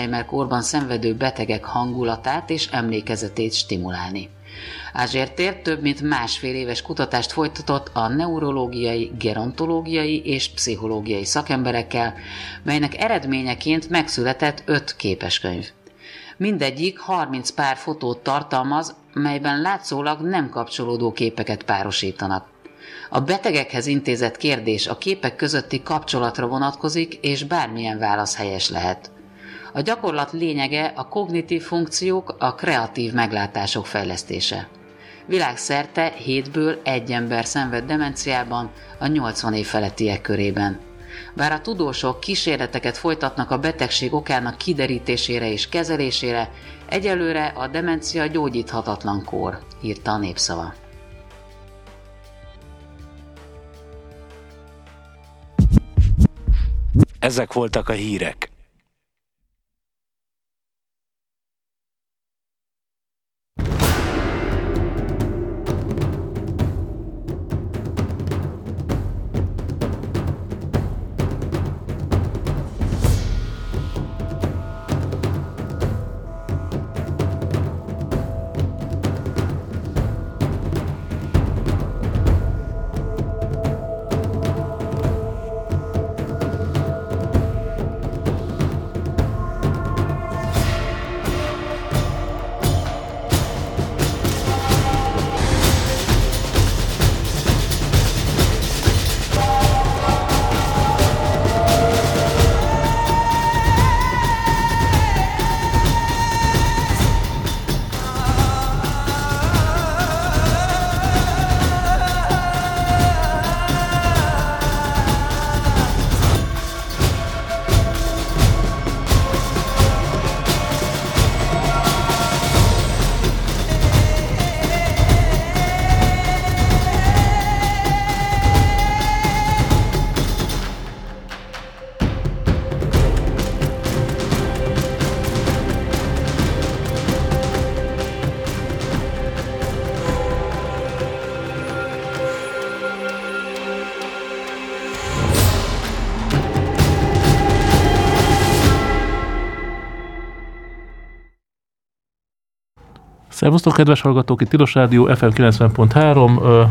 Alzheimer korban szenvedő betegek hangulatát és emlékezetét stimulálni. Ázsértér több mint másfél éves kutatást folytatott a neurológiai, gerontológiai és pszichológiai szakemberekkel, melynek eredményeként megszületett öt képeskönyv. Mindegyik 30 pár fotót tartalmaz, melyben látszólag nem kapcsolódó képeket párosítanak. A betegekhez intézett kérdés a képek közötti kapcsolatra vonatkozik, és bármilyen válasz helyes lehet. A gyakorlat lényege a kognitív funkciók, a kreatív meglátások fejlesztése. Világszerte hétből egy ember szenved demenciában a 80 év felettiek körében. Bár a tudósok kísérleteket folytatnak a betegség okának kiderítésére és kezelésére, egyelőre a demencia gyógyíthatatlan kór, írta a népszava. Ezek voltak a hírek. Szervusztok, kedves hallgatók, itt Tilos Rádió, FM 90.3,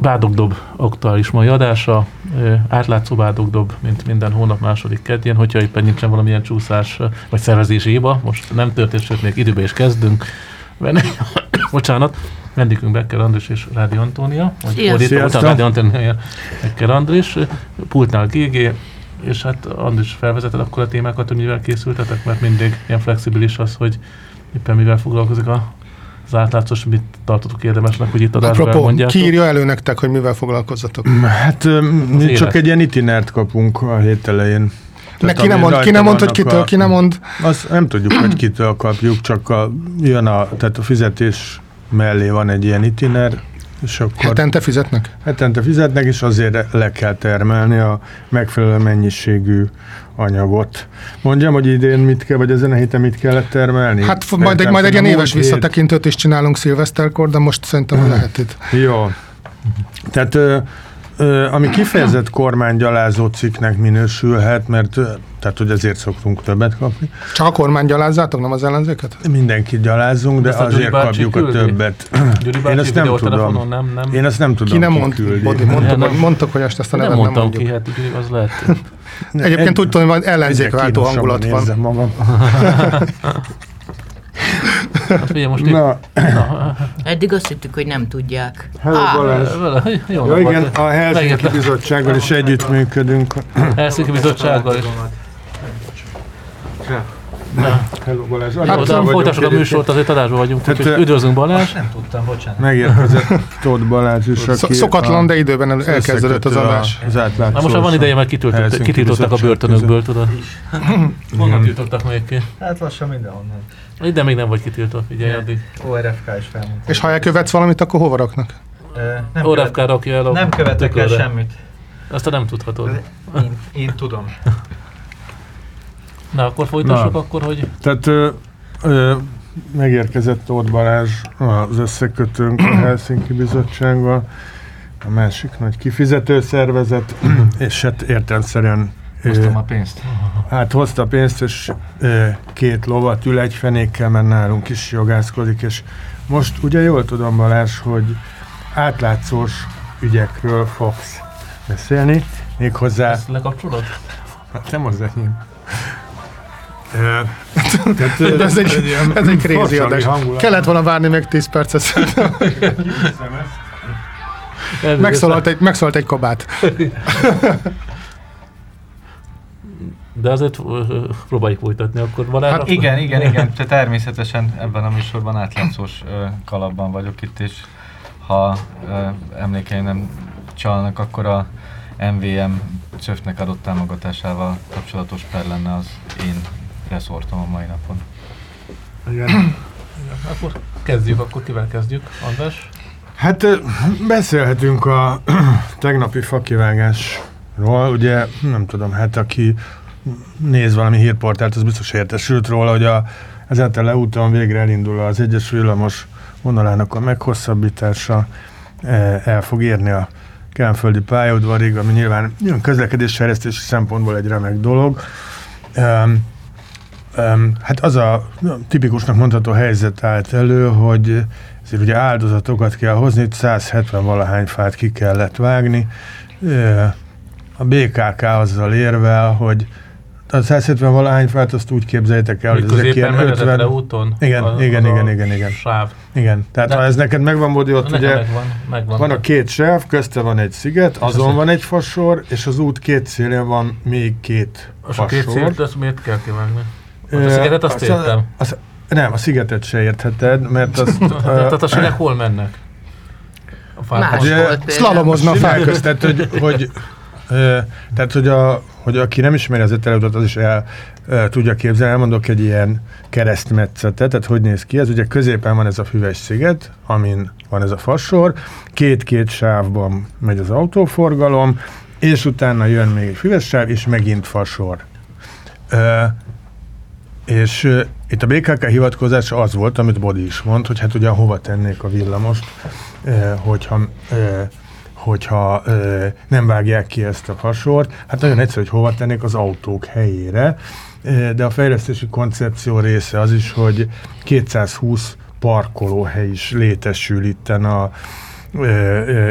Bádogdob aktuális mai adása, átlátszó Bádogdob, mint minden hónap második kedjén, hogyha éppen nincsen valamilyen csúszás vagy szervezési hiba, most nem történt, sőt még időbe is kezdünk. Bocsánat, vendégünk Becker Andris és Rádi Antónia, vagy fordítva, Rádi Antónia, Becker Andris, pultnál GG, és hát Andris felvezeted akkor a témákat, hogy mivel készültetek, mert mindig ilyen flexibilis az, hogy éppen mivel foglalkozik a az átlátszós, mit tartotok érdemesnek, hogy itt adásban Apropó, elmondjátok? ki írja elő nektek, hogy mivel foglalkozzatok? Hát mi csak élet. egy ilyen itinert kapunk a hét elején. Ne, ki nem mond, ki nem mond, hogy kitől, a, ki nem mond. Azt nem tudjuk, hogy kitől kapjuk, csak a, jön a, tehát a fizetés mellé van egy ilyen itiner, és akkor hetente fizetnek? Hetente fizetnek, és azért le kell termelni a megfelelő mennyiségű anyagot. Mondjam, hogy idén mit kell, vagy ezen a héten mit kellett termelni? Hát majd egy, majd egy ilyen éves hét... visszatekintőt is csinálunk szilveszterkor, de most szerintem lehet itt. Jó. Tehát ami kifejezett kormánygyalázó cikknek minősülhet, mert tehát, hogy ezért szoktunk többet kapni. Csak a kormány gyalázzátok, nem az ellenzéket? Mindenkit gyalázunk, de azért kapjuk a többet. Én ezt nem tudom. Nem, nem. Én ezt nem tudom, ki nem mond, Bodi, mondtok, nem, mondtok, hogy ezt a nevet nem, mondtam ki, hát az lehet. Egyébként úgy tudom, hogy ellenzékváltó hangulat van. magam. Hát ugye most na. na. Eddig azt hittük, hogy nem tudják. Hello, ah. Balázs. Jó, ja, igen, a Helsinki Bizottsággal is együttműködünk. Helsinki Bizottsággal is. Na. Hello Balázs. Hát, folytassuk a műsort, azért adásban vagyunk, Tehát, úgyhogy üdvözlünk Balázs. Nem tudtam, bocsánat. Megérkezett Tóth Balázs is, aki Szokatlan, de időben elkezdődött az adás. Az Na most már van ideje, mert kitiltottak a börtönökből, tudod. Honnan tiltottak még ki? Hát lassan mindenhonnan. De még nem vagy kitiltva, figyelj addig. ORFK is felmondta. És ha elkövetsz valamit, akkor hova raknak? nem ORFK rakja el a Nem követek el semmit. Azt nem tudhatod. Én, én tudom. Na, akkor folytassuk Na. akkor, hogy... Tehát ö, ö, megérkezett Tóth Balázs az összekötőnk a Helsinki Bizottsággal, a másik nagy kifizető szervezet, és hát értelmszerűen Hoztam a pénzt. hát hozta pénzt, és két lovat ül egy fenékkel, mert nálunk is jogászkodik, és most ugye jól tudom Balázs, hogy átlátszós ügyekről fogsz beszélni, méghozzá... Ezt lekapcsolod? Hát nem az enyém. Tehát, ez egy, ez egy crazy adás. Kellett volna várni még 10 percet megszólalt, egy, megszólalt egy kabát. De azért próbáljuk folytatni, akkor van erre? Hát igen, igen, igen. Te természetesen ebben a műsorban átlátszós kalapban vagyok itt, és ha emlékeim nem csalnak, akkor a MVM csöfnek adott támogatásával kapcsolatos per lenne az én reszortom a mai napon. Igen. Igen. Akkor kezdjük, akkor kivel kezdjük, András? Hát beszélhetünk a tegnapi fakivágásról, ugye nem tudom, hát aki néz valami hírportált, az biztos értesült róla, hogy a, ezáltal leúton végre elindul az egyes villamos vonalának a meghosszabbítása, el fog érni a Kánföldi pályaudvarig, ami nyilván közlekedésfejlesztési szempontból egy remek dolog. Hát az a tipikusnak mondható helyzet állt elő, hogy ezért ugye áldozatokat kell hozni, itt 170 valahány fát ki kellett vágni. A BKK azzal érvel, hogy a 170 valahány fát azt úgy képzeljétek el, hogy ezek ilyen 50... úton? Igen, a, igen, igen, igen, igen. Sáv. Igen, tehát De ha ez neked megvan, Bodi, ott ugye megvan, megvan. van a két sáv, közte van egy sziget, azon van egy fasor, és az út két szélén van még két fasor. És a két szélt, azt miért kell kivágni? A szigetet azt értem. Az, nem, a szigetet se értheted, mert az... Tehát a sinek hol mennek? A fák Szlalomozna közt, tehát hogy, hogy tehát, hogy, a, hogy aki nem ismeri az eteleutat, az is el, el tudja képzelni. Elmondok egy ilyen keresztmetszetet, tehát hogy néz ki. Ez ugye középen van ez a füves sziget, amin van ez a fasor, két-két sávban megy az autóforgalom, és utána jön még egy füves sáv, és megint fasor. És uh, itt a BKK hivatkozása az volt, amit Bodi is mond, hogy hát ugye hova tennék a villamost, uh, hogyha, uh, hogyha uh, nem vágják ki ezt a fasort. Hát nagyon egyszerű, hogy hova tennék az autók helyére, de a fejlesztési koncepció része az is, hogy 220 parkolóhely is létesül itten a,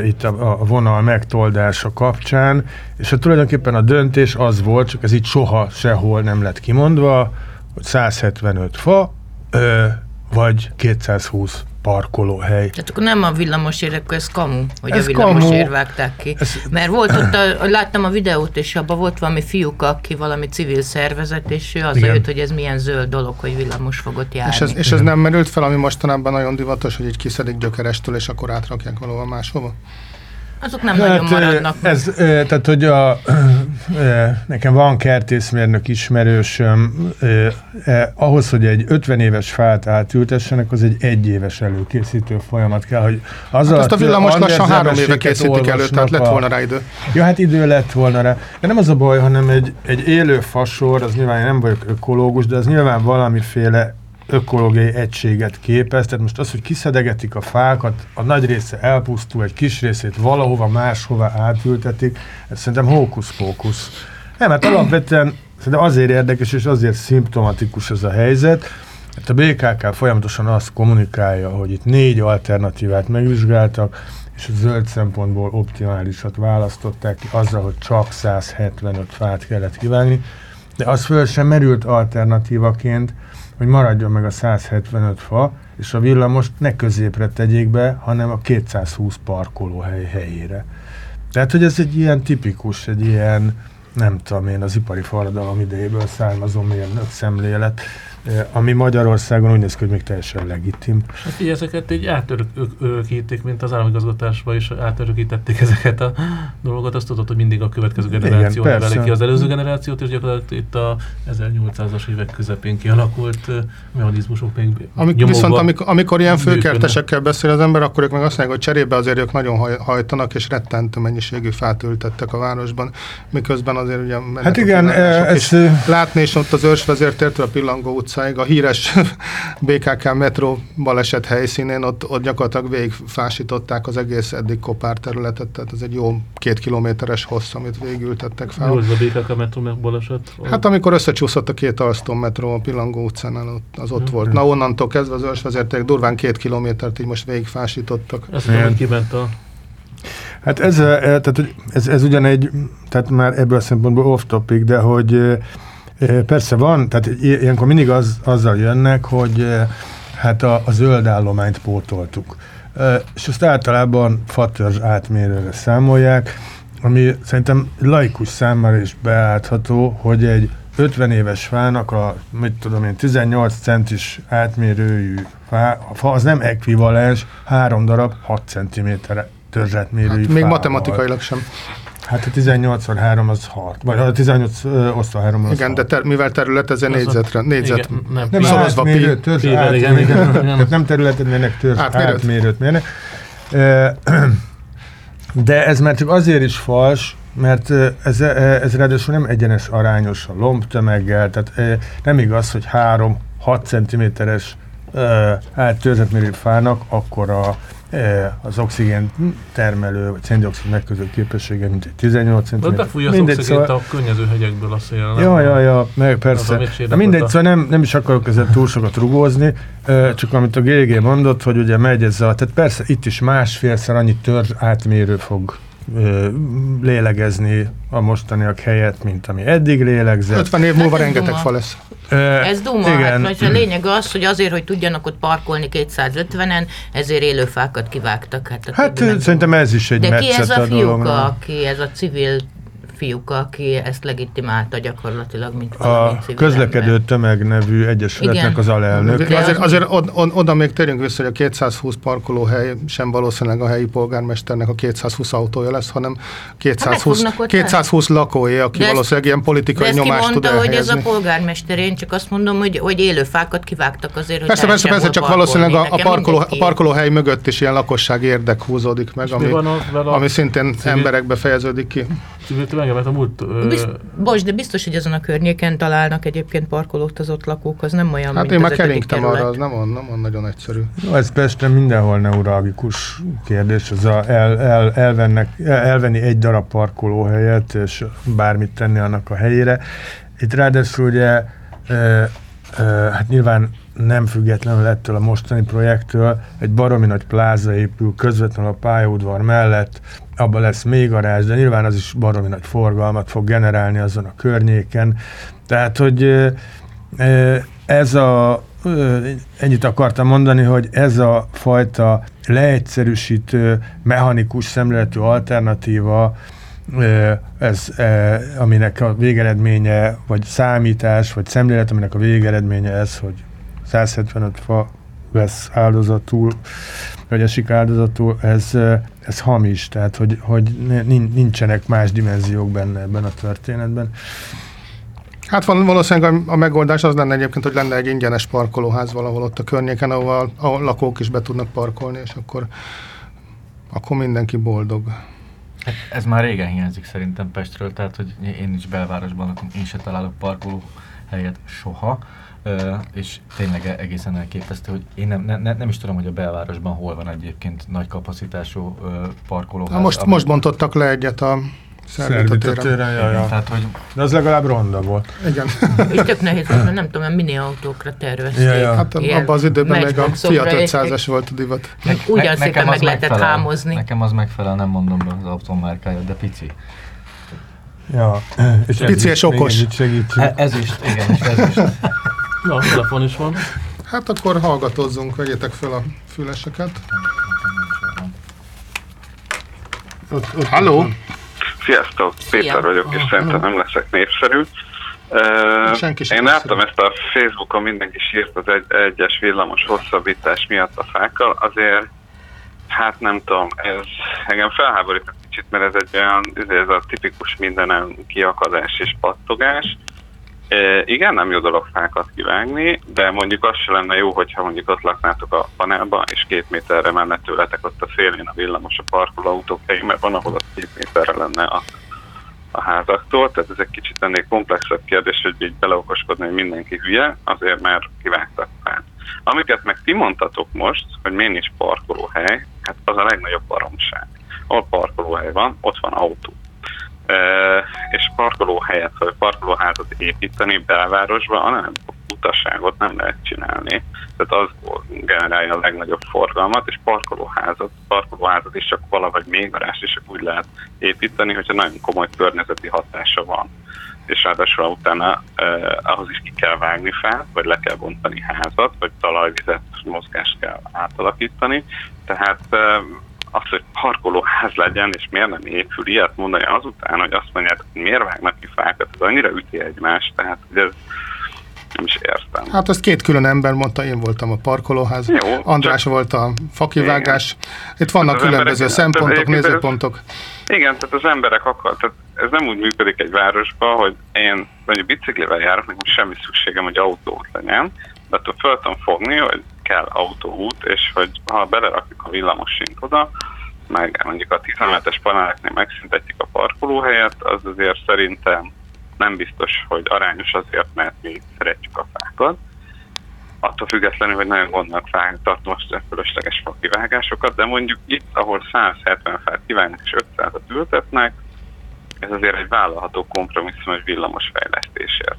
itt a, a vonal megtoldása kapcsán, és hát tulajdonképpen a döntés az volt, csak ez itt soha sehol nem lett kimondva, hogy 175 fa, ö, vagy 220 parkolóhely. Tehát akkor nem a villamosért, akkor ez kamu, hogy ez a villamosért vágták ki. Ez... Mert volt ott, a, láttam a videót, és abban volt valami fiúk, aki valami civil szervezet, és ő az jött, hogy ez milyen zöld dolog, hogy villamos fogott járni. És ez, és ez nem merült fel, ami mostanában nagyon divatos, hogy így kiszedik gyökerestől, és akkor átrakják valahol máshova? Azok nem hát, nagyon maradnak. Ez, tehát, hogy a, nekem van kertészmérnök ismerősöm, ahhoz, hogy egy 50 éves fát átültessenek, az egy egyéves előkészítő folyamat kell, hogy az hát azt a villamos lassan három éve készítik elő, tehát lett volna rá idő. Ja, hát idő lett volna rá. De nem az a baj, hanem egy, egy élő fasor, az nyilván nem vagyok ökológus, de az nyilván valamiféle ökológiai egységet képez, tehát most az, hogy kiszedegetik a fákat, a nagy része elpusztul, egy kis részét valahova máshova átültetik, ez szerintem hókusz-pókusz. Nem, hát alapvetően szerintem azért érdekes és azért szimptomatikus ez a helyzet, mert a BKK folyamatosan azt kommunikálja, hogy itt négy alternatívát megvizsgáltak, és a zöld szempontból optimálisat választották ki azzal, hogy csak 175 fát kellett kívánni, de az föl sem merült alternatívaként, hogy maradjon meg a 175 fa, és a villamost ne középre tegyék be, hanem a 220 parkolóhely helyére. Tehát, hogy ez egy ilyen tipikus, egy ilyen, nem tudom én, az ipari forradalom idejéből származó mérnök szemlélet, ami Magyarországon úgy néz ki, hogy még teljesen legitim. Hát így ezeket így átörökítik, mint az államigazgatásban is átörökítették ezeket a dolgokat. Azt tudod, hogy mindig a következő generáció neveli ki az előző generációt, és gyakorlatilag itt a 1800-as évek közepén kialakult mechanizmusok még Amik, Viszont amikor, amikor ilyen főkertesekkel beszél az ember, akkor ők meg azt mondják, hogy cserébe azért ők nagyon haj, hajtanak, és rettentő mennyiségű fát ültettek a városban, miközben azért ugye Hát igen, ez... Látni is ott az ősvezértértől a Pillangó utca utcáig. A híres BKK metró baleset helyszínén ott, ott gyakorlatilag végigfásították az egész eddig kopár területet, tehát ez egy jó két kilométeres hossz, amit végültettek fel. Mi az a BKK metró baleset? Hát amikor összecsúszott a két Alstom metró a Pillangó utcán, az ott volt. Na onnantól kezdve az ősvezérték durván két kilométert így most végigfásítottak. Ezt tudom, hogy kiment a Hát ez, tehát, ez, ez ugyan egy, tehát már ebből a szempontból off-topic, de hogy persze van, tehát ilyenkor mindig az, azzal jönnek, hogy hát a, a zöld állományt pótoltuk. És azt általában fatörzs átmérőre számolják, ami szerintem laikus számára is beállítható, hogy egy 50 éves fának a, mit tudom én, 18 centis átmérőjű fá, a fa az nem ekvivalens három darab 6 cm törzset mérőjű hát, Még matematikailag sem. Hát a 18 x 3 az 6, vagy a 18 osztva 3 az Igen, 6. de ter, mivel terület, ez a négyzetre, négyzet. Igen, nem, nem szorozva pi. Törzs igen, igen, igen, Tehát nem területet mérnek, törzs átmérőt, átmérőt mérnek. De ez már csak azért is fals, mert ez, ez ráadásul nem egyenes arányos a lombtömeggel, tehát nem igaz, hogy 3-6 cm-es áttörzsetmérő fának, akkor a az oxigén termelő, vagy széndiokszid megköző képessége, mint egy 18 cm. De befújja az oxigént szóval... a könnyező hegyekből a szél. Ja, ja, ja, meg persze. Na mindegy, szóval nem, nem is akarok ezzel túl sokat rugózni, csak amit a GG mondott, hogy ugye megy ez a, tehát persze itt is másfélszer annyi törzs átmérő fog lélegezni a mostaniak helyett, mint ami eddig lélegzett. 50 év múlva hát rengeteg fa lesz. Ez duma, igen. hát a lényeg az, hogy azért, hogy tudjanak ott parkolni 250-en, ezért élőfákat kivágtak. Hát, hát szerintem ez is egy De ki ez a, a fiúka, aki ez a civil fiúk, aki ezt legitimálta gyakorlatilag, mint A közlekedő ember. tömeg nevű egyesületnek az alelnök. De azért, azért od, od, oda még térjünk vissza, hogy a 220 parkolóhely sem valószínűleg a helyi polgármesternek a 220 autója lesz, hanem 220, hát 220 lakói, aki de valószínűleg ilyen politikai nyomást tud mondta, hogy ez a polgármester, én csak azt mondom, hogy, hogy élő fákat kivágtak azért, hogy Persze, persze, persze, csak valószínűleg a, a, parkoló, a parkolóhely mögött is ilyen lakosság érdek húzódik meg, ami, ami szintén emberekbe fejeződik ki mert a múlt... Ö... Bizt, bocs, de biztos, hogy ezen a környéken találnak egyébként parkolót az ott lakók, az nem olyan, Hát mint én már keringtem arra, az nem on, nem on nagyon egyszerű. No, ez Pesten mindenhol neuralgikus kérdés, az a el, el, elvennek, elvenni egy darab parkolóhelyet, és bármit tenni annak a helyére. Itt ráadásul ugye, e, e, hát nyilván nem függetlenül ettől a mostani projektől, egy baromi nagy pláza épül közvetlenül a pályaudvar mellett, abban lesz még garázs, de nyilván az is baromi nagy forgalmat fog generálni azon a környéken. Tehát, hogy ez a, ennyit akartam mondani, hogy ez a fajta leegyszerűsítő, mechanikus szemléletű alternatíva, ez, aminek a végeredménye, vagy számítás, vagy szemlélet, aminek a végeredménye ez, hogy 175 fa vesz áldozatul, vagy esik áldozatul, ez, ez hamis, tehát hogy, hogy nincsenek más dimenziók benne ebben a történetben. Hát van, valószínűleg a, a megoldás az lenne egyébként, hogy lenne egy ingyenes parkolóház valahol ott a környéken, ahol a lakók is be tudnak parkolni, és akkor, akkor mindenki boldog. Hát ez már régen hiányzik szerintem Pestről, tehát hogy én is belvárosban én se találok parkoló helyet soha és tényleg egészen elképesztő, hogy én nem, ne, nem is tudom, hogy a belvárosban hol van egyébként nagy kapacitású parkolóház. Na most, most bontottak le egyet a Szervítetőre, ja, ja. Tehát, hogy... De az legalább ronda volt. Igen. És tök nehéz, mert nem tudom, mini autókra tervezték. Ja, ja. Hát abban az időben meg a Fiat 500-es volt a divat. Ne, úgy ne, szépen meg lehetett megfelel, hámozni. Nekem az megfelel, nem mondom be az autómárkáját, de pici. Ja. És pici és okos. E- ez is, igen, és ez Na, telefon is van. Hát akkor hallgatózzunk, vegyétek fel a füleseket. Ott, ott Halló! Sziasztok, Péter Szia. vagyok, és szerintem nem leszek népszerű. Uh, én láttam ezt a Facebookon, mindenki sírt az egy, egyes villamos hosszabbítás miatt a fákkal, azért hát nem tudom, ez engem felháborít egy kicsit, mert ez egy olyan, ez a tipikus mindenem kiakadás és pattogás, E, igen, nem jó dolog fákat kivágni, de mondjuk az se lenne jó, hogyha mondjuk ott laknátok a panelba, és két méterre menne tőletek ott a szélén a villamos a parkolóautók helyén, mert van, ahol ott két méterre lenne a a házaktól, tehát ez egy kicsit ennél komplexebb kérdés, hogy így beleokoskodni, hogy mindenki hülye, azért mert kivágtak fel. Amiket meg ti mondtatok most, hogy miért nincs parkolóhely, hát az a legnagyobb baromság. Ahol parkolóhely van, ott van autó. És parkolóhelyet, vagy parkolóházat építeni belvárosba, hanem utasságot nem lehet csinálni. Tehát az generálja a legnagyobb forgalmat, és parkolóházat, parkolóházat is csak valahogy még varázs is csak úgy lehet építeni, hogyha nagyon komoly környezeti hatása van és ráadásul utána eh, ahhoz is ki kell vágni fel, vagy le kell bontani házat, vagy talajvizet mozgást kell átalakítani. Tehát eh, az, hogy parkolóház legyen, és miért nem épül ilyet mondani azután, hogy azt mondják, hogy miért vágnak ki fákat, ez annyira üti egymást, tehát ez nem is értem. Hát ezt két külön ember mondta, én voltam a parkolóház, Jó, András csak... volt a fakivágás. Igen. Itt vannak hát különböző emberek, szempontok, nézőpontok. Igen, tehát az emberek akar, tehát ez nem úgy működik egy városban, hogy én mondjuk biciklivel járok, nekem semmi szükségem, hogy autót legyen, de attól fel tudom fogni, hogy kell autóút, és hogy ha belerakjuk a villamosint oda, meg mondjuk a 17-es paneleknél megszüntetjük a parkolóhelyet, az azért szerintem nem biztos, hogy arányos azért, mert mi szeretjük a fákat. Attól függetlenül, hogy nagyon gondolnak fák, tartalmas fölösleges fakivágásokat, de mondjuk itt, ahol 170 fát kivágnak és 500-at ültetnek, ez azért egy vállalható kompromisszum egy villamos fejlesztésért.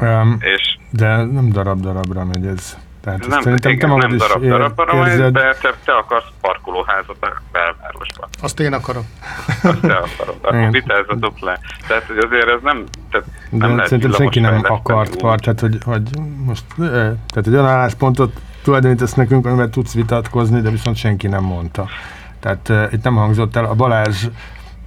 Um, és de nem darab-darabra megy ez. Tehát nem, szerintem igen, te magad nem darab, darab, darab, érzed... de te, te akarsz parkolóházat a belvárosban. Azt én akarom. Azt te akarod, akkor vitázzatok le. Tehát hogy azért ez nem... Tehát de nem szerintem senki nem akart part, tehát hogy, hogy most tehát egy olyan álláspontot tulajdonítasz nekünk, amivel tudsz vitatkozni, de viszont senki nem mondta. Tehát uh, itt nem hangzott el, a Balázs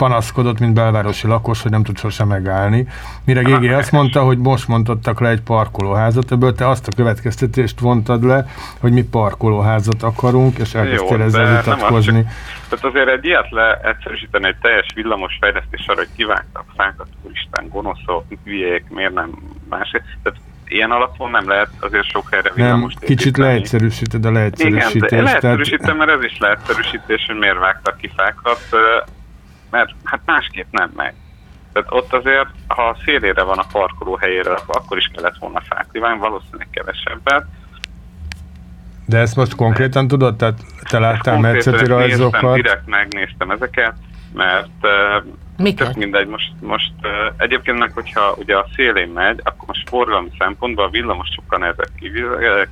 panaszkodott, mint belvárosi lakos, hogy nem tud sosem megállni. Mire Gégi azt mondta, hogy most mondottak le egy parkolóházat, ebből te azt a következtetést vontad le, hogy mi parkolóházat akarunk, és elkezdtél ezzel vitatkozni. Tehát azért egy ilyet leegyszerűsíteni egy teljes villamos fejlesztés arra, hogy kivágtak fákat, úristen, gonoszok, hülyék, miért nem másik. Tehát ilyen alapon nem lehet azért sok helyre villamos Nem, kicsit leegyszerűsíted a leegyszerűsítést. Igen, de leegyszerűsítem, tehát... mert ez is leegyszerűsítés, hogy miért vágtak ki fákat mert hát másképp nem megy. Tehát ott azért, ha a szélére van a parkoló helyére, akkor is kellett volna fáklivány, valószínűleg kevesebbet. De ezt most konkrétan tudod? Tehát te láttál metszeti rajzokat? Direkt megnéztem ezeket, mert Miket? Tök mindegy, most, most uh, egyébként meg, hogyha ugye a szélén megy, akkor most forgalmi szempontból a villamos sokkal nehezebb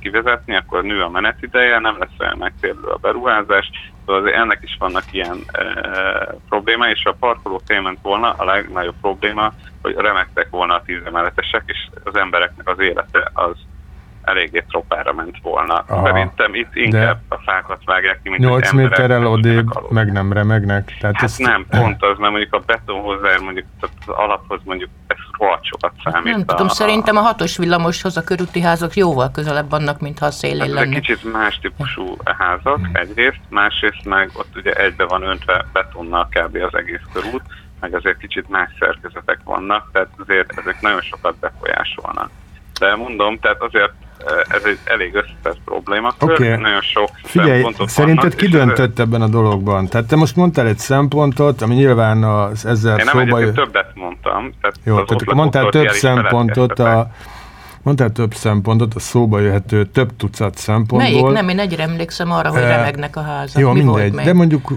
kivezetni, akkor nő a menetideje, nem lesz olyan megtérülő a beruházás, szóval azért ennek is vannak ilyen uh, problémái, és a parkoló ment volna a legnagyobb probléma, hogy remektek volna a tízemeletesek, és az embereknek az élete az eléggé tropára ment volna. Aha. Szerintem itt inkább De a fákat vágják ki, mint 8 méterrel odébb meg nem remegnek. Tehát hát ezt... nem, pont az, mert mondjuk a beton hozzá, mondjuk az alaphoz mondjuk ez rohadt sokat számít. Nem a, tudom, a, szerintem a hatos villamoshoz a körúti házak jóval közelebb vannak, mint ha a szélén hát lenne. kicsit más típusú házak egyrészt, másrészt meg ott ugye egybe van öntve betonnal kb. az egész körút, meg azért kicsit más szerkezetek vannak, tehát azért ezek nagyon sokat befolyásolnak. De mondom, tehát azért ez egy elég összetett probléma. Okay. Nagyon sok Figyelj, szerinted ki döntött ez... ebben a dologban? Tehát te most mondtál egy szempontot, ami nyilván az ezzel Én nem szóba... többet mondtam. Tehát Jó, tehát mondtál több szempontot a Mondtál több szempontot, a szóba jöhető több tucat szempontból. Melyik? Nem, én egyre emlékszem arra, hogy remegnek a házak. Jó, Mi mindegy, de mondjuk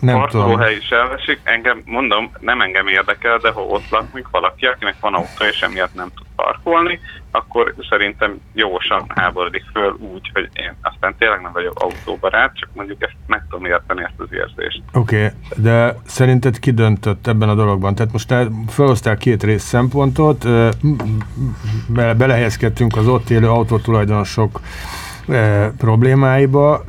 nem Parkoló tudom. hely is elvesik, engem, mondom, nem engem érdekel, de ha ott lakik valaki, akinek van autó, és emiatt nem tud parkolni, akkor szerintem jósan háborodik föl úgy, hogy én aztán tényleg nem vagyok autóbarát, csak mondjuk ezt meg tudom érteni ezt az érzést. Oké, okay, de szerinted ki döntött ebben a dologban? Tehát most felhoztál két rész szempontot, bele, belehelyezkedtünk az ott élő autótulajdonosok e, problémáiba.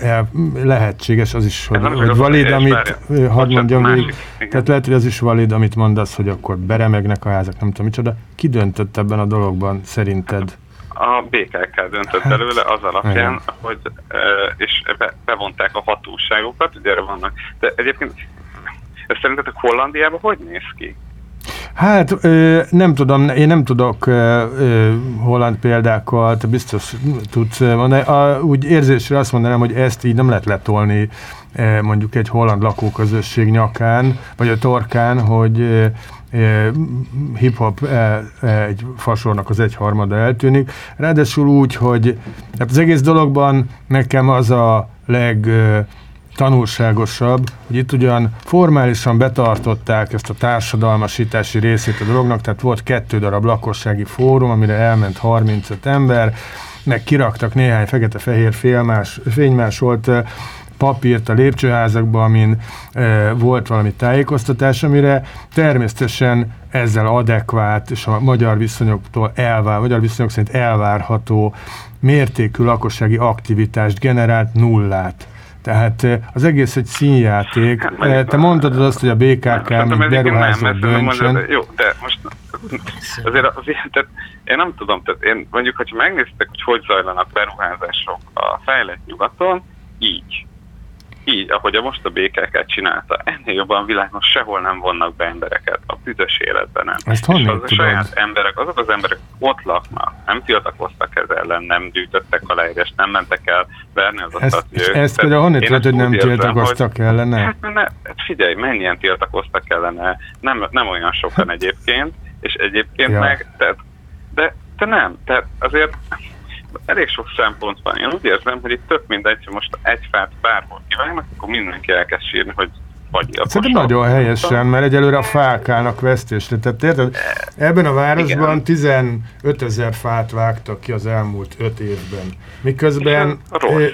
E, lehetséges az is, hogy, hogy valid, amit, hadd mondjam még, tehát lehet, hogy az is valid, amit mondasz, hogy akkor beremegnek a házak, nem tudom micsoda. Ki döntött ebben a dologban szerinted? A BKK döntött hát, belőle az alapján, igen. hogy és be, bevonták a hatóságokat, ugye erre vannak. De egyébként ez szerintetek Hollandiában hogy néz ki? Hát ö, nem tudom, én nem tudok ö, ö, holland példákkal, te biztos tudsz mondani. A, úgy érzésre azt mondanám, hogy ezt így nem lehet letolni mondjuk egy holland lakóközösség nyakán, vagy a torkán, hogy hip-hop egy fasornak az egyharmada eltűnik. Ráadásul úgy, hogy az egész dologban nekem az a leg tanulságosabb, hogy itt ugyan formálisan betartották ezt a társadalmasítási részét a dolognak, tehát volt kettő darab lakossági fórum, amire elment 35 ember, meg kiraktak néhány fekete-fehér félmás, fénymásolt papírt a lépcsőházakba, amin e, volt valami tájékoztatás, amire természetesen ezzel adekvát és a magyar viszonyoktól elvár, magyar viszonyok szerint elvárható mértékű lakossági aktivitást generált nullát. Tehát az egész egy színjáték. Hát, Te mondtad azt, hogy a BKK, mint beruházó döntsön. Jó, de most azért, azért tehát én nem tudom, tehát én mondjuk, hogyha megnéztek, hogy hogy zajlanak beruházások a fejlett nyugaton, így így, ahogy a most a BKK csinálta, ennél jobban világon sehol nem vonnak be embereket, a büdös életben nem. Ezt és az a saját emberek, azok az emberek ott laknak, nem tiltakoztak ez ellen, nem gyűjtöttek aláírást, nem mentek el verni az ezt, és ezt például honnét tudod, hogy nem tiltakoztak hogy, ellene? Hát, ne, hát figyelj, mennyien tiltakoztak ellene, nem, nem olyan sokan egyébként, és egyébként ja. meg, tehát, de, de nem, tehát azért elég sok szempont van. Én úgy érzem, hogy itt több mindegy, hogy most egy fát bárhol kívánnak, akkor mindenki elkezd sírni, hogy vagy Szerintem nagyon helyesen, mert egyelőre a fák állnak vesztésre. Tehát érted? Ebben a városban Igen. 15 ezer fát vágtak ki az elmúlt 5 évben. Miközben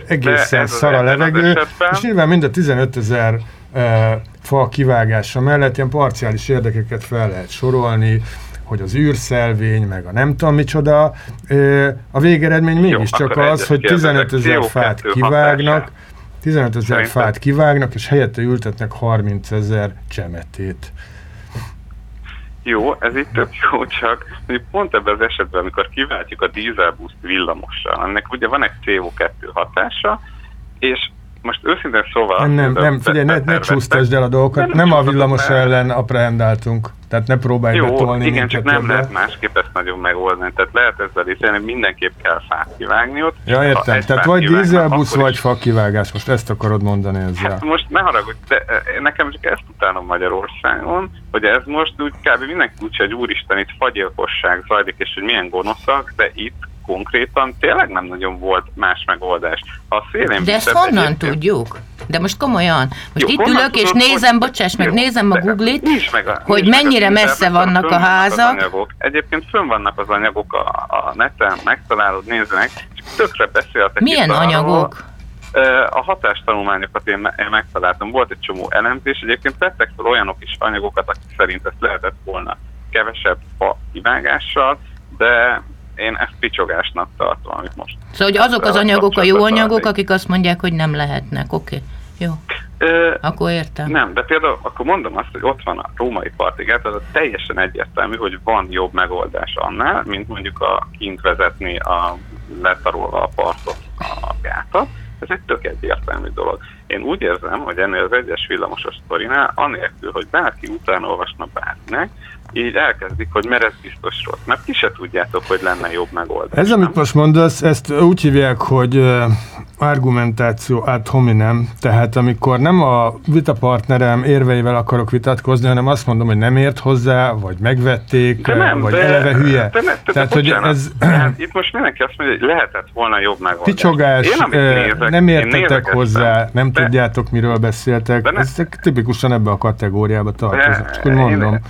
egészen szar a levegő, és nyilván mind a 15 ezer e, fa kivágása mellett ilyen parciális érdekeket fel lehet sorolni, hogy az űrszelvény, meg a nem tudom micsoda, a végeredmény mégiscsak az, hogy 15 ezer fát kivágnak, 15 ezer fát kivágnak, és helyette ültetnek 30 ezer csemetét. Jó, ez itt tök jó, csak pont ebben az esetben, amikor kiváltjuk a dízelbuszt villamossal, ennek ugye van egy CO2 hatása, és most őszintén szóval... Nem, nem, nem figyelj, ne, ne csúsztasd el a dolgokat, nem, nem a villamos ellen apprehendáltunk. Tehát ne próbálj Jó, betolni igen, csak nem lehet másképp ezt nagyon megoldani. Tehát lehet ezzel is, hogy mindenképp kell fát kivágni ott. Ja, értem. Tehát vagy dízelbusz, vagy fa kivágás. Most ezt akarod mondani ezzel. Hát most ne haragudj, de eh, nekem csak ezt utálom Magyarországon, hogy ez most úgy kb. mindenki úgy, hogy úristen, itt fagyilkosság zajlik, és hogy milyen gonoszak, de itt konkrétan tényleg nem nagyon volt más megoldás. A szélén De ezt honnan egyébként... tudjuk? De most komolyan, most Jó, itt ülök és nézem, hogy... bocsáss meg, nézem a Google-it, hogy mennyire messze vannak a házak. Egyébként fönn vannak az anyagok a, a neten, megtalálod, nézzenek, és tökre beszéltek Milyen anyagok? A hatástanulmányokat én, én megtaláltam, volt egy csomó elemzés, egyébként tettek fel olyanok is anyagokat, akik szerint ezt lehetett volna kevesebb fa kivágással, de én ezt picsogásnak tartom, amit most. Szóval, hogy azok az anyagok a jó anyagok, akik azt mondják, hogy nem lehetnek, oké. Okay. Jó. Ö, akkor értem. Nem, de például akkor mondom azt, hogy ott van a római partigát, az teljesen egyértelmű, hogy van jobb megoldás annál, mint mondjuk a kint vezetni a letarolva a partot a gátat. Ez egy tök egyértelmű dolog. Én úgy érzem, hogy ennél az egyes villamosos sztorinál, anélkül, hogy bárki utána olvasna bárkinek, így elkezdik, hogy mert ez biztos rossz. Mert ti se tudjátok, hogy lenne jobb megoldás. Ez, amit most mondasz, ezt úgy hívják, hogy uh, argumentáció ad hominem, tehát amikor nem a vitapartnerem érveivel akarok vitatkozni, hanem azt mondom, hogy nem ért hozzá, vagy megvették, nem, vagy de, eleve hülye. De, de, de, tehát, hogy ez... itt most mindenki azt mondja, hogy lehetett volna jobb megoldás. Picsogás, én, nézek, nem értetek hozzá, nem de, tudjátok, miről beszéltek. De ne, Ezek tipikusan ebbe a kategóriába tartoznak. Csak úgy mondom. Én,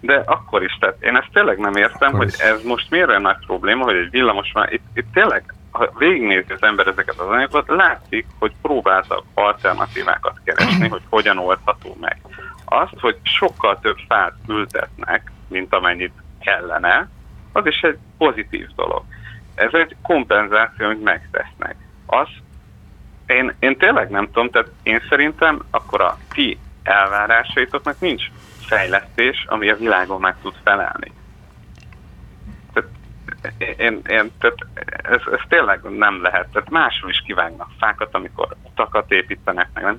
de akkor is, tehát én ezt tényleg nem értem, akkor hogy is. ez most miért olyan nagy probléma, hogy egy villamos már, itt, itt tényleg, ha végignézi az ember ezeket az anyagokat, látszik, hogy próbáltak alternatívákat keresni, hogy hogyan oldható meg. Azt, hogy sokkal több fát ültetnek, mint amennyit kellene, az is egy pozitív dolog. Ez egy kompenzáció, amit megtesznek. Az, én, én tényleg nem tudom, tehát én szerintem akkor a ti elvárásaitoknak nincs fejlesztés, ami a világon meg tud felelni. Tehát, én, én, tehát ez, ez tényleg nem lehet. Tehát máshol is kivágnak fákat, amikor utakat építenek, meg nem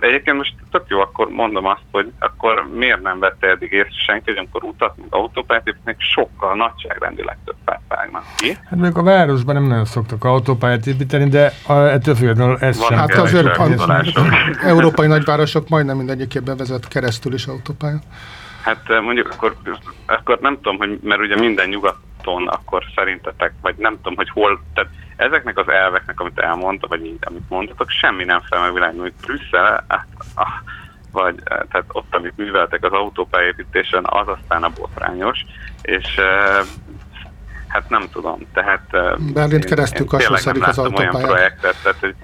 Egyébként most tök jó, akkor mondom azt, hogy akkor miért nem vette eddig észre senki, hogy amikor utat, mint autópályát építenek, sokkal nagyságrendileg több fát vágnak ki. Hát még a városban nem nagyon szoktak autópályát építeni, de a, ettől függetlenül ez Van sem. Hát az európai, európai nagyvárosok majdnem mindegyikében vezet keresztül is autópálya. Hát mondjuk akkor, akkor nem tudom, hogy, mert ugye minden nyugaton akkor szerintetek, vagy nem tudom, hogy hol, tehát ezeknek az elveknek, amit elmondta, vagy így, amit mondtatok, semmi nem fel meg hogy Brüsszel, hát, ah, vagy tehát ott, amit műveltek az autópályépítésen, az aztán a botrányos, és Hát nem tudom, tehát... Berlint keresztül kassaszodik az autópályát. olyan projektet, tehát hogy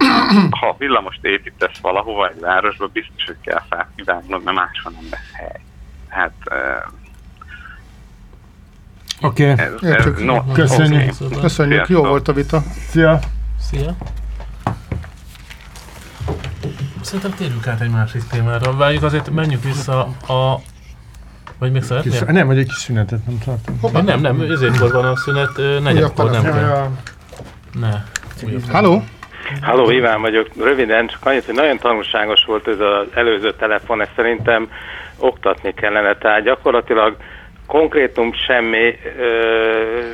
ha villamost építesz valahova egy városba, biztos, hogy kell fát kivágnod, mert máshol nem lesz hely. Hát... Oké, okay. no, köszönjük. Okay. Köszönjük, jó volt a vita. Szia! Szia! Szerintem térjünk át egy másik témára. Várjuk azért menjünk vissza a vagy még szeretnél? Kis, nem, vagy egy kis szünetet nem tartom. Hoppá. Nem, nem, ezért van a szünet, negyedkor nem kell. Ne. Halló? Halló, Iván vagyok. Röviden, csak annyit, hogy nagyon tanulságos volt ez az előző telefon, ezt szerintem oktatni kellene. Tehát gyakorlatilag konkrétum semmi ö,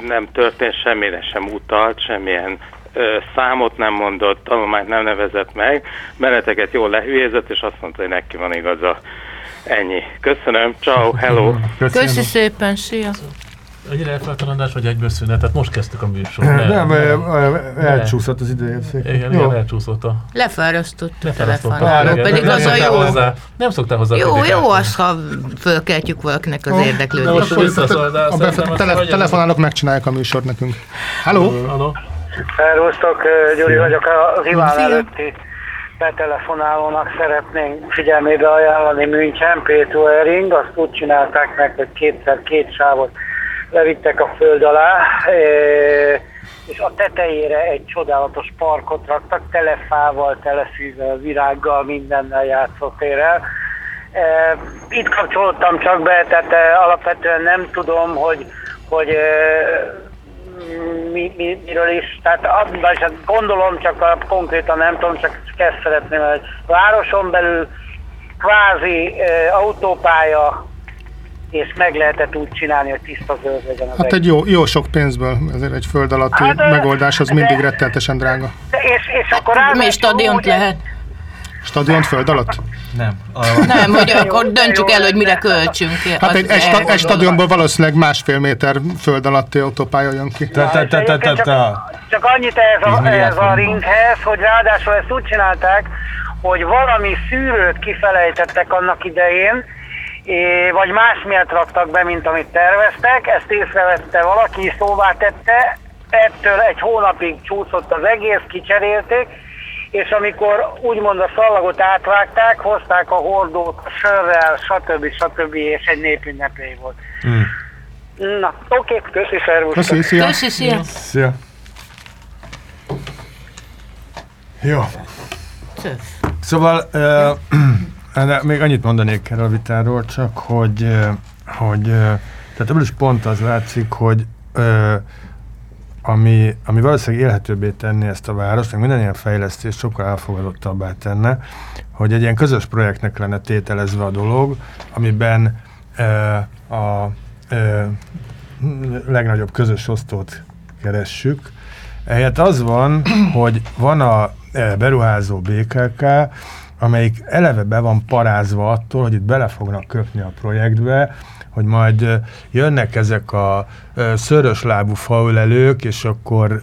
nem történt, semmire sem utalt, semmilyen ö, számot nem mondott, tanulmányt nem nevezett meg, meneteket jól lehülyézett, és azt mondta, hogy neki van igaza. Ennyi. Köszönöm. Ciao. Hello. Köszönöm. Köszi szépen. Szia. Egy elfeltarandás, vagy egyből szünet? Tehát most kezdtük a műsor. Nem, nem, nem elcsúszott az idő. Igen, igen, elcsúszott a... Lefárasztott a telefonáló, pedig az a jó. Hozzá, nem szoktál hozzá. Jó, jó az, ha fölkeltjük valakinek az érdeklődést. A telefonálók megcsinálják a műsort nekünk. Halló? Halló? Szervusztok, Gyuri vagyok, az Iván előtti betelefonálónak szeretnénk figyelmébe ajánlani München, Pétuering, azt úgy csinálták meg, hogy kétszer két sávot levittek a föld alá, e, és a tetejére egy csodálatos parkot raktak, tele fával, tele szűzzel, virággal, mindennel játszótérrel. E, itt kapcsolódtam csak be, tehát e, alapvetően nem tudom, hogy, hogy mi, mi, miről is, tehát vagy hát gondolom, csak a, konkrétan nem tudom, csak ezt szeretném, hogy városon belül kvázi autópálya, és meg lehetett úgy csinálni, hogy tiszta zöld legyen az Hát egy jó, jó sok pénzből, ezért egy föld alatti hát, megoldás, az de, mindig rettenetesen drága. De és, és akkor hát, Mi stadiont lehet? Stadion föld alatt? Nem. A... Nem, hogy akkor döntsük el, hogy mire költsünk. Hát egy, egy, egy stadionból valószínűleg másfél méter föld alatti autópálya jön ki. Te, te, te, te, te. Csak annyit ez a, ez a ringhez, hogy ráadásul ezt úgy csinálták, hogy valami szűrőt kifelejtettek annak idején, vagy más miatt raktak be, mint amit terveztek, ezt észrevette valaki, szóvá tette, ettől egy hónapig csúszott az egész, kicserélték, és amikor úgymond a szallagot átvágták, hozták a hordót a sörrel, stb. stb. és egy népünnepé volt. Mm. Na, oké, okay, köszi, szervusz. Köszi, szia. Köszi, szia. Szia. Jó. Szóval uh, még annyit mondanék erről a vitáról, csak hogy, hogy tehát ebből is pont az látszik, hogy ami, ami valószínűleg élhetőbbé tenni ezt a várost, meg minden ilyen fejlesztés sokkal elfogadottabbá tenne, hogy egy ilyen közös projektnek lenne tételezve a dolog, amiben e, a e, legnagyobb közös osztót keressük. Ehelyett az van, hogy van a beruházó BKK, amelyik eleve be van parázva attól, hogy itt bele fognak köpni a projektbe, hogy majd jönnek ezek a szörös lábú faülelők, és akkor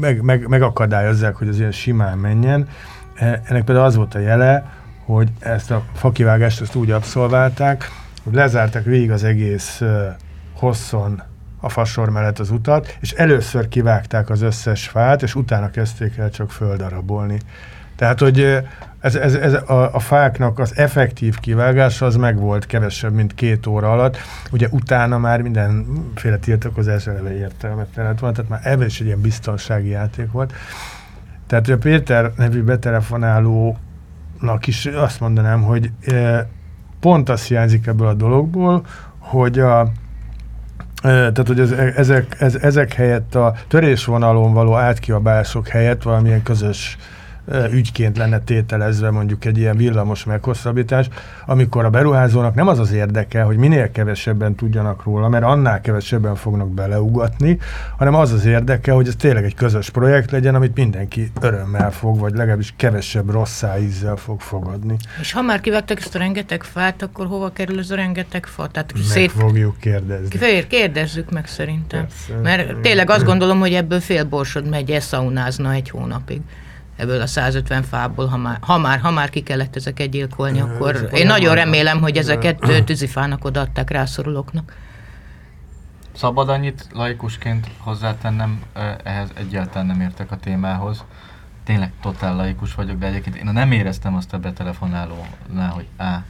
meg, meg, megakadályozzák, hogy az ilyen simán menjen. E, ennek például az volt a jele, hogy ezt a fakivágást ezt úgy abszolválták, hogy lezártak végig az egész hosszon a fasor mellett az utat, és először kivágták az összes fát, és utána kezdték el csak földarabolni. Tehát, hogy ez, ez, ez a, a fáknak az effektív kivágása az meg volt kevesebb, mint két óra alatt. Ugye utána már mindenféle tiltakozás eleve értelmetlen van, tehát már ebben is egy ilyen biztonsági játék volt. Tehát a Péter nevű betelefonálónak is azt mondanám, hogy e, pont azt hiányzik ebből a dologból, hogy a, e, tehát, hogy ez, ezek, ez, ezek helyett a törésvonalon való átkiabálások helyett valamilyen közös ügyként lenne tételezve mondjuk egy ilyen villamos meghosszabbítás, amikor a beruházónak nem az az érdeke, hogy minél kevesebben tudjanak róla, mert annál kevesebben fognak beleugatni, hanem az az érdeke, hogy ez tényleg egy közös projekt legyen, amit mindenki örömmel fog, vagy legalábbis kevesebb rossz ízzel fog fogadni. És ha már kivettek ezt a rengeteg fát, akkor hova kerül ez a rengeteg fa? Tehát meg szét... fogjuk kérdezni. Fél, kérdezzük meg szerintem. Persze. Mert tényleg azt gondolom, hogy ebből fél borsod megy, eszaunázna egy hónapig ebből a 150 fából, ha már, ha már, ha már ki kellett ezeket gyilkolni, akkor én nagyon remélem, hogy ezeket tűzifának odaadták rászorulóknak. Szabad annyit laikusként hozzátennem, ehhez egyáltalán nem értek a témához. Tényleg totál laikus vagyok, de egyébként én nem éreztem azt a betelefonálónál, hogy á,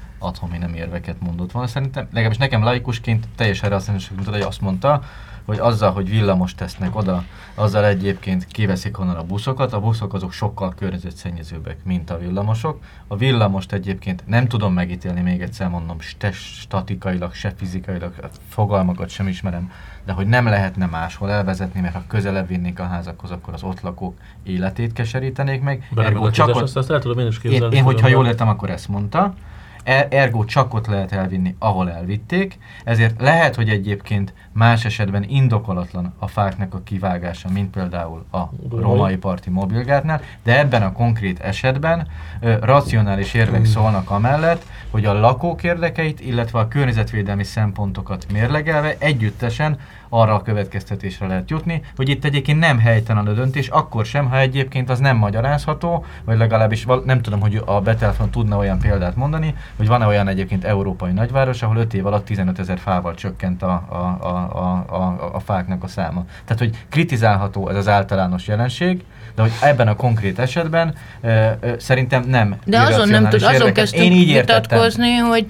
mi nem érveket mondott volna. Szerintem, legalábbis nekem laikusként teljesen azt hogy azt mondta, hogy azzal, hogy villamos tesznek oda, azzal egyébként kiveszik onnan a buszokat, a buszok azok sokkal környezetszennyezőbbek, mint a villamosok. A villamost egyébként nem tudom megítélni, még egyszer mondom, se statikailag, se fizikailag, fogalmakat sem ismerem, de hogy nem lehetne máshol elvezetni, mert ha közelebb vinnék a házakhoz, akkor az ott lakók életét keserítenék meg. Ergo csak ott, azt, azt el tudom én is képzelni. Én, én hogyha jól értem, akkor ezt mondta. Er, ergo csak ott lehet elvinni, ahol elvitték, ezért lehet, hogy egyébként más esetben indokolatlan a fáknak a kivágása, mint például a romai parti mobilgártnál, de ebben a konkrét esetben ö, racionális érvek szólnak amellett, hogy a lakók érdekeit, illetve a környezetvédelmi szempontokat mérlegelve együttesen arra a következtetésre lehet jutni, hogy itt egyébként nem helytelen a döntés, akkor sem, ha egyébként az nem magyarázható, vagy legalábbis nem tudom, hogy a betelefon tudna olyan példát mondani, hogy van-e olyan egyébként európai nagyváros, ahol 5 év alatt 15 ezer fával csökkent a, a, a, a, a, a fáknak a száma. Tehát, hogy kritizálható ez az általános jelenség, de hogy ebben a konkrét esetben ö, ö, szerintem nem. De azon nem tud, azon kezdtünk én így vitatkozni, hogy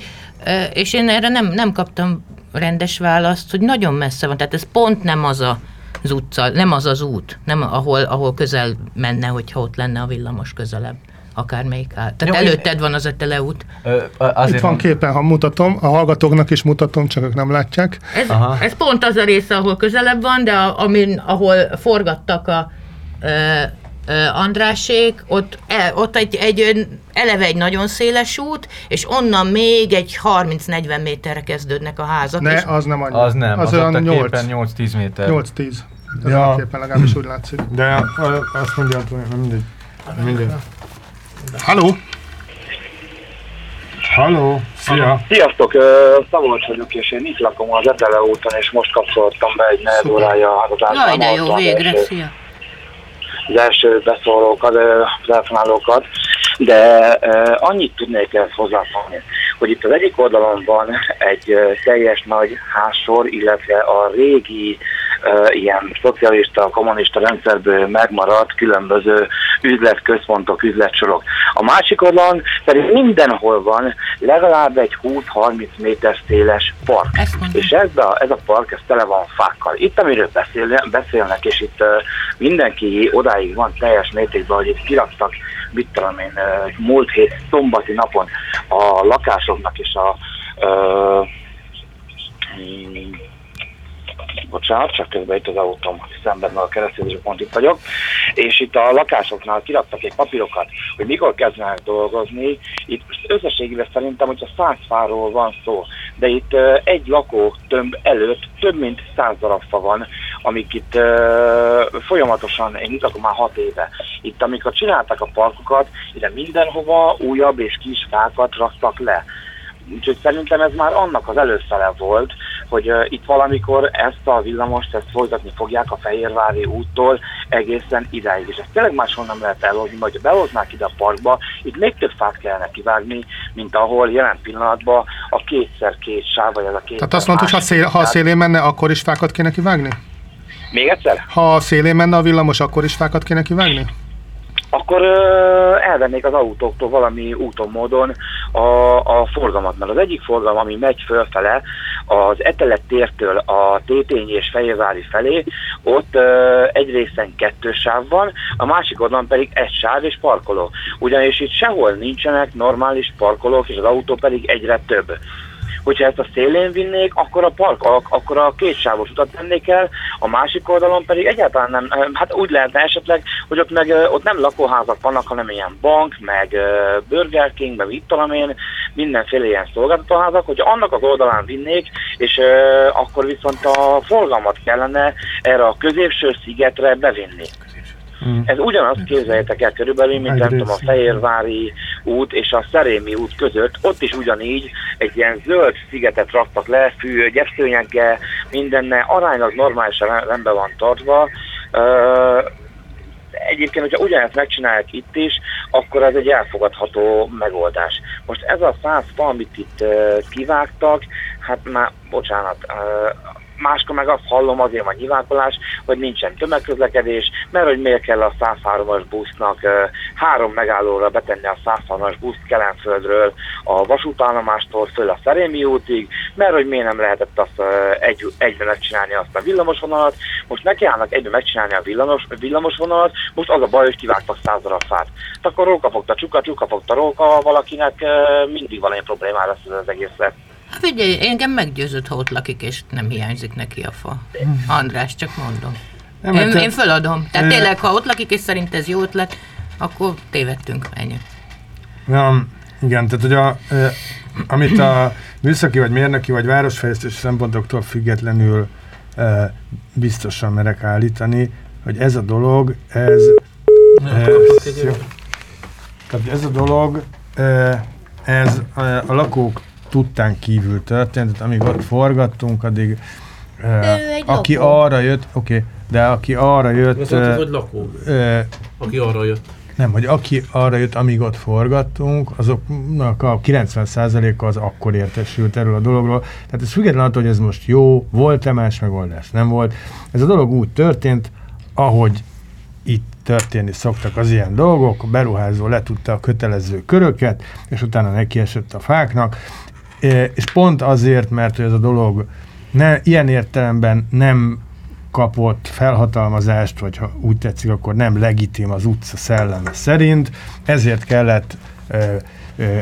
és én erre nem, nem kaptam rendes választ, hogy nagyon messze van. Tehát ez pont nem az a, az utca, nem az az út, nem ahol, ahol közel menne, hogyha ott lenne a villamos közelebb akármelyik áll. Tehát Jó, előtted én... van az a teleút. Ö, Itt van képen, ha mutatom, a hallgatóknak is mutatom, csak ők nem látják. Ez, ez pont az a része, ahol közelebb van, de a, amin, ahol forgattak a Andrásék, ott, e, ott egy, egy eleve egy nagyon széles út, és onnan még egy 30-40 méterre kezdődnek a házak. Ne, az nem annyi. Az nem, az, az olyan 8, 8-10 méter. 8-10. Ez ja. a képen legalábbis úgy látszik. De azt mondja, hogy mindegy. mindegy. Halló! Halló, szia! Sziasztok, Szabolcs vagyok, és én itt lakom az Etele úton, és most kapcsoltam be egy negyed órája az Jaj, de jó, végre, szia! Az első beszólókat, telefonálókat, de annyit tudnék ezt hozzáfogni, hogy itt az egyik oldalon van egy teljes nagy házsor, illetve a régi ilyen szocialista, kommunista rendszerből megmaradt különböző üzletközpontok, üzletsorok. A másik oldalon pedig mindenhol van legalább egy 20-30 méter széles park. És ez a, ez a park, ez tele van fákkal. Itt, amiről beszél, beszélnek, és itt mindenki odáig van teljes mértékben, hogy itt kiraktak, mit tudom én, múlt hét szombati napon a lakásoknak és a uh, bocsánat, csak közben itt az autóm szemben a keresztezés pont itt vagyok, és itt a lakásoknál kiraktak egy papírokat, hogy mikor kezdenek dolgozni. Itt összességében szerintem, hogyha száz fáról van szó, de itt egy lakó tömb előtt több mint száz darab fa van, amik itt folyamatosan, én itt már hat éve, itt amikor csináltak a parkokat, ide mindenhova újabb és kis fákat raktak le. Úgyhogy szerintem ez már annak az előszele volt, hogy itt valamikor ezt a villamost ezt folytatni fogják a Fehérvári úttól egészen idáig. És ezt tényleg máshol nem lehet elhozni, vagy ha behoznák ide a parkba, itt még több fát kellene kivágni, mint ahol jelen pillanatban a kétszer két sáv, vagy ez a két. Tehát azt mondta, hogy ha, szél, ha a szélén menne, akkor is fákat kéne kivágni? Még egyszer? Ha a szélén menne a villamos, akkor is fákat kéne kivágni? akkor ö, elvennék az autóktól valami úton módon a, a forgalmat. Mert az egyik forgalom, ami megy fölfele, az Etelet tértől a Tétény és Fehérvári felé, ott ö, egy részen kettő sáv van, a másik oldalon pedig egy sáv és parkoló. Ugyanis itt sehol nincsenek normális parkolók, és az autó pedig egyre több. Hogyha ezt a szélén vinnék, akkor a park, akkor a kétsávos utat tennék el, a másik oldalon pedig egyáltalán nem, hát úgy lehetne esetleg, hogy ott, meg, ott nem lakóházak vannak, hanem ilyen bank, meg Burger King, meg itt tudom én, mindenféle ilyen szolgáltatóházak, hogy annak az oldalán vinnék, és akkor viszont a forgalmat kellene erre a középső szigetre bevinni. Mm. Ez ugyanazt képzeljétek el körülbelül, mint nem tudom, a Fehérvári út és a Szerémi út között, ott is ugyanígy egy ilyen zöld szigetet raktak le, fű, gyepszőnyekkel, mindenne, aránylag normálisan rendben van tartva. Uh, egyébként, hogyha ugyanezt megcsinálják itt is, akkor ez egy elfogadható megoldás. Most ez a száz fa, amit itt uh, kivágtak, hát már, bocsánat, uh, máskor meg azt hallom, azért van nyilvánkolás, hogy nincsen tömegközlekedés, mert hogy miért kell a 103-as busznak három megállóra betenni a 103-as buszt Kelenföldről a vasútállomástól föl a Szerémi útig, mert hogy miért nem lehetett azt egy, egyben megcsinálni azt a villamosvonalat, most neki állnak egyben megcsinálni a villamos, villamosvonalat, most az a baj, hogy kivágtak száz darab fát. Akkor róka fogta csuka, csuka fogta róka, valakinek mindig valami problémára lesz az egészet. Figyelj, engem meggyőzött, ha ott lakik, és nem hiányzik neki a fa. András, csak mondom. Nem, én, te... én föladom. Tehát é... tényleg, ha ott lakik, és szerint ez jó ötlet, akkor tévedtünk, ennyi. Ja, igen, tehát hogy a, amit a műszaki, vagy mérnöki, vagy városfejlesztési szempontoktól függetlenül biztosan merek állítani, hogy ez a dolog, ez, ez, tehát ez a dolog, ez a lakók tudtán kívül történt, amíg ott forgattunk, addig uh, aki lakó. arra jött, oké, okay, de aki arra jött... Ez uh, hogy lakó, uh, aki arra jött. Nem, hogy aki arra jött, amíg ott forgattunk, azoknak a 90%-a az akkor értesült erről a dologról. Tehát ez független attól, hogy ez most jó, volt-e más megoldás, nem volt. Ez a dolog úgy történt, ahogy itt történni szoktak az ilyen dolgok, a beruházó letudta a kötelező köröket, és utána nekiesett a fáknak, és pont azért, mert ez a dolog ne, ilyen értelemben nem kapott felhatalmazást, vagy ha úgy tetszik, akkor nem legitim az utca szelleme szerint, ezért kellett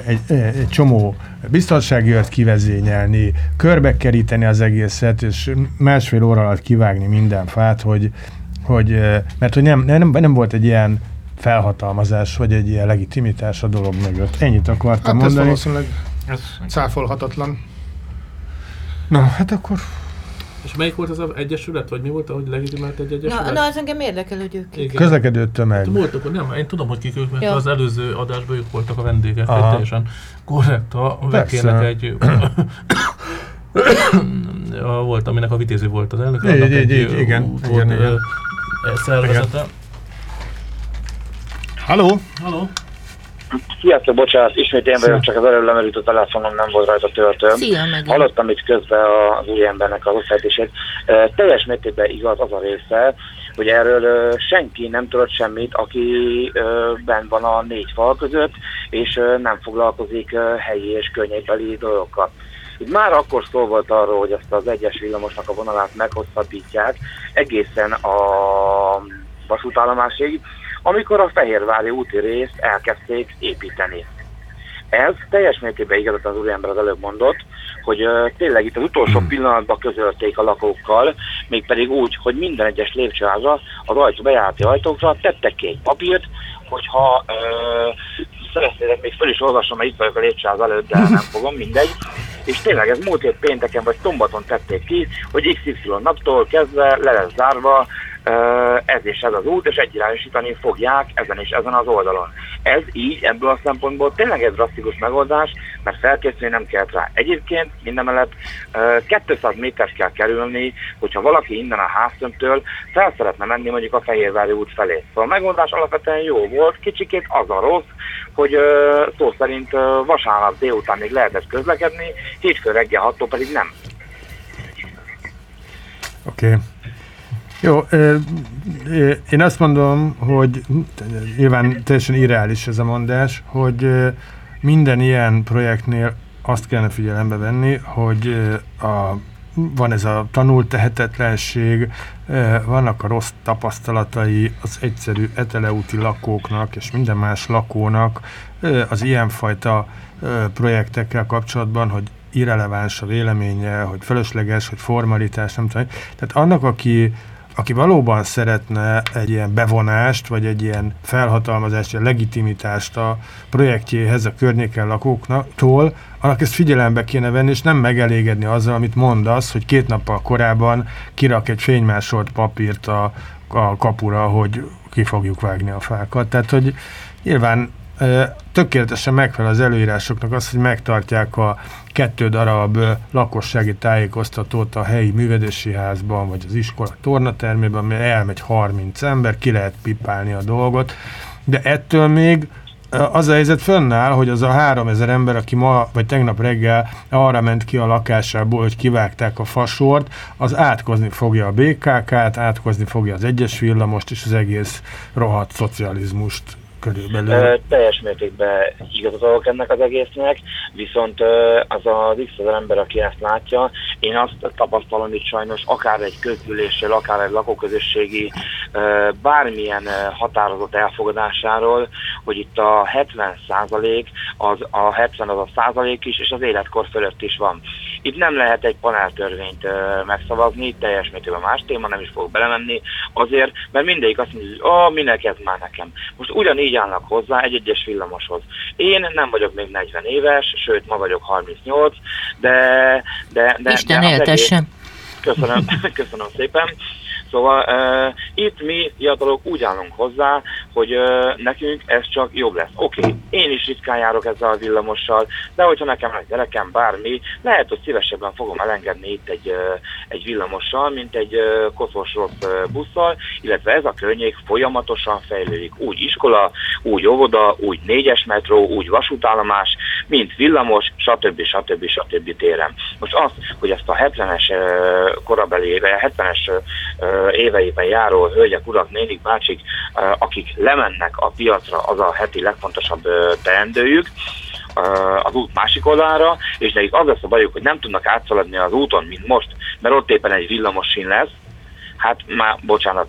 egy, egy csomó biztonsági őrt kivezényelni, körbekeríteni az egészet, és másfél óra alatt kivágni minden fát, hogy, hogy mert hogy nem, nem, nem volt egy ilyen felhatalmazás, vagy egy ilyen legitimitás a dolog mögött. Ennyit akartam hát mondani. valószínűleg ez cáfolhatatlan. Na, hát akkor... És melyik volt az egyesület, vagy mi volt, ahogy legitimált egy egyesület? Na, na az engem érdekel, hogy ők kik. Közlekedő tömeg. Hát voltak, nem, én tudom, hogy kik ők, mert ja. az előző adásban ők voltak a vendégek, egy teljesen korrekt, a vekének egy... volt, aminek a vitézi volt az elnök. Így, így, igen, igen, igen. szervezete. Halló? Halló? Sziasztok, bocsánat, ismét én vagyok, csak az előbb lemerült a telefonom, nem volt rajta töltő. Szia, Hallottam itt közben az új embernek az. E, teljes mértékben igaz az a része, hogy erről senki nem tudott semmit, aki ben van a négy fal között, és nem foglalkozik helyi és környékbeli dolgokkal. Itt már akkor szó volt arról, hogy ezt az egyes villamosnak a vonalát meghosszabbítják egészen a vasútállomásig, amikor a Fehérvári úti részt elkezdték építeni. Ez teljes mértékben igazat az úriember az előbb mondott, hogy uh, tényleg itt az utolsó hmm. pillanatban közölték a lakókkal, mégpedig úgy, hogy minden egyes lépcsőházra, az ajtó, bejárati ajtókra tettek ki egy papírt, hogyha uh, szeretnétek, még föl is olvasom, mert itt vagyok a lépcsőház előtt, de nem fogom, mindegy. És tényleg ez múlt hét pénteken vagy szombaton tették ki, hogy XY naptól kezdve le lesz zárva ez és ez az út, és egyirányosítani fogják ezen és ezen az oldalon. Ez így ebből a szempontból tényleg egy drasztikus megoldás, mert felkészülni nem kell rá. Egyébként mindemellett 200 métert kell kerülni, hogyha valaki innen a háztömtől fel szeretne menni mondjuk a Fehérvári út felé. Szóval a megoldás alapvetően jó volt, kicsikét az a rossz, hogy szó szerint vasárnap délután még lehetett közlekedni, hétfő reggel 6 pedig nem. Oké. Okay. Jó, én azt mondom, hogy nyilván teljesen irreális ez a mondás, hogy minden ilyen projektnél azt kellene figyelembe venni, hogy a, van ez a tanult tehetetlenség, vannak a rossz tapasztalatai az egyszerű eteleúti lakóknak és minden más lakónak az ilyenfajta projektekkel kapcsolatban, hogy irreleváns a véleménye, hogy fölösleges, hogy formalitás, nem tudom. Tehát annak, aki aki valóban szeretne egy ilyen bevonást, vagy egy ilyen felhatalmazást, egy legitimitást a projektjéhez a környéken lakóktól, annak ezt figyelembe kéne venni, és nem megelégedni azzal, amit mondasz, hogy két nappal korábban kirak egy fénymásolt papírt a, a kapura, hogy ki fogjuk vágni a fákat. Tehát, hogy nyilván tökéletesen megfelel az előírásoknak az, hogy megtartják a kettő darab lakossági tájékoztatót a helyi művedési házban, vagy az iskola tornatermében, mert elmegy 30 ember, ki lehet pipálni a dolgot, de ettől még az a helyzet fönnáll, hogy az a három ezer ember, aki ma vagy tegnap reggel arra ment ki a lakásából, hogy kivágták a fasort, az átkozni fogja a BKK-t, átkozni fogja az egyes villamost és az egész rohadt szocializmust körülbelül. teljes mértékben igazolok ennek az egésznek, viszont az az X ember, aki ezt látja, én azt tapasztalom itt sajnos akár egy közgyűléssel, akár egy lakóközösségi bármilyen határozott elfogadásáról, hogy itt a 70 százalék, az a 70 az a százalék is, és az életkor fölött is van. Itt nem lehet egy paneltörvényt megszavazni, teljes mértékben más téma, nem is fog belemenni, azért, mert mindegyik azt mondja, hogy minek ez már nekem. Most ugyanígy állnak hozzá egy egyes villamoshoz. Én nem vagyok még 40 éves, sőt, ma vagyok 38, de... de, de Isten de éltessen! Köszönöm, köszönöm szépen. Szóval uh, itt mi fiatalok úgy állunk hozzá, hogy uh, nekünk ez csak jobb lesz. Oké, okay, én is ritkán járok ezzel a villamossal, de hogyha nekem egy gyerekem bármi, lehet, hogy szívesebben fogom elengedni itt egy, uh, egy villamossal, mint egy uh, koszos rossz busszal, illetve ez a környék folyamatosan fejlődik. Úgy iskola, úgy óvoda, úgy négyes metró, úgy vasútállomás, mint villamos, stb. stb. stb. téren. Most az, hogy ezt a 70-es uh, korabeli, 70-es uh, éveiben járó hölgyek, urak, nénik, bácsik, akik lemennek a piacra, az a heti legfontosabb teendőjük, az út másik oldalára, és nekik az lesz a bajuk, hogy nem tudnak átszaladni az úton, mint most, mert ott éppen egy villamos sín lesz, hát már, bocsánat,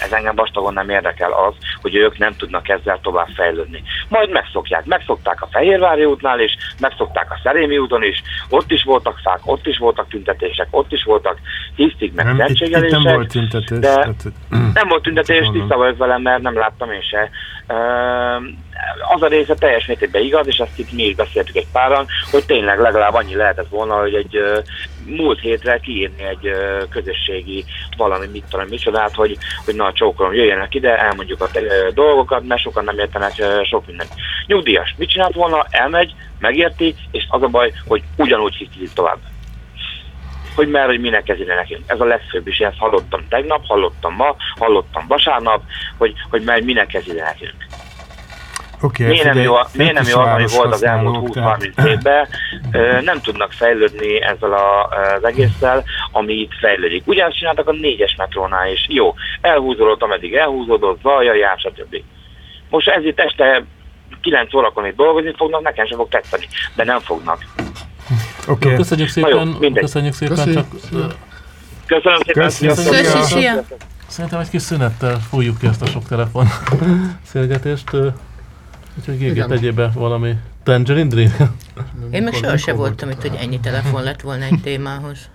ez engem vastagon nem érdekel az, hogy ők nem tudnak ezzel tovább fejlődni. Majd megszokják. Megszokták a Fehérvári útnál is, megszokták a Szerémi úton is, ott is voltak fák, ott is voltak tüntetések, ott is voltak tisztig, meg nem, itt, itt nem volt tüntetés. De tehát, nem volt tüntetés, tiszta vagy velem, mert nem láttam én se. Az a része teljes mértékben igaz, és azt itt mi is beszéltük egy páran, hogy tényleg legalább annyi lehetett volna, hogy egy múlt hétre kiírni egy közösségi valami, mit tudom, micsodát, hogy, hogy na csókolom, jöjjenek ide, elmondjuk a dolgokat, mert sokan nem értenek sok mindent. Nyugdíjas mit csinált volna? Elmegy, megérti, és az a baj, hogy ugyanúgy hisztik tovább hogy mert, hogy minek ez ide nekünk. Ez a legfőbb is, ezt hallottam tegnap, hallottam ma, hallottam vasárnap, hogy, hogy mert minek ez ide nekünk. Okay, miért, nem jó, miért nem jó az, ami volt az elmúlt 20-30 évben, nem tudnak fejlődni ezzel a, az egésszel, ami itt fejlődik. Ugyanezt csináltak a négyes metrónál is. Jó, elhúzódott, ameddig elhúzódott, zajja, jár, stb. Most ez itt este 9 órakon itt dolgozni fognak, nekem sem fog tetszeni, de nem fognak. Oké. Okay. Köszönjük szépen, jó, köszönjük szépen, Köszönjük. csak... Köszönöm szépen. Köszönjük. Szerintem egy kis szünettel fújjuk ki ezt a sok telefon szélgetést. Úgyhogy Gége tegyél be valami Tangerine Dream. Én meg sohasem voltam itt, hogy ennyi telefon lett volna egy témához.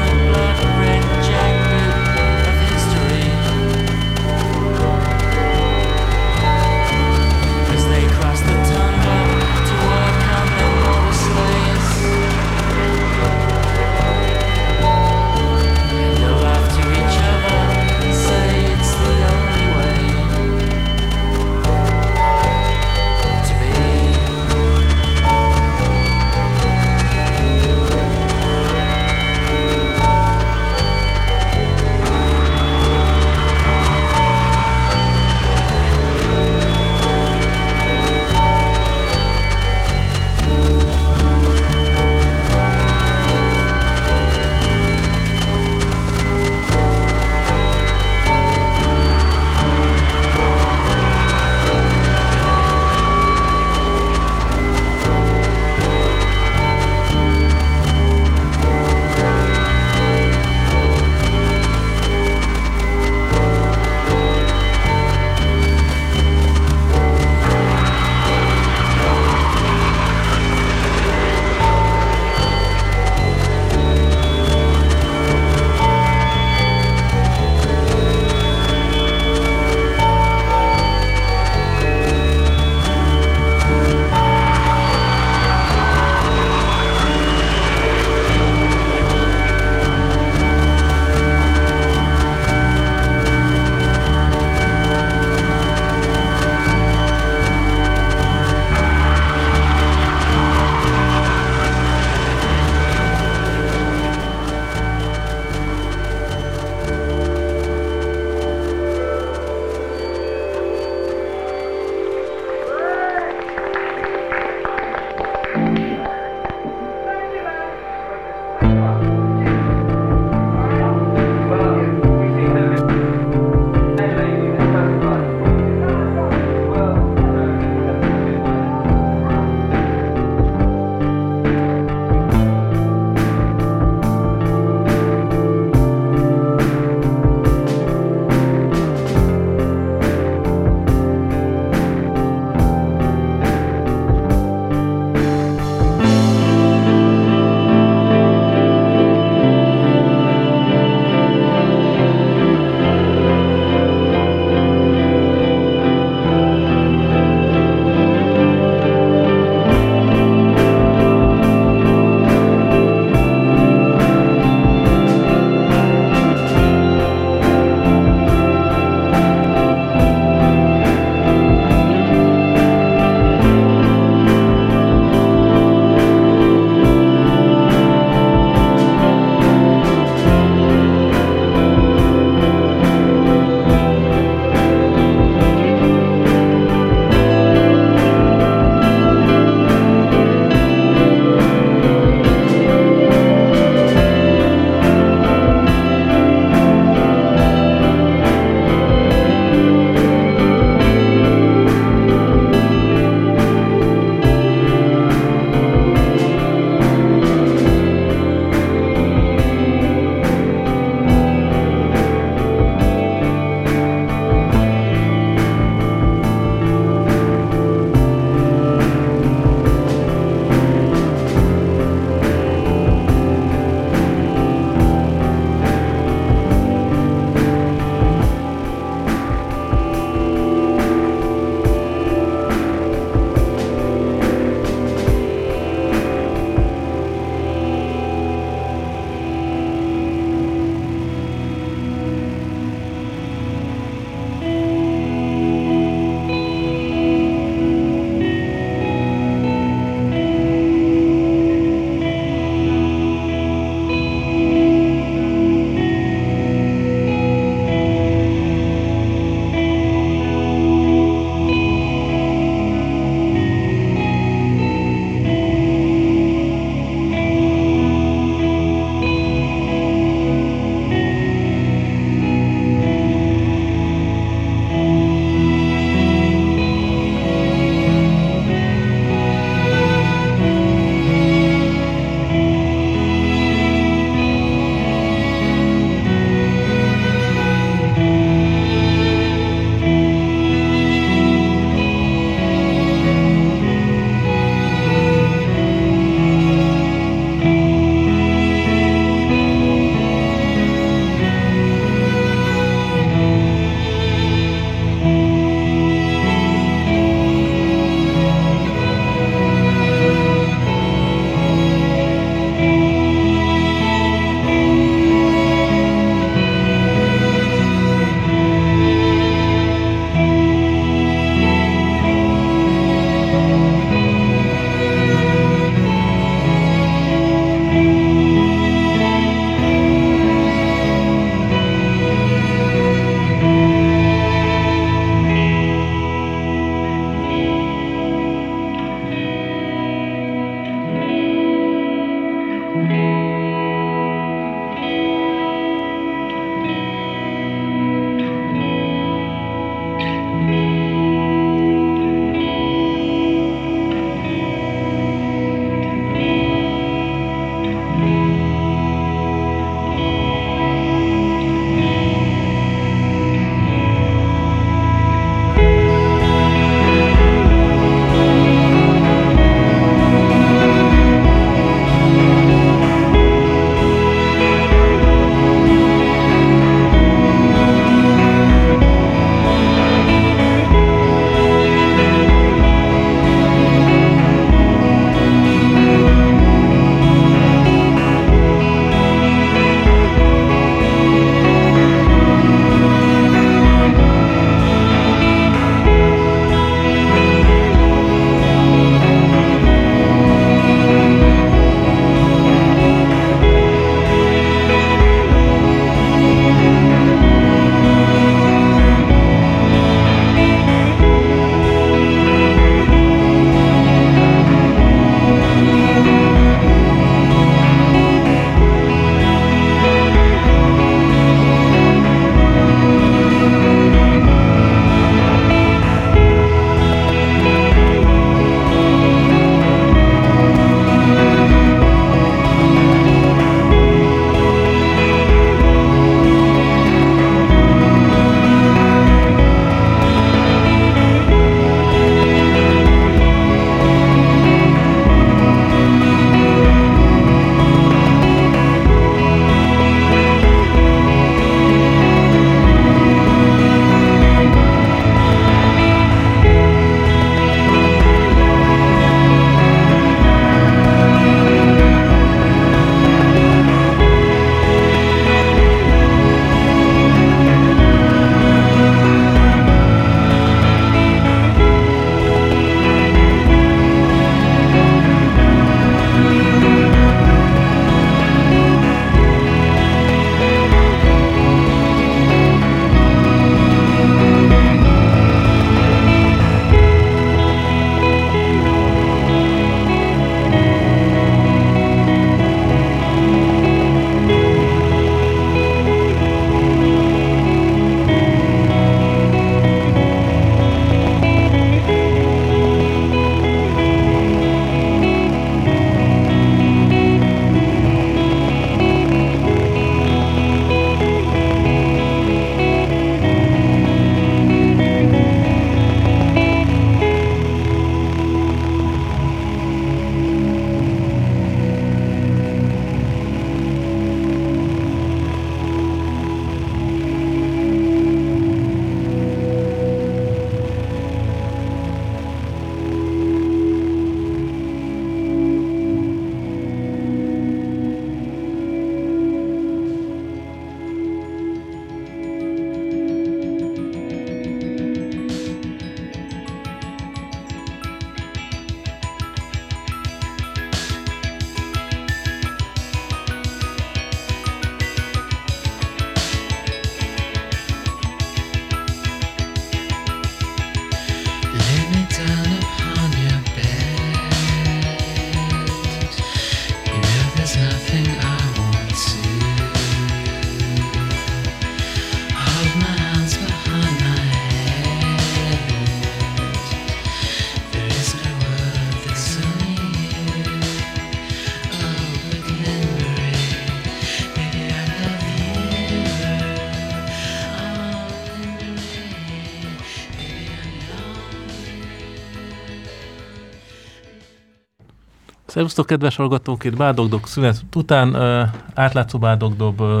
Szervusztok, kedves hallgatók! Itt Bádogdok szünet után uh, átlátszó Bádogdob uh,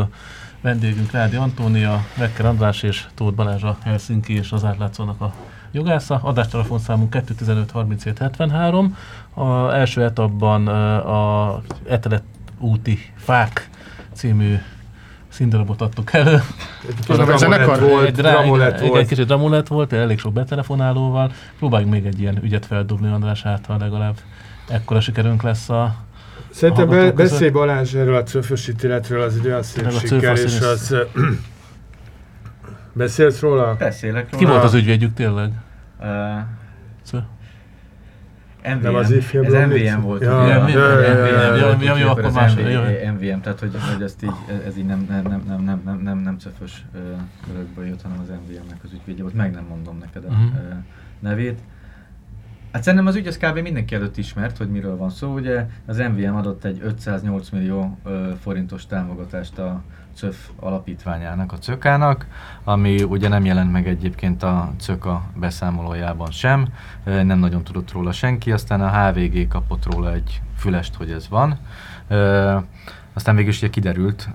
vendégünk Rádi Antónia, Vekker András és Tóth Balázs a Helsinki és az átlátszónak a jogásza. Adástelefonszámunk 215 37 73. A első etapban uh, a Etelet úti fák című színdarabot adtuk elő. Egy, zenekar volt, egy, volt. egy kicsit dramulet volt, elég sok betelefonálóval. Próbáljuk még egy ilyen ügyet feldobni András által legalább ekkora sikerünk lesz a Szerintem be, beszélj Balázs erről a cöfös ítéletről, az egy olyan szép siker, és az... Beszélsz róla? Beszélek róla. Ki volt az ügyvédjük tényleg? Uh, MVM, nem az ifjabb ez MVM volt. Ja, ja, MVM, ja, jó, akkor más. MVM, tehát hogy, hogy ezt így, ez így nem, nem, nem, nem, nem, nem, nem, nem cöfös körökből jött, hanem az MVM-nek az ügyvédje volt. Meg nem mondom neked a uh-huh. nevét. Hát szerintem az ügy az kb. mindenki előtt ismert, hogy miről van szó. Ugye az MVM adott egy 508 millió ö, forintos támogatást a CÖF alapítványának, a CÖKának, ami ugye nem jelent meg egyébként a CÖKA beszámolójában sem, nem nagyon tudott róla senki, aztán a HVG kapott róla egy fülest, hogy ez van. Aztán végül is ugye kiderült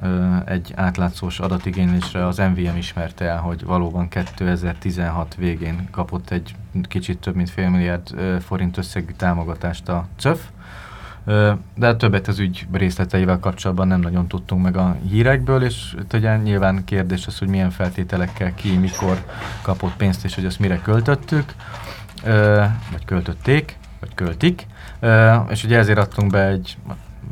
egy átlátszós adatigénylésre, az MVM ismerte el, hogy valóban 2016 végén kapott egy kicsit több mint fél milliárd forint összegű támogatást a CÖF, de többet az ügy részleteivel kapcsolatban nem nagyon tudtunk meg a hírekből, és ugye nyilván kérdés az, hogy milyen feltételekkel ki, mikor kapott pénzt, és hogy azt mire költöttük, vagy költötték, vagy költik, és ugye ezért adtunk be egy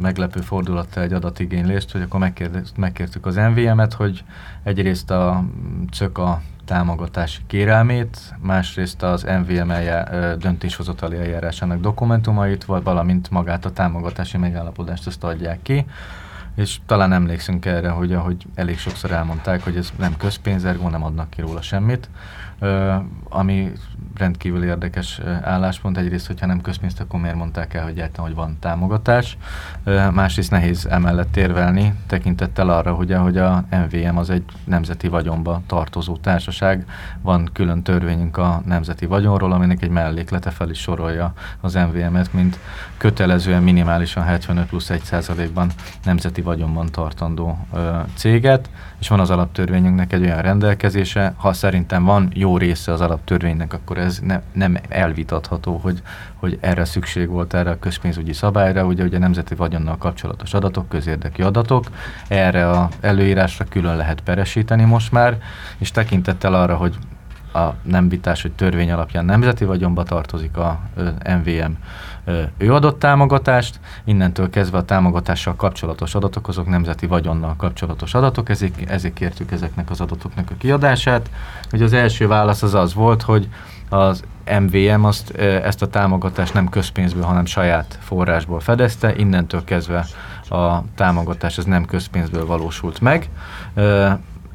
meglepő fordulattal egy adatigénylést, hogy akkor megkértük az MVM-et, hogy egyrészt a CÖKA támogatási kérelmét, másrészt az MVM eljá, döntéshozatali eljárásának dokumentumait, valamint magát a támogatási megállapodást azt adják ki. És talán emlékszünk erre, hogy ahogy elég sokszor elmondták, hogy ez nem közpénzergó, nem adnak ki róla semmit, ami rendkívül érdekes álláspont. Egyrészt, hogyha nem közpénzt, akkor miért mondták el, hogy egyáltalán, hogy van támogatás. Másrészt nehéz emellett érvelni, tekintettel arra, hogy ahogy a MVM az egy nemzeti vagyonba tartozó társaság, van külön törvényünk a nemzeti vagyonról, aminek egy melléklete fel is sorolja az MVM-et, mint kötelezően minimálisan 75 plusz 1 százalékban nemzeti vagyonban tartandó céget, és van az alaptörvényünknek egy olyan rendelkezése, ha szerintem van jó része az alaptörvénynek, akkor ez ne, nem elvitatható, hogy, hogy erre szükség volt erre a közpénzügyi szabályra, ugye, ugye nemzeti vagyonnal kapcsolatos adatok, közérdekű adatok, erre a előírásra külön lehet peresíteni most már, és tekintettel arra, hogy a nem vitás, hogy törvény alapján nemzeti vagyonba tartozik a MVM, ő adott támogatást, innentől kezdve a támogatással kapcsolatos adatok, azok nemzeti vagyonnal kapcsolatos adatok, ezért, ezért kértük ezeknek az adatoknak a kiadását. Ugye az első válasz az az volt, hogy az MVM azt, ezt a támogatást nem közpénzből, hanem saját forrásból fedezte, innentől kezdve a támogatás ez nem közpénzből valósult meg.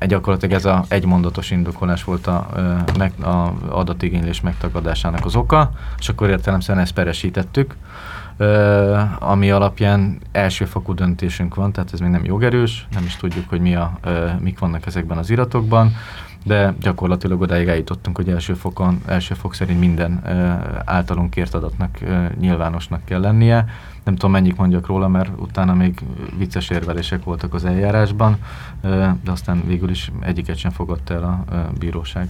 Gyakorlatilag ez a egymondatos indokolás volt a, a, a adatigénylés megtagadásának az oka, és akkor értelemszerűen ezt peresítettük, ami alapján elsőfokú döntésünk van, tehát ez még nem jogerős, nem is tudjuk, hogy mi a, mik vannak ezekben az iratokban, de gyakorlatilag odáig eljutottunk, hogy első, fokon, első fok szerint minden általunk kért adatnak nyilvánosnak kell lennie, nem tudom mennyik mondjak róla, mert utána még vicces érvelések voltak az eljárásban, de aztán végül is egyiket sem fogadta el a bíróság.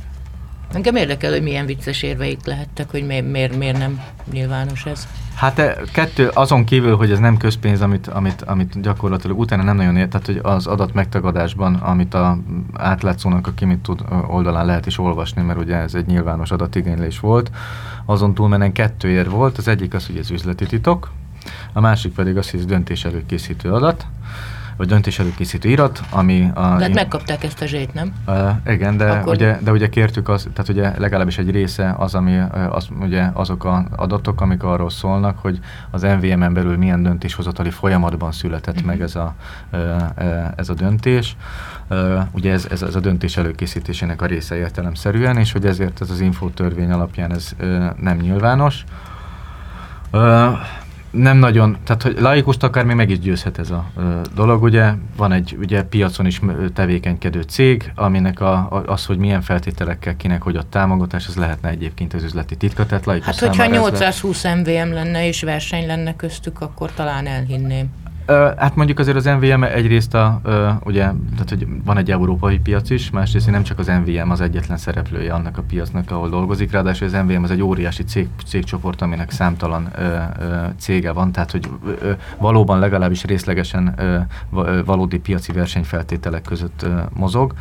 Engem érdekel, hogy milyen vicces érveik lehettek, hogy miért, miért, miért nem nyilvános ez. Hát e, kettő, azon kívül, hogy ez nem közpénz, amit, amit, amit gyakorlatilag utána nem nagyon ért, tehát hogy az adat megtagadásban, amit a átlátszónak a kimit tud oldalán lehet is olvasni, mert ugye ez egy nyilvános adatigénylés volt, azon túlmenen kettő ér volt, az egyik az, hogy ez üzleti titok, a másik pedig az, hogy ez döntés előkészítő adat, vagy döntés előkészítő irat, ami... A, de hát megkapták ezt a zsét, nem? Uh, igen, de Akkor... ugye, de ugye kértük, az, tehát ugye legalábbis egy része az, ami az, ugye azok az adatok, amik arról szólnak, hogy az MVM-en belül milyen döntéshozatali folyamatban született uh-huh. meg ez a, ez a döntés. Ugye ez, ez, ez a döntés előkészítésének a része értelemszerűen, és hogy ezért ez az infótörvény alapján ez nem nyilvános. Nem nagyon, tehát hogy laikust akár még meg is győzhet ez a ö, dolog, ugye van egy ugye piacon is tevékenykedő cég, aminek a, a, az, hogy milyen feltételekkel kinek hogy a támogatás, az lehetne egyébként az üzleti titka, tehát laikus Hát hogyha 820 MVM lenne és verseny lenne köztük, akkor talán elhinném. Hát mondjuk azért az NVM egyrészt a, ugye, tehát hogy van egy európai piac is, másrészt nem csak az NVM az egyetlen szereplője annak a piacnak, ahol dolgozik, ráadásul az NVM az egy óriási cég, cégcsoport, aminek számtalan ö, ö, cége van, tehát hogy ö, valóban legalábbis részlegesen ö, valódi piaci versenyfeltételek között ö, mozog,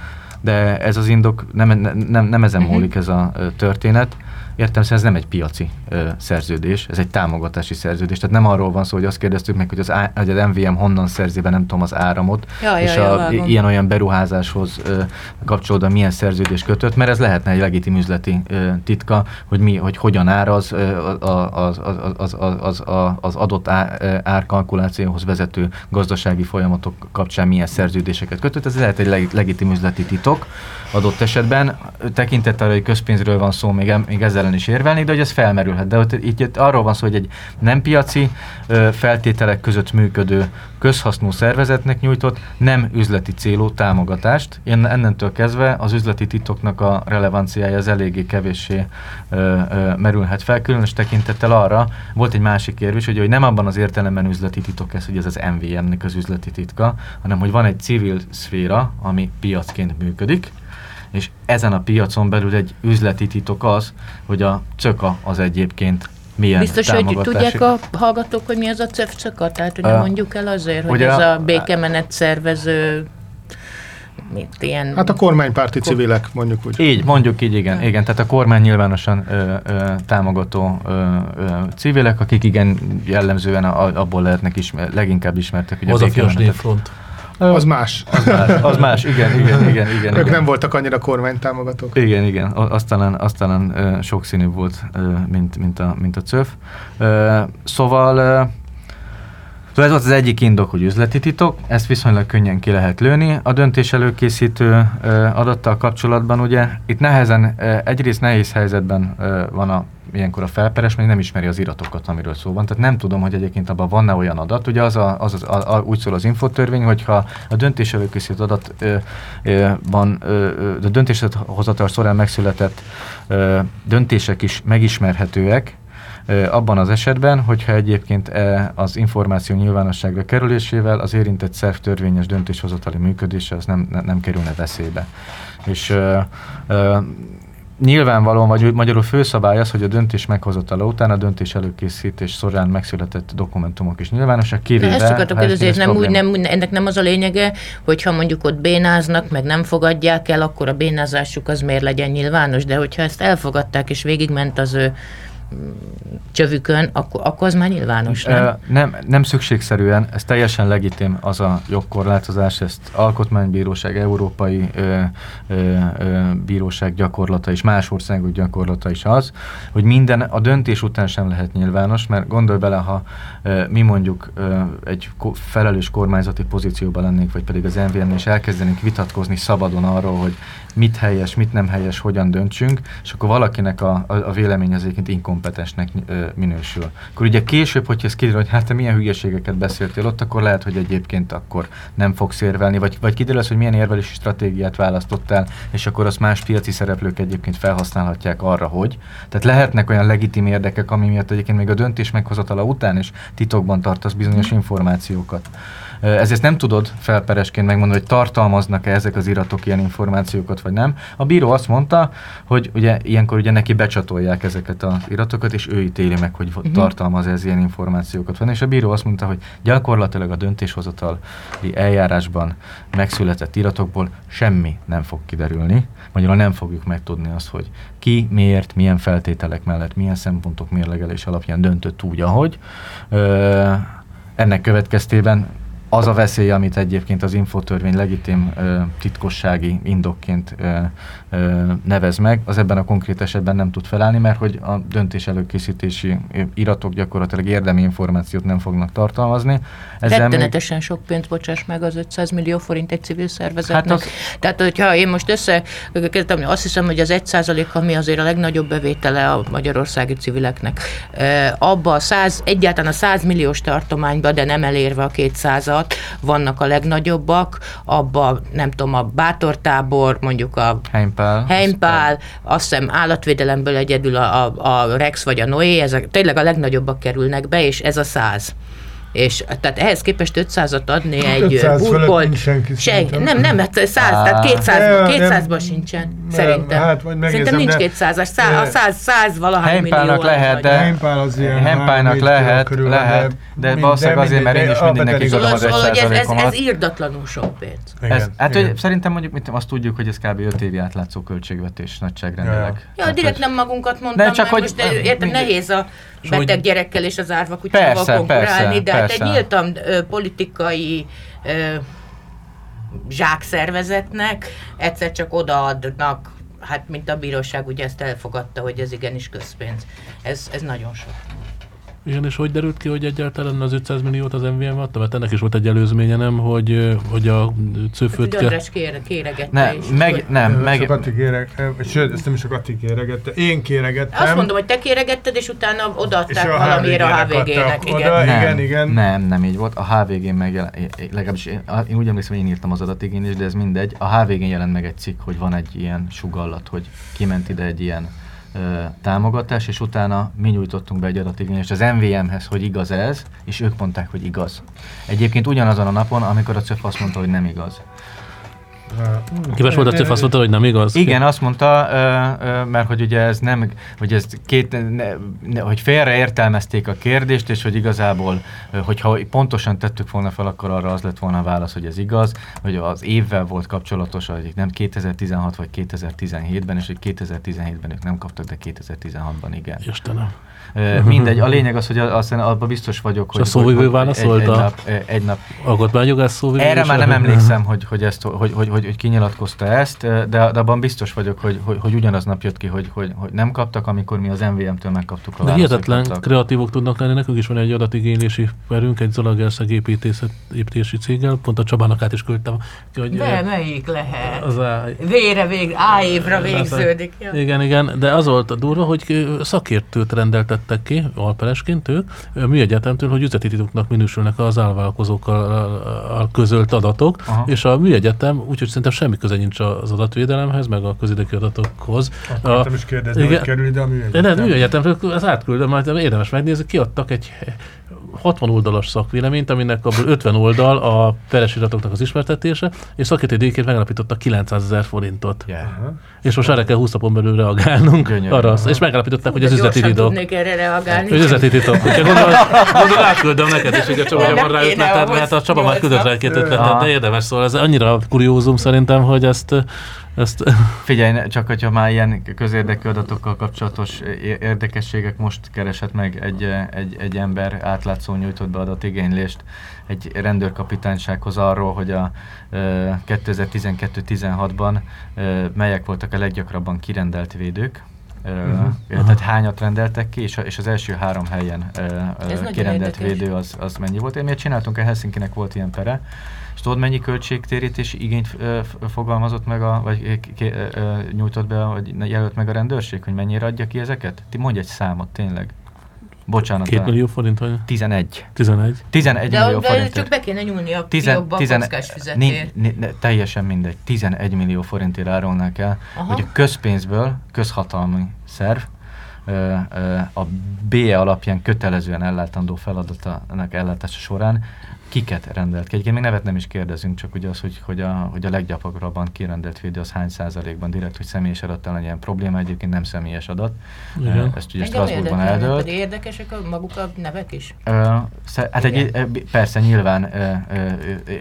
de ez az indok, nem, nem, nem ezen uh-huh. múlik ez a történet, értem ez nem egy piaci ö, szerződés, ez egy támogatási szerződés. Tehát nem arról van szó, hogy azt kérdeztük meg, hogy az, hogy az MVM honnan szerzi be, nem tudom, az áramot, ja, és ja, a, ilyen-olyan beruházáshoz ö, milyen szerződés kötött, mert ez lehetne egy legitim üzleti ö, titka, hogy, mi, hogy hogyan áraz ö, az, az, az, az, adott árkalkulációhoz vezető gazdasági folyamatok kapcsán milyen szerződéseket kötött. Ez lehet egy legitim üzleti titok adott esetben. Tekintettel, hogy közpénzről van szó, még, még ezzel ellen is érvelni, de hogy ez felmerülhet. De ott itt, itt arról van szó, hogy egy nem piaci feltételek között működő közhasznú szervezetnek nyújtott nem üzleti célú támogatást. Én ennentől kezdve az üzleti titoknak a relevanciája az eléggé kevéssé ö, ö, merülhet fel, különös tekintettel arra, volt egy másik érv is, hogy, hogy nem abban az értelemben üzleti titok ez, hogy ez az MVM-nek az üzleti titka, hanem hogy van egy civil szféra, ami piacként működik, és ezen a piacon belül egy üzleti titok az, hogy a cöka az egyébként milyen Biztos, hogy tudják a hallgatók, hogy mi az a cöka? Tehát, hogy uh, mondjuk el azért, hogy ez a, a békemenet szervező mint ilyen... Hát a kormánypárti civilek, mondjuk úgy. Így, mondjuk így, igen. igen tehát a kormány nyilvánosan ö, ö, támogató ö, ö, civilek, akik igen jellemzően a, abból lehetnek ismer, leginkább ismertek. Ugye az a, a Fiasnéfront. Az más. Az más, az más igen, igen, igen. igen Ők igen. nem voltak annyira kormánytámogatók. Igen, igen. Aztán, aztán uh, sokszínű volt, uh, mint, mint, a, mint a CÖF. Szóval Szóval ez volt az egyik indok, hogy üzleti titok, ezt viszonylag könnyen ki lehet lőni. A döntés előkészítő adattal kapcsolatban ugye itt nehezen, egyrészt nehéz helyzetben van a ilyenkor a felperes még nem ismeri az iratokat, amiről szó van. Tehát nem tudom, hogy egyébként abban van-e olyan adat. Ugye az, a, az, az a, a, úgy szól az infotörvény, hogyha a döntés előkészítő adat ö, ö, van, ö, a döntéshozatal során megszületett ö, döntések is megismerhetőek, abban az esetben, hogyha egyébként az információ nyilvánosságra kerülésével az érintett szerv törvényes döntéshozatali működése az nem, nem, kerülne veszélybe. És nyilvánvalóan, vagy magyarul főszabály az, hogy a döntés meghozatala után a döntés előkészítés során megszületett dokumentumok is nyilvánosak, kivéve... Ezt akartok kérdezni, nem úgy, nem, ennek nem az a lényege, hogyha mondjuk ott bénáznak, meg nem fogadják el, akkor a bénázásuk az miért legyen nyilvános, de hogyha ezt elfogadták és végigment az ő csövükön, akkor, akkor az már nyilvános, nem? nem? Nem szükségszerűen, ez teljesen legitim az a jogkorlátozás, ezt alkotmánybíróság, európai ö, ö, ö, bíróság gyakorlata és más országok gyakorlata is az, hogy minden a döntés után sem lehet nyilvános, mert gondolj bele, ha mi mondjuk egy felelős kormányzati pozícióban lennénk, vagy pedig az MVN, és elkezdenénk vitatkozni szabadon arról, hogy mit helyes, mit nem helyes, hogyan döntsünk, és akkor valakinek a, a, a vélemény az egyébként inkompetensnek minősül. Akkor ugye később, hogyha ez kiderül, hogy hát te milyen hülyeségeket beszéltél ott, akkor lehet, hogy egyébként akkor nem fogsz érvelni, vagy, vagy kiderül az, hogy milyen érvelési stratégiát választottál, és akkor azt más piaci szereplők egyébként felhasználhatják arra, hogy. Tehát lehetnek olyan legitim érdekek, ami miatt egyébként még a döntés meghozatala után is titokban tartasz bizonyos információkat. Ezért nem tudod felperesként megmondani, hogy tartalmaznak-e ezek az iratok ilyen információkat, vagy nem. A bíró azt mondta, hogy ugye ilyenkor ugye neki becsatolják ezeket az iratokat, és ő ítéli meg, hogy uh-huh. tartalmaz ez ilyen információkat van. És a bíró azt mondta, hogy gyakorlatilag a döntéshozatali eljárásban megszületett iratokból semmi nem fog kiderülni. Magyarul nem fogjuk megtudni azt, hogy ki, miért, milyen feltételek mellett, milyen szempontok mérlegelés alapján döntött úgy, ahogy. Ö, ennek következtében az a veszély, amit egyébként az infotörvény legitim ö, titkossági indokként ö, nevez meg, az ebben a konkrét esetben nem tud felállni, mert hogy a döntés előkészítési iratok gyakorlatilag érdemi információt nem fognak tartalmazni. Ezzel Rettenetesen még... sok pénzt bocsáss meg az 500 millió forint egy civil szervezetnek. Hát az... Tehát, hogyha én most össze, azt hiszem, hogy az 1% ami azért a legnagyobb bevétele a magyarországi civileknek, abba a 100, egyáltalán a 100 milliós tartományba, de nem elérve a 200 alatt vannak a legnagyobbak, abba nem tudom, a Bátortábor, mondjuk a Heimpál, Heimpál. Azt hiszem állatvédelemből egyedül a, a, a Rex vagy a Noé, ezek tényleg a legnagyobbak kerülnek be, és ez a száz. És tehát ehhez képest 500-at adni egy burkol... Se, nem, nem, hát 100, tehát 200-ban 200 sincsen, nem, szerintem. Hát, majd szerintem nincs 200-as, 100, 100, 100 valahány millió. lehet, de Hempál az ilyen Hempálnak lehet, lehet, de valószínűleg azért, mert én is mindig neki adom az 1 ez, ez, ez írdatlanul sok pénz. Hát hogy szerintem mondjuk mit, azt tudjuk, hogy ez kb. 5 évi átlátszó költségvetés nagyságrendileg. Ja, direkt nem magunkat mondtam, csak hogy érted, nehéz a beteg gyerekkel és az árva kutyával konkurálni, de hát egy nyíltan politikai zsákszervezetnek egyszer csak odaadnak, hát mint a bíróság ugye ezt elfogadta, hogy ez igenis közpénz. Ez, ez nagyon sok. Igen, és hogy derült ki, hogy egyáltalán az 500 milliót az MVM adta? Mert ennek is volt egy előzménye, nem, hogy, hogy a cőfőt... Hát, kér, kéregette ne, is. Meg, nem, nem, meg... Kati kéreg, sőt, ezt nem is a Kati kéregette, én kéregettem. Azt mondom, hogy te kéregetted, és utána odaadták és valamiért a HVG-nek. Igen. Oda, nem, igen, igen. Nem, nem így volt. A HVG meg legalábbis én, én úgy emlékszem, hogy én írtam az adatigényt is, de ez mindegy. A HVG jelent meg egy cikk, hogy van egy ilyen sugallat, hogy kiment ide egy ilyen támogatás, és utána mi nyújtottunk be egy adatigényest az MVM-hez, hogy igaz ez, és ők mondták, hogy igaz. Egyébként ugyanazon a napon, amikor a CÖF azt mondta, hogy nem igaz. Képes volt a CÖF azt mondta, hogy nem igaz? Igen, azt mondta, mert hogy ugye ez nem, hogy ez két, ne, hogy félre értelmezték a kérdést, és hogy igazából, hogyha pontosan tettük volna fel, akkor arra az lett volna a válasz, hogy ez igaz, hogy az évvel volt kapcsolatos, hogy nem 2016 vagy 2017-ben, és hogy 2017-ben ők nem kaptak, de 2016-ban igen. Istenem. Mindegy, a lényeg az, hogy aztán abban biztos vagyok, hogy... És a szóvivő válaszolt? Egy, egy, nap, egy nap. Alkotmányjogász szóvivő? Erre már nem emlékszem, hogy, hogy, ezt, hogy, hogy, hogy, hogy kinyilatkozta ezt, de, de abban biztos vagyok, hogy, hogy, hogy ugyanaz nap jött ki, hogy, hogy, hogy nem kaptak, amikor mi az MVM-től megkaptuk a De hihetetlen kreatívok tudnak lenni, nekünk is van egy adatigénylési perünk, egy Zalagerszeg építési céggel, pont a Csabának át is küldtem. Hogy de melyik lehet? Az a, Vére vég, A évre végződik. Ja. Igen, igen, de az volt a durva, hogy szakértőt rendeltet vettek ki, alperesként ők, műegyetemtől, hogy üzleti titoknak minősülnek az állvállalkozókkal közölt adatok, Aha. és a műegyetem úgyhogy szerintem semmi köze nincs az adatvédelemhez, meg a közideki adatokhoz. Akartam is kérdezni, igen, hogy kerül ide a műegyetem. Nem, műegyetem, ezt átküldöm, majd érdemes megnézni, kiadtak egy 60 oldalas szakvéleményt, aminek abból 50 oldal a peres iratoknak az ismertetése, és szakértői díjként megállapította 900 ezer forintot. Yeah. És most erre kell 20 napon belül reagálnunk Gyönyörű. arra, és megállapították, hogy ez üzleti titok. erre reagálni. Hogy üzleti titok. Gondolom, gondol, átküldöm neked is, hogy a Csaba van rá ötleted, mert a Csaba már küldött rá két ötletet, de érdemes szól. Ez annyira kuriózum szerintem, hogy ezt ezt... Figyelj, csak hogyha már ilyen közérdekű adatokkal kapcsolatos érdekességek, most keresett meg egy, egy, egy ember átlátszó nyújtott be adatigénylést egy rendőrkapitánysághoz arról, hogy a 2012-16-ban melyek voltak a leggyakrabban kirendelt védők, Uh-huh. Tehát hányat rendeltek ki, és, és az első három helyen uh, kirendelt védő az, az mennyi volt. Én miért csináltunk, a Helsinkinek volt ilyen pere, és tudod, mennyi költségtérítési igényt fogalmazott meg, a, vagy nyújtott be, vagy jelölt meg a rendőrség, hogy mennyire adja ki ezeket? Ti mondj egy számot, tényleg. Bocsánat. Két millió forint vagy? 11. 11? 11 de, millió de forint. csak be kéne nyúlni a fiókba a Teljesen mindegy. 11 millió forintért árulnák el, Aha. hogy a közpénzből, közhatalmi szerv, a BE alapján kötelezően ellátandó feladatának ellátása során kiket rendelt ki. Egyébként még nevet nem is kérdezünk, csak ugye az, hogy, hogy, a, hogy a leggyakrabban kirendelt védő az hány százalékban direkt, hogy személyes adattal ilyen probléma, egyébként nem személyes adat. Igen. Ezt ugye Strasbourgban eldölt. Pedig érdekesek a maguk a nevek is? Uh, hát egy, persze nyilván, uh,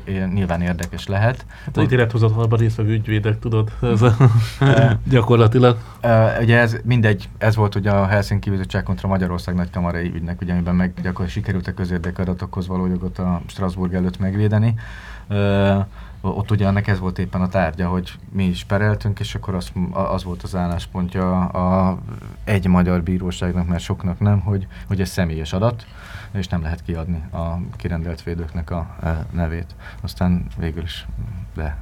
uh, nyilván érdekes lehet. Hát a ítélethozatalban résztvevő ügyvédek, tudod, ez a, gyakorlatilag. Uh, ugye ez mindegy, ez volt ugye a Helsinki Bizottság kontra Magyarország nagykamarai ügynek, ugye, amiben meg gyakorlatilag sikerült a közérdek adatokhoz való jogot a Strasbourg előtt megvédeni. Ott ugye ennek ez volt éppen a tárgya, hogy mi is pereltünk, és akkor az, az volt az álláspontja a, egy magyar bíróságnak, mert soknak nem, hogy, hogy ez személyes adat, és nem lehet kiadni a kirendelt védőknek a nevét. Aztán végül is, de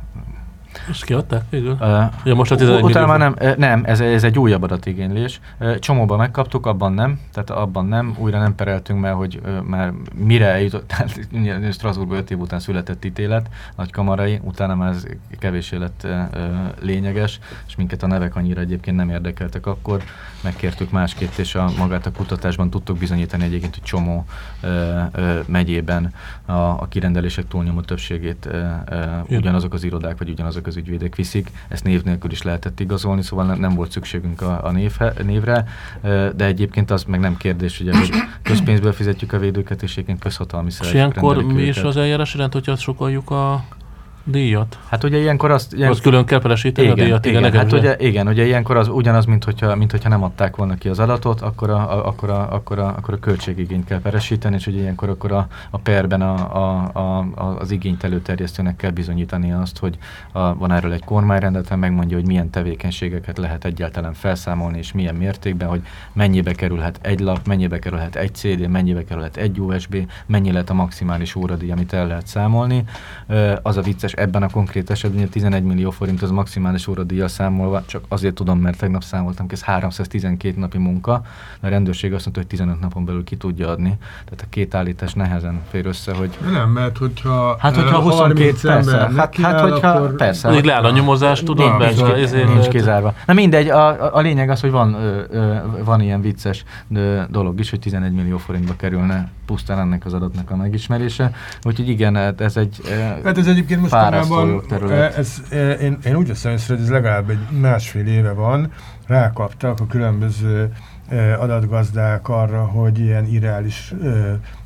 most kiadták végül? Uh, ja, most a utána már nem, nem ez, ez egy újabb adatigénylés. Csomóban megkaptuk, abban nem, tehát abban nem, újra nem pereltünk, mert hogy már mire eljutott, tehát Strasbourgban 5 év után született ítélet, nagy kamarai, utána már ez kevésé lett lényeges, és minket a nevek annyira egyébként nem érdekeltek akkor, megkértük másképp, és a magát a kutatásban tudtuk bizonyítani egyébként, hogy csomó uh, megyében a, a kirendelések túlnyomó többségét ugyanazok az irodák, vagy ugyanazok az ügyvédek viszik, ezt név nélkül is lehetett igazolni, szóval nem, nem volt szükségünk a, a névhe, névre, de egyébként az meg nem kérdés, ugye, hogy közpénzből fizetjük a védőket, és egyébként közhatalmi És ilyenkor mi is az eljárás rend, hogyha sokaljuk a díjat? Hát ugye ilyenkor azt... Ilyen... Az külön kell peresíteni igen, a díjat? Igen, igen, hát ugye, igen, ugye ilyenkor az ugyanaz, mint hogyha, mint hogyha nem adták volna ki az adatot, akkor a, a, akkor a, akkor a, akkor a költségigényt kell peresíteni, és ugye ilyenkor akkor a, a perben a, a, a, az igényt előterjesztőnek kell bizonyítani azt, hogy a, van erről egy kormányrendelet, megmondja, hogy milyen tevékenységeket lehet egyáltalán felszámolni, és milyen mértékben, hogy mennyibe kerülhet egy lap, mennyibe kerülhet egy CD, mennyibe kerülhet egy USB, mennyi lehet a maximális óradíj, amit el lehet számolni. Az a vicces ebben a konkrét esetben 11 millió forint az maximális óradíjjal számolva, csak azért tudom, mert tegnap számoltam, ez 312 napi munka, a rendőrség azt mondta, hogy 15 napon belül ki tudja adni, tehát a két állítás nehezen fér össze, hogy... Nem, mert hogyha... Hát, hogyha 22 persze, hát, hát hogyha, akkor... persze. Még leáll a nyomozás, tudod, nincs, nincs, nincs kizárva. Na mindegy, a, a lényeg az, hogy van, ö, ö, van ilyen vicces ö, dolog is, hogy 11 millió forintba kerülne pusztán ennek az adatnak a megismerése. Úgyhogy igen, hát ez egy Hát ez egyébként mostanában, ez, én, én úgy veszem észre, hogy ez legalább egy másfél éve van, rákaptak a különböző adatgazdák arra, hogy ilyen irreális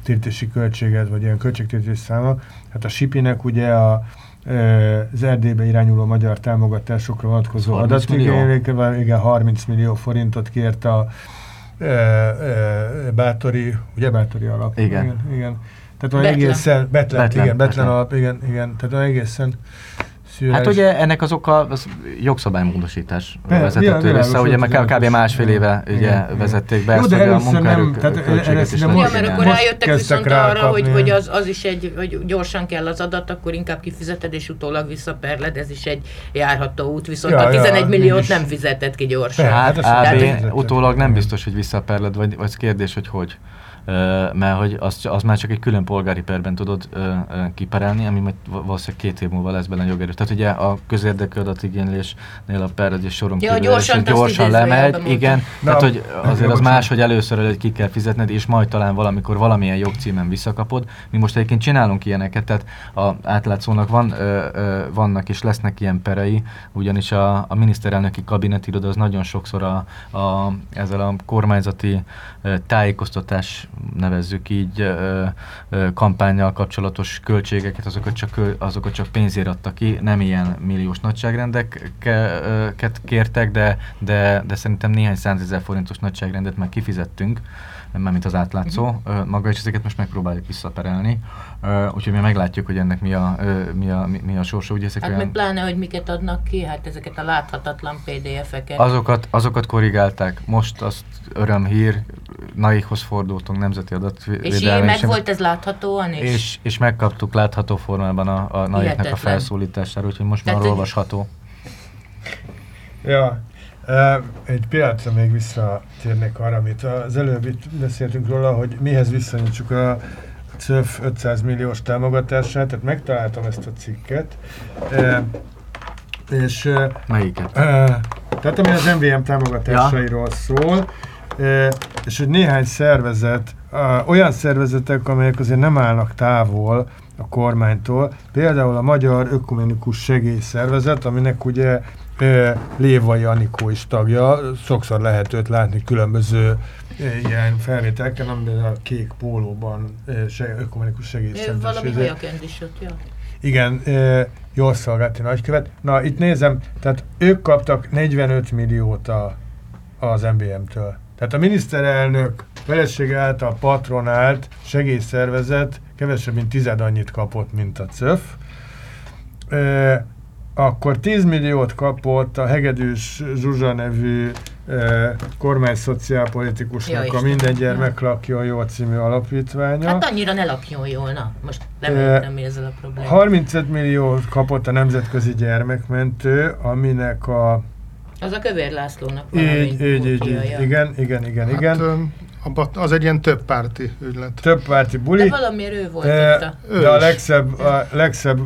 tiltési költséget, vagy ilyen költségtiltés száma. Hát a Sipinek ugye a, az Erdélybe irányuló magyar támogatásokra vonatkozó adatigényléke, igen, 30 millió forintot kért a e, e, Bátori, ugye Bátori alap? Igen. igen, igen. Tehát van egészen, Betlen, Betlen, igen, Betlen, Betlen. alap, igen, igen. Tehát van egészen Hát ugye ennek az oka az jogszabálymódosítás vezetett ja, össze, ugye meg kb. másfél éve ugye igen, vezették be Jó, ezt, hogy a munkaerők költséget is Ja, mert akkor rájöttek viszont arra, hogy, hogy az, az is egy, hogy gyorsan kell az adat, akkor inkább kifizeted és utólag visszaperled, ez is egy járható út, viszont ja, a 11 ja, milliót nem fizetett ki gyorsan. Hát, hát utólag nem biztos, hogy visszaperled, vagy, vagy kérdés, hogy hogy mert hogy az, az már csak egy külön polgári perben tudod kiperelni, ami majd valószínűleg két év múlva lesz benne jogerő. Tehát ugye a közérdekű adatigénylésnél a per egy soron ja, kívül gyorsan, gyorsan lemegy, igen, Na, tehát hogy azért az más, hogy először előtt ki kell fizetned, és majd talán valamikor valamilyen jogcímen visszakapod. Mi most egyébként csinálunk ilyeneket, tehát a átlátszónak van, ö, ö, vannak és lesznek ilyen perei, ugyanis a, a miniszterelnöki kabinetiroda az nagyon sokszor a, a, ezzel a kormányzati tájékoztatás nevezzük így, kampányjal kapcsolatos költségeket, azokat csak, azokat csak pénzért adta ki, nem ilyen milliós nagyságrendeket kértek, de, de, de szerintem néhány százezer forintos nagyságrendet már kifizettünk, mint az átlátszó uh-huh. maga, és ezeket most megpróbáljuk visszaperelni. Úgyhogy mi meglátjuk, hogy ennek mi a, mi a, mi a sorsa. Ugye ezek hát olyan... meg pláne, hogy miket adnak ki, hát ezeket a láthatatlan PDF-eket. Azokat, azokat korrigálták. Most azt örömhír, naikhoz fordultunk nemzeti adatvédelmi. És így meg volt ez láthatóan is? És, és megkaptuk látható formában a, a naiknek a felszólítására, úgyhogy most Tehát már olvasható. Ja, egy pillanatra még visszatérnék arra, amit az előbb itt beszéltünk róla, hogy mihez viszonyítsuk a CÖF 500 milliós támogatását, tehát megtaláltam ezt a cikket, és... Melyiket? Tehát ami az MVM támogatásairól ja. szól, és hogy néhány szervezet, olyan szervezetek, amelyek azért nem állnak távol a kormánytól, például a Magyar Ökumenikus Segélyszervezet, aminek ugye Lévai Anikó is tagja, sokszor lehet őt látni különböző ilyen felvételken, amiben a kék pólóban se, ökumenikus segélyszervezet. Valami helyaként is ott, ja. Igen, jól szolgálti nagykövet. Na, itt nézem, tehát ők kaptak 45 milliót a, az MBM-től. Tehát a miniszterelnök felesége által patronált segélyszervezet kevesebb, mint tized annyit kapott, mint a CÖF. Akkor 10 milliót kapott a Hegedűs Zsuzsa nevű e, kormány szociálpolitikusnak ja, a Minden gyermek ja. lakjon jól című alapítványa. Hát annyira ne lakjon jól, na. Most nem e, értem, mi ezzel a probléma. 35 milliót kapott a Nemzetközi Gyermekmentő, aminek a az a Kövér Lászlónak valami így, így, így, igen, igen, igen, hát, igen az egy ilyen több párti ügylet. Több párti buli. De valamiért ő volt e, ott a... De a legszebb, a legszebb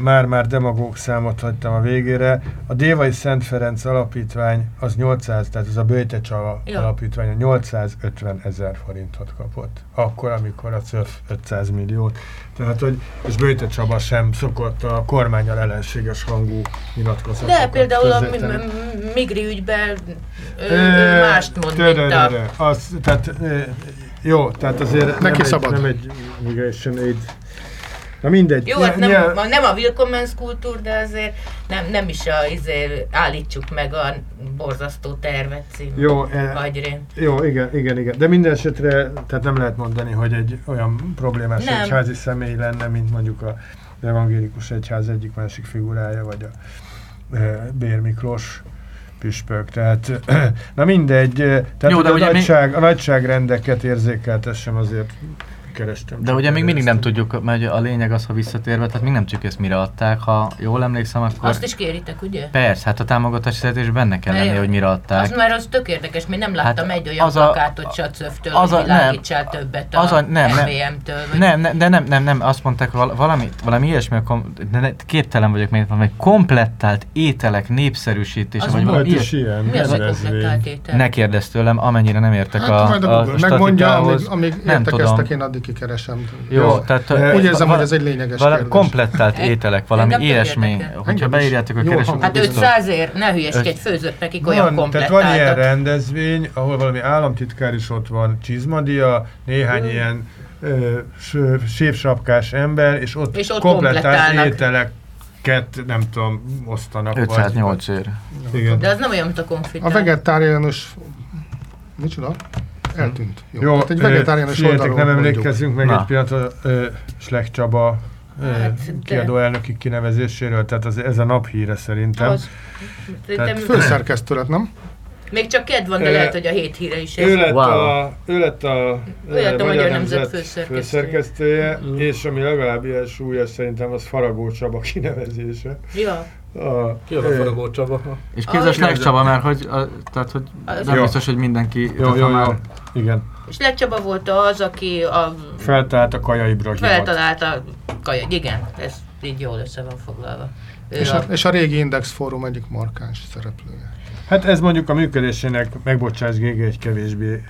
már-már demagóg számot hagytam a végére. A Dévai Szent Ferenc alapítvány az 800, tehát ez a Böjte Csava ja. alapítvány 850 ezer forintot kapott. Akkor, amikor a CÖF 500 milliót. Tehát, hogy és Böjte Csaba sem szokott a kormányal ellenséges hangú nyilatkozatokat De például a Migri ügyben mást mond, mint a... Tehát jó, tehát azért Neki nem szabad. Egy, nem egy migration aid. Na mindegy. Jó, hát nem, ja. nem a Willkommens kultúr, de azért nem, nem is a, azért állítsuk meg a borzasztó tervet című jó, e, Jó, igen, igen, igen. De minden esetre, tehát nem lehet mondani, hogy egy olyan problémás nem. egyházi személy lenne, mint mondjuk a evangélikus egyház egyik másik figurája, vagy a e, Bér Miklós püspök. Tehát, na mindegy, tehát Jó, de a, nagyság, még... a nagyságrendeket érzékeltessem azért kerestem. De ugye még mindig nem tudjuk, mert a lényeg az, ha visszatérve, tehát még nem tudjuk ezt mire adták, ha jól emlékszem, akkor... Azt is kéritek, ugye? Persze, hát a támogatási szerződés benne kell lenni, hogy mire adták. Az már az tök érdekes, még nem láttam hát egy olyan az a, plakátot Sacöftől, hogy világítsál többet a, az a nem, MVM-től. Vagy... Nem, nem, de nem, nem, nem, azt mondták, valami, valami ilyesmi, képtelen vagyok, mert valami komplettált ételek népszerűsítése, vagy valami ilyes. Ilyen, Mi az a étel? Ne kérdezz tőlem, amennyire nem értek hát, a, a, a Megmondja, amíg, amíg értekeztek, én addig kikeresem. Jó, tehát... Úgy érzem, hogy ez egy lényeges vala, kérdés. Komplettált ételek, valami ilyesmi. Hogyha beírjátok a keresőt... Hát 500 ér, ne hülyeskedj, főzött nekik olyan komplettáltat. Tehát van ilyen rendezvény, ahol valami államtitkár is ott van, csizmadia, néhány ilyen sévsapkás ember, és ott, és ott komplettált ételek nem tudom, osztanak. 508 ér. Igen. De az nem olyan, mint a konfit. A vegetáriánus... Micsoda? Eltűnt. Jó, Jó hát egy vegetáriánus oldalról nem emlékezzünk meg Na. egy pillanat a Slek Csaba hát, kiadó elnöki kinevezéséről, tehát az, ez a naphíre szerintem. Az, tehát, főszerkesztő lett, nem? Még csak kedv van, de e, lehet, hogy a hét híre is ez. Ő lett, wow. a, ő lett a, ő lett a Magyar Nemzet, Nemzet főszerkesztője, főszerkesztője mm. és ami legalább ilyen súlyos szerintem az Faragó Csaba kinevezése. Ja. A, ki az a Faragó Csaba? És ki az a Csaba, mert hogy, a, tehát, hogy nem jó. biztos, hogy mindenki... Jó, jó, jó. Igen. És Slek Csaba volt az, aki a... Feltalált a Kaja Ibrahimot. Feltalált a Kaja, igen, ez így jól össze van foglalva. és a, a, és a régi Index Fórum egyik markáns szereplője. Hát ez mondjuk a működésének, megbocsáss GG egy kevésbé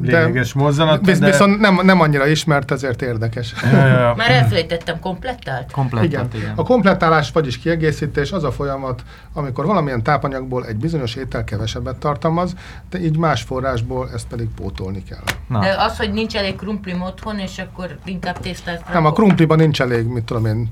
lényeges mozzanat. Biz, de... Viszont nem, nem annyira ismert, ezért érdekes. Ja, ja, ja. Már elfelejtettem, komplettált? Komplettált, igen. igen. A komplettálás, vagyis kiegészítés az a folyamat, amikor valamilyen tápanyagból egy bizonyos étel kevesebbet tartalmaz, de így más forrásból ezt pedig pótolni kell. Na. De az, hogy nincs elég krumplim otthon, és akkor inkább tésztát... Nem, a krumpliban nincs elég, mit tudom én,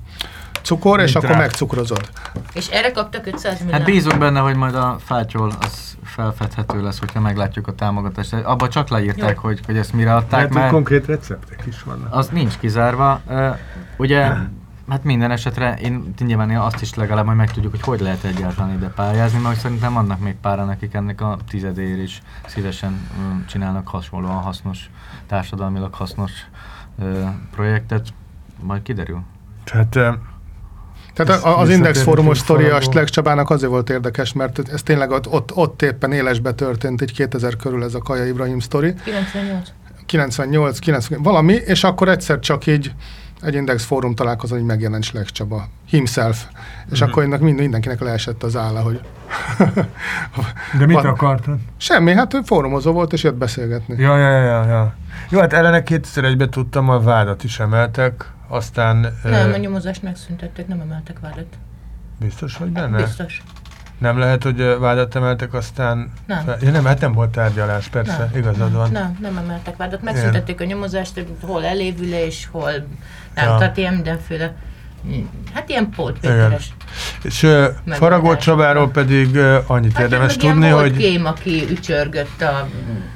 cukor, és akkor megcukrozod. És erre kaptak 500 millió? Hát bízunk benne, hogy majd a fátyol az felfedhető lesz, hogyha meglátjuk a támogatást. Abba csak leírták, hogy, hogy ezt mire adták, Lehet, mert... konkrét receptek is vannak. Az nincs kizárva. Uh, ugye, hát minden esetre én nyilván azt is legalább majd megtudjuk, hogy hogy lehet egyáltalán ide pályázni, mert szerintem vannak még páran, akik ennek a tizedér is szívesen csinálnak hasonlóan hasznos, társadalmilag hasznos uh, projektet. Majd kiderül. Tehát tehát ez az Index fórumos sztoria a Stlek Csabának azért volt érdekes, mert ez tényleg ott, ott, ott éppen élesbe történt, egy 2000 körül ez a Kaja Ibrahim sztori. 98. 98, 90, valami, és akkor egyszer csak így egy Index fórum találkozó, hogy megjelent Slek Csaba, himself, és mm-hmm. akkor ennek mind, mindenkinek leesett az álla, hogy... De mit akartad? Semmi, hát ő fórumozó volt, és jött beszélgetni. Ja, ja, ja, ja. Jó, hát ellene kétszer egybe tudtam, a vádat is emeltek, aztán... Nem, a nyomozást megszüntették, nem emeltek vádat. Biztos vagy benne? Biztos. Nem lehet, hogy vádat emeltek, aztán... Nem. Fel... Ja, nem, hát nem volt tárgyalás, persze, nem. igazad van. Nem, nem emeltek vádat. Megszüntették Ilyen. a nyomozást, hol elévülés, hol... Nem, ja. tehát ilyen mindenféle Hát ilyen Pót Péteres. És uh, Faragó Csabáról pedig uh, annyit hát érdemes tudni, hogy... Kém, aki ücsörgött a...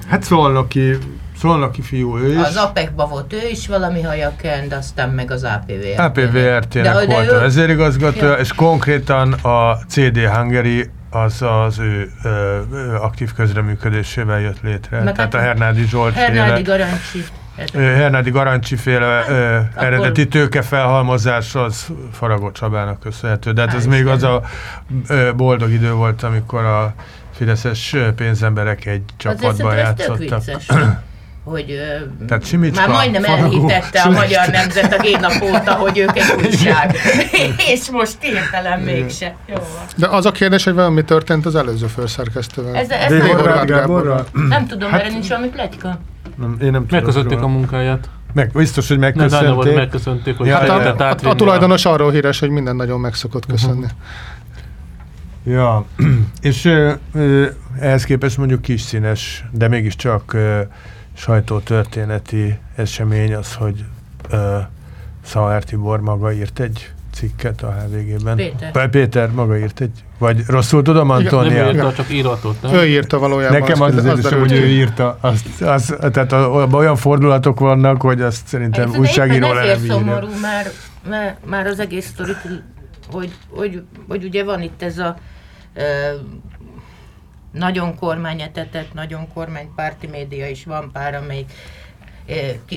Hát Szolnoki Szolnoki fiú ő is. Az APEC-ba volt ő is valami hajakend, aztán meg az APVRT. APVRT-nek volt ő... a vezérigazgatója, és konkrétan a CD Hungary az az ő ö, ö, aktív közreműködésével jött létre. Meg Tehát hát a Hernádi Zsolt Hernádi Garancsi. Hernádi Garancsi féle ö, eredeti tőkefelhalmozás az Faragó Csabának köszönhető. De hát ez még az a ö, boldog idő volt, amikor a fideszes pénzemberek egy csapatban játszottak. Hogy Tehát Simicska, már majdnem faragó, elhitette a magyar nemzet a két nap óta, hogy ők egy újság. és most hirtelen mégse. Jó De az a kérdés, hogy valami történt az előző főszerkesztővel. Ez, ez nem, nem tudom, hát, erre nincs valami pletyka. Nem, én nem Megköszönték a munkáját. Meg, biztos, hogy megköszönték. Ne, megköszönték, hogy hát a, a, a, a tulajdonos arról híres, hogy minden nagyon meg szokott köszönni. Uh-huh. Ja, és ö, ö, ehhez képest mondjuk kis színes, de mégiscsak ö, sajtótörténeti esemény az, hogy ö, Szauer Tibor maga írt egy cikket a HVG-ben. Péter. Péter maga írt egy, vagy rosszul tudom, Antónia? Nem írta, csak íratot, nem? Ő írta valójában. Nekem az, az, az, az hogy ő írta. Azt, az, tehát a, olyan fordulatok vannak, hogy azt szerintem Egyszerűen újságíró le nem szomorú már, már, már az egész sztorit, hogy, hogy, hogy ugye van itt ez a nagyon kormányetetett, nagyon kormánypárti média is van pár, amelyik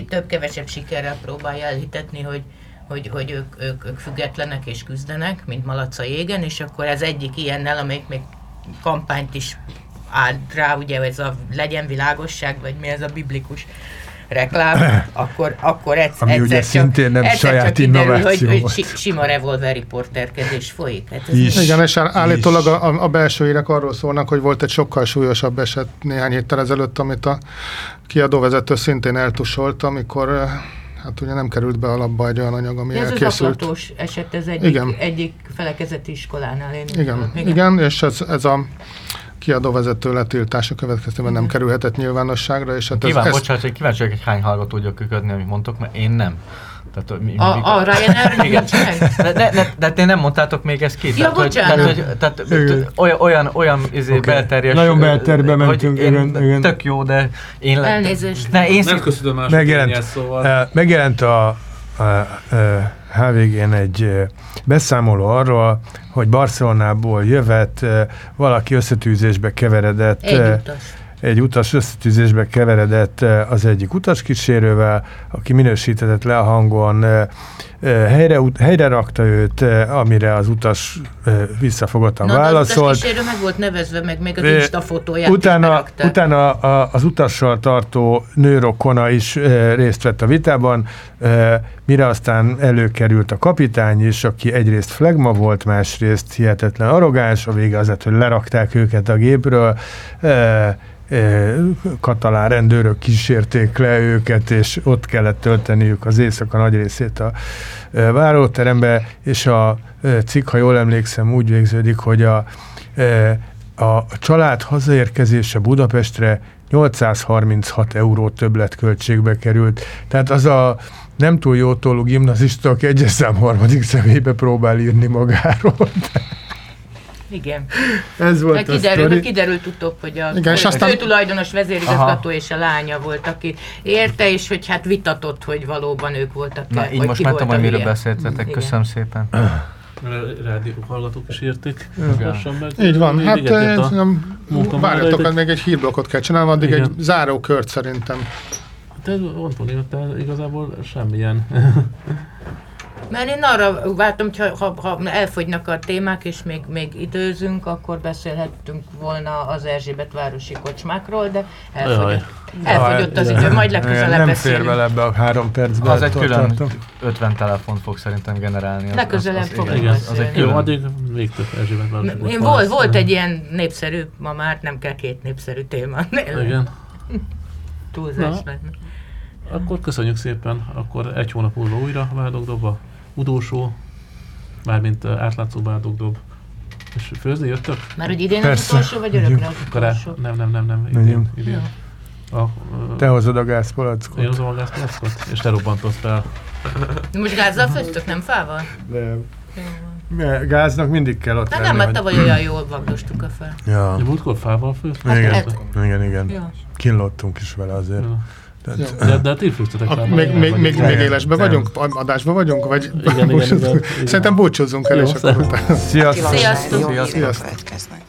több-kevesebb sikerrel próbálja elhitetni, hogy, hogy, hogy ők, ők, ők függetlenek és küzdenek, mint Malaca égen, és akkor ez egyik ilyennel, amelyik még kampányt is állt rá, ugye ez a legyen világosság, vagy mi ez a biblikus reklám, akkor, akkor egyszer, Ami egyszer ugye csak, szintén nem egyszer saját csak kiderül, hogy, hogy sima revolver riporterkedés folyik. Hát ez is, Igen, és állítólag a, a belső írek arról szólnak, hogy volt egy sokkal súlyosabb eset néhány héttel ezelőtt, amit a kiadóvezető szintén eltusolt, amikor eh, hát ugye nem került be alapba egy olyan anyag, ami ez elkészült. Ez az eset, ez egyik, igen. egyik felekezeti iskolánál. Én igen, igen, igen, és ez, ez a kiadóvezető letiltása következtében nem kerülhetett nyilvánosságra. És hát Kíván, ez, bocsánat, hogy kíváncsi hogy hány hallgató tudja köködni, amit mondtok, mert én nem. Tehát, mi, a, mikor... a Ryanair? De, de, de, de te nem mondtátok még ezt ki? Ja, tehát, hogy, tehát, hogy, tehát olyan, olyan, olyan izé okay. belterjes... Nagyon belterbe mentünk. Én, igen, igen. Tök jó, de én... Le, Elnézést. Ne, én nem köszönöm mások megjelent, szóval. megjelent a, a, a HVG-n egy beszámoló arról, hogy Barcelonából jövet, valaki összetűzésbe keveredett. Egy utas. Egy utas összetűzésbe keveredett az egyik utaskísérővel, aki minősítetett le a hangon helyre, helyre rakta őt, amire az utas visszafogottan Na, válaszolt. De az meg volt nevezve, meg még az Insta fotóját Utána, utána az utassal tartó nőrokona is részt vett a vitában, mire aztán előkerült a kapitány is, aki egyrészt flagma volt, másrészt hihetetlen arrogáns, a vége az hogy lerakták őket a gépről, katalán rendőrök kísérték le őket, és ott kellett tölteniük az éjszaka nagy részét a váróterembe, és a cikk, ha jól emlékszem, úgy végződik, hogy a, a család hazaérkezése Budapestre 836 euró többletköltségbe került. Tehát az a nem túl jó tólú gimnazista, aki egyes szám harmadik személybe próbál írni magáról. Igen. Ez volt De kiderül, a kiderült utóbb, hogy a Igen, és aztán... főtulajdonos vezérigazgató és a lánya volt, aki érte, és hogy hát vitatott, hogy valóban ők voltak. Na, így most már tudom, hogy miről beszéltetek. Köszönöm szépen. rádió hallgatók is érték. Így van, hát várjatok, még egy hírblokkot kell csinálni, addig Igen. egy záró kört szerintem. Te, Antoni, te igazából semmilyen mert én arra vártam, hogy ha, ha elfogynak a témák, és még, még időzünk, akkor beszélhettünk volna az Erzsébet városi kocsmákról, de elfogyott, elfogyott az idő, majd legközelebb Nem fér bele ebbe a három percbe. Az egy külön tartom. 50 telefont fog szerintem generálni. Az, legközelebb az, az, az egy. Jó, addig végtök Erzsébet városi Én volt, volt egy ilyen népszerű, ma már nem kell két népszerű téma. Igen. Túlzás lenne. Akkor köszönjük szépen, akkor egy hónap múlva újra Vádogdobba utolsó, mármint átlátszó bádogdob. És főzni jöttök? Már hogy idén Persze. az utolsó, vagy örökre az utolsó? Nem, nem, nem, nem. Idén. idén. A, uh, te hozod a gázpalackot. Én hozom a gázpalackot, és te robbantottál. Most gázzal főztök, nem fával? Nem. Mert gáznak mindig kell ott De nem, mert tavaly olyan jól vagdostuk a fel. Ja. De múltkor fával főztük? Hát, igen, hát, igen, igen. Ja. Kínlottunk is vele azért. Ja. Tehát, de, de főztetek a, még, még, még, még élesben vagyunk? Adásban vagyunk? Vagy igen, igen, igen, igen. Szerintem búcsúzzunk el, és akkor utána. Sziasztok! Sziasztok! Sziasztok.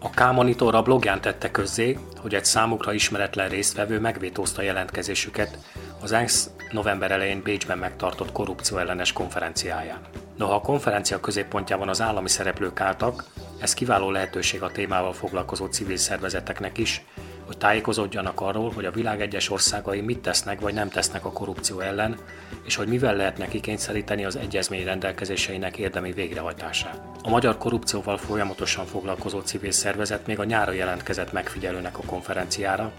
A K-Monitor a blogján tette közzé, hogy egy számukra ismeretlen résztvevő megvétózta jelentkezésüket az ENSZ november elején Bécsben megtartott korrupció ellenes konferenciáján. Noha a konferencia középpontjában az állami szereplők álltak, ez kiváló lehetőség a témával foglalkozó civil szervezeteknek is, hogy tájékozódjanak arról, hogy a világ egyes országai mit tesznek vagy nem tesznek a korrupció ellen, és hogy mivel lehetne kikényszeríteni az egyezmény rendelkezéseinek érdemi végrehajtását. A magyar korrupcióval folyamatosan foglalkozó civil szervezet még a nyára jelentkezett megfigyelőnek a konferenciára,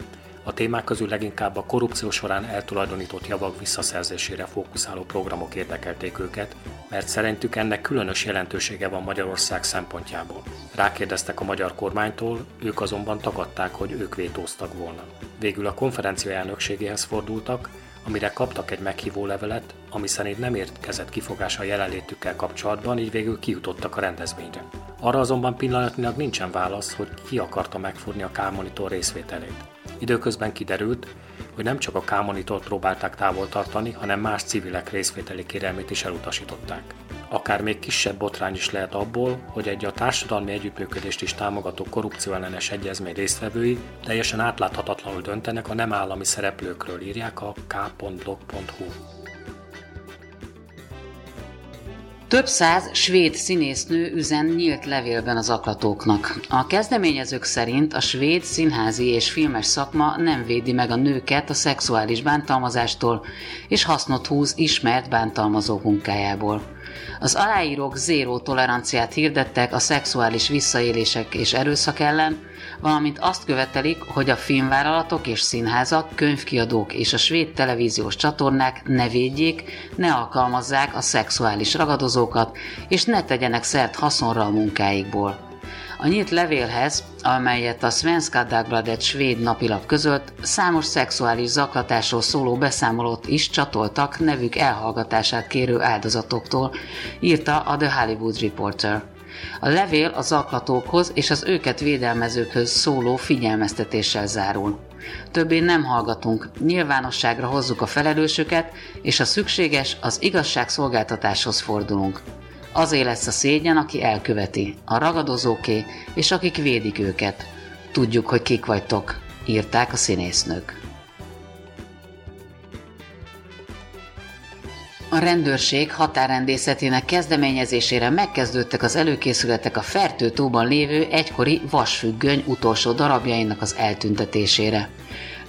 a témák közül leginkább a korrupció során eltulajdonított javak visszaszerzésére fókuszáló programok érdekelték őket, mert szerintük ennek különös jelentősége van Magyarország szempontjából. Rákérdeztek a magyar kormánytól, ők azonban tagadták, hogy ők vétóztak volna. Végül a konferencia elnökségéhez fordultak, amire kaptak egy meghívó levelet, ami szerint nem érkezett kifogás a jelenlétükkel kapcsolatban, így végül kijutottak a rendezvényre. Arra azonban pillanatnyilag nincsen válasz, hogy ki akarta megfogni a K-monitor részvételét. Időközben kiderült, hogy nem csak a K-monitort próbálták távol tartani, hanem más civilek részvételi kérelmét is elutasították. Akár még kisebb botrány is lehet abból, hogy egy a társadalmi együttműködést is támogató korrupcióellenes egyezmény résztvevői teljesen átláthatatlanul döntenek a nem állami szereplőkről, írják a k.blog.hu. Több száz svéd színésznő üzen nyílt levélben az aklatóknak. A kezdeményezők szerint a svéd színházi és filmes szakma nem védi meg a nőket a szexuális bántalmazástól, és hasznot húz ismert bántalmazó munkájából. Az aláírók zéró toleranciát hirdettek a szexuális visszaélések és erőszak ellen, valamint azt követelik, hogy a filmvállalatok és színházak, könyvkiadók és a svéd televíziós csatornák ne védjék, ne alkalmazzák a szexuális ragadozókat, és ne tegyenek szert haszonra a munkáikból. A nyílt levélhez, amelyet a Svenska Dagbladet svéd napilap közölt, számos szexuális zaklatásról szóló beszámolót is csatoltak nevük elhallgatását kérő áldozatoktól, írta a The Hollywood Reporter. A levél a zaklatókhoz és az őket védelmezőkhöz szóló figyelmeztetéssel zárul. Többé nem hallgatunk, nyilvánosságra hozzuk a felelősöket, és ha szükséges, az igazságszolgáltatáshoz fordulunk. Azé lesz a szégyen, aki elköveti, a ragadozóké, és akik védik őket. Tudjuk, hogy kik vagytok, írták a színésznők. A rendőrség határrendészetének kezdeményezésére megkezdődtek az előkészületek a Fertőtóban lévő egykori vasfüggöny utolsó darabjainak az eltüntetésére.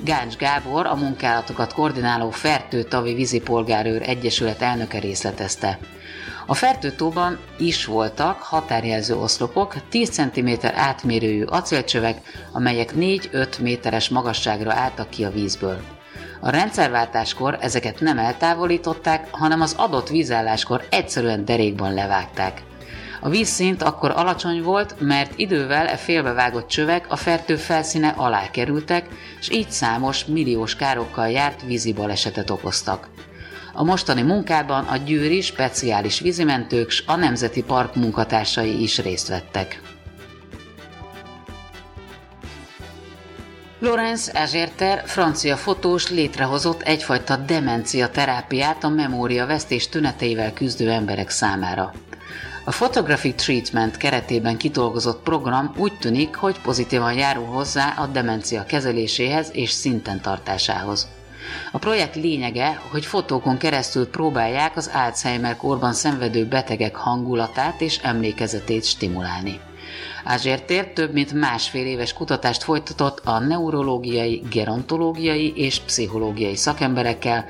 Gáncs Gábor, a munkálatokat koordináló Fertőtavi Vízipolgárőr Egyesület elnöke részletezte. A fertőtóban is voltak határjelző oszlopok, 10 cm átmérőjű acélcsövek, amelyek 4-5 méteres magasságra álltak ki a vízből. A rendszerváltáskor ezeket nem eltávolították, hanem az adott vízálláskor egyszerűen derékban levágták. A vízszint akkor alacsony volt, mert idővel e félbevágott csövek a fertő felszíne alá kerültek, és így számos milliós károkkal járt vízi balesetet okoztak. A mostani munkában a győri speciális vízimentők s a Nemzeti Park munkatársai is részt vettek. Lorenz Ezsérter, francia fotós létrehozott egyfajta demencia terápiát a memória vesztés tüneteivel küzdő emberek számára. A Photographic Treatment keretében kidolgozott program úgy tűnik, hogy pozitívan járul hozzá a demencia kezeléséhez és szinten tartásához. A projekt lényege, hogy fotókon keresztül próbálják az Alzheimer korban szenvedő betegek hangulatát és emlékezetét stimulálni. Ázsértér több mint másfél éves kutatást folytatott a neurológiai, gerontológiai és pszichológiai szakemberekkel,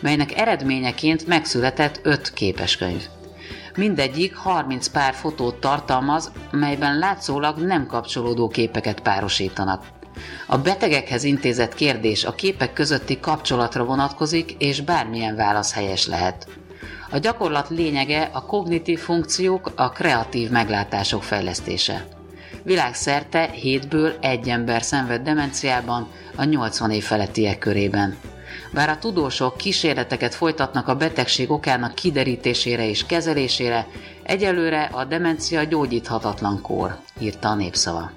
melynek eredményeként megszületett öt képeskönyv. Mindegyik 30 pár fotót tartalmaz, melyben látszólag nem kapcsolódó képeket párosítanak. A betegekhez intézett kérdés a képek közötti kapcsolatra vonatkozik, és bármilyen válasz helyes lehet. A gyakorlat lényege a kognitív funkciók, a kreatív meglátások fejlesztése. Világszerte hétből egy ember szenved demenciában a 80 év felettiek körében. Bár a tudósok kísérleteket folytatnak a betegség okának kiderítésére és kezelésére, egyelőre a demencia gyógyíthatatlan kór, írta a népszava.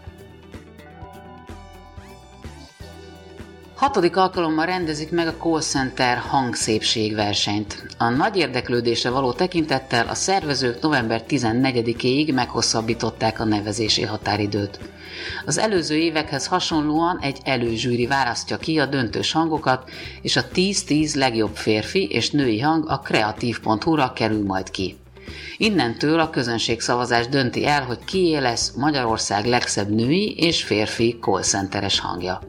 Hatodik alkalommal rendezik meg a call center hangszépségversenyt. A nagy érdeklődésre való tekintettel a szervezők november 14-éig meghosszabbították a nevezési határidőt. Az előző évekhez hasonlóan egy előzsűri választja ki a döntős hangokat, és a 10-10 legjobb férfi és női hang a kreatív.hu-ra kerül majd ki. Innentől a közönségszavazás dönti el, hogy kié lesz Magyarország legszebb női és férfi call hangja.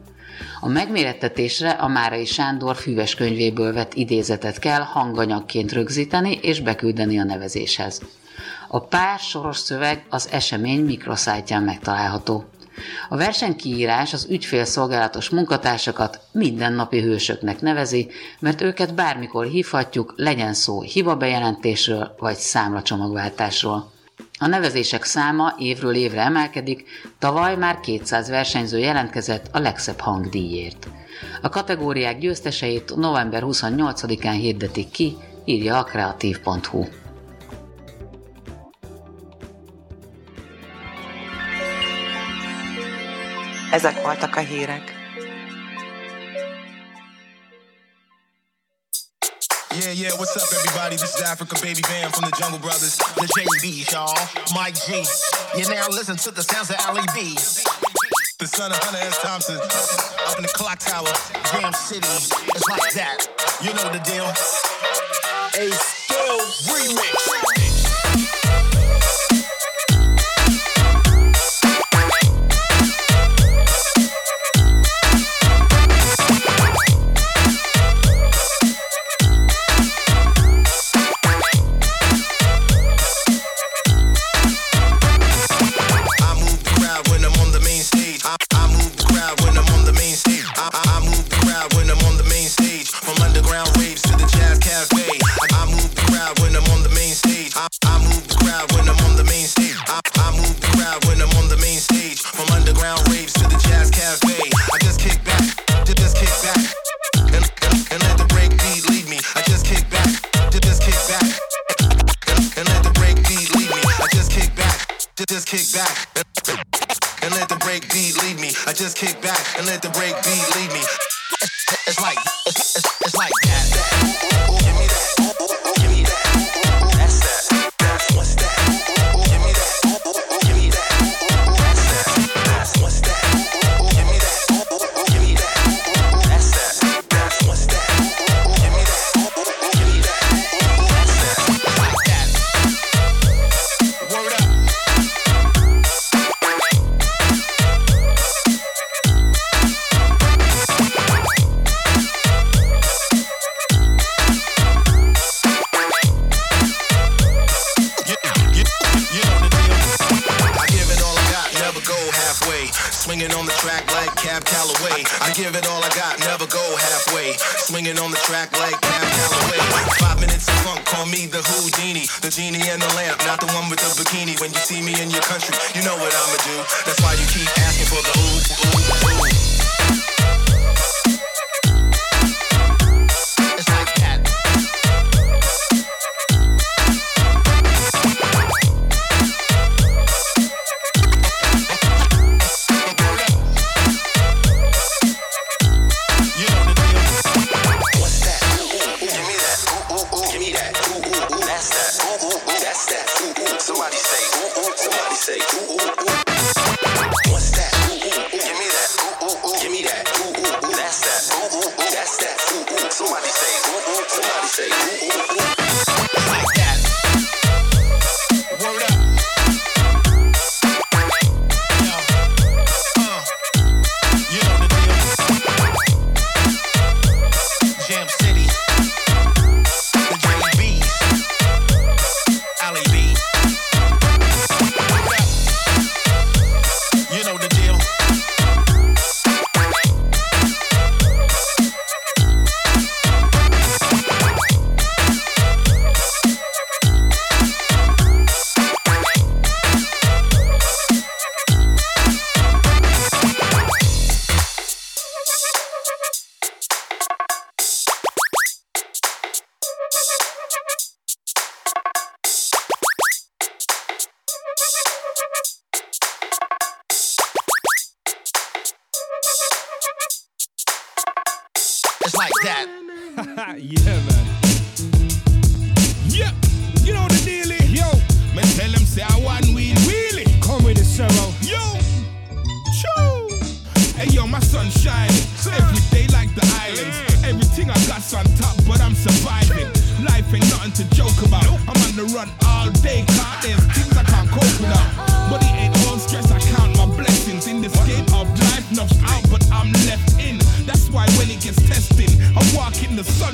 A megmérettetésre a Márai Sándor füves könyvéből vett idézetet kell hanganyagként rögzíteni és beküldeni a nevezéshez. A pár soros szöveg az esemény mikroszájtján megtalálható. A versenykiírás az ügyfélszolgálatos munkatársakat mindennapi hősöknek nevezi, mert őket bármikor hívhatjuk, legyen szó hibabejelentésről vagy számlacsomagváltásról. A nevezések száma évről évre emelkedik, tavaly már 200 versenyző jelentkezett a legszebb hangdíjért. A kategóriák győzteseit november 28-án hirdetik ki, írja a kreatív.hu. Ezek voltak a hírek. Yeah, yeah, what's up, everybody? This is Africa Baby Band from the Jungle Brothers, the JBs, y'all. Mike G. You now listen to the sounds of Ali B. The son of Hunter S. Thompson, up in the clock tower, Jam City. It's like that. You know the deal. A Skills Remix.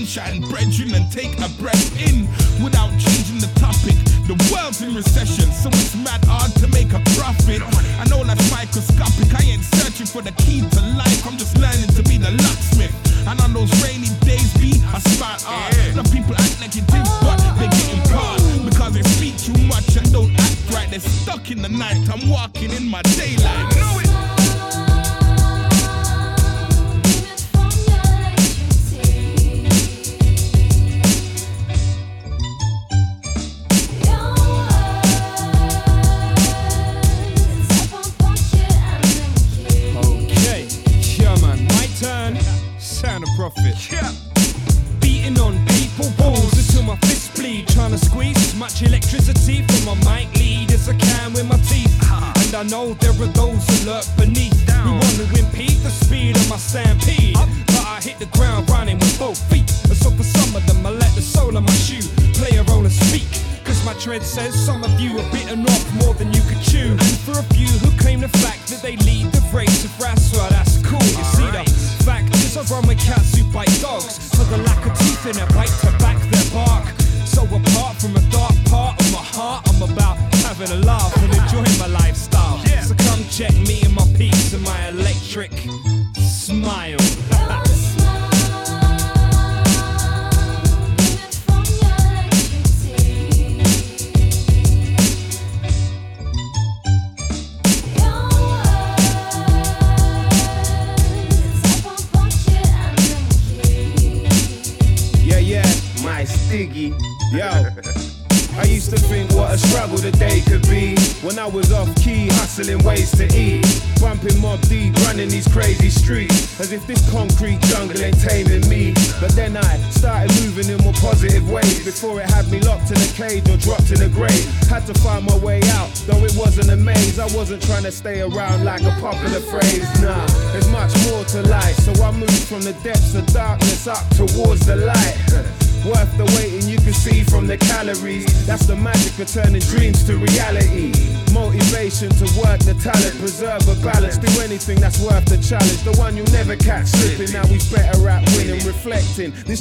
sunshine, brethren, and take a breath in without changing the topic. The world's in recession.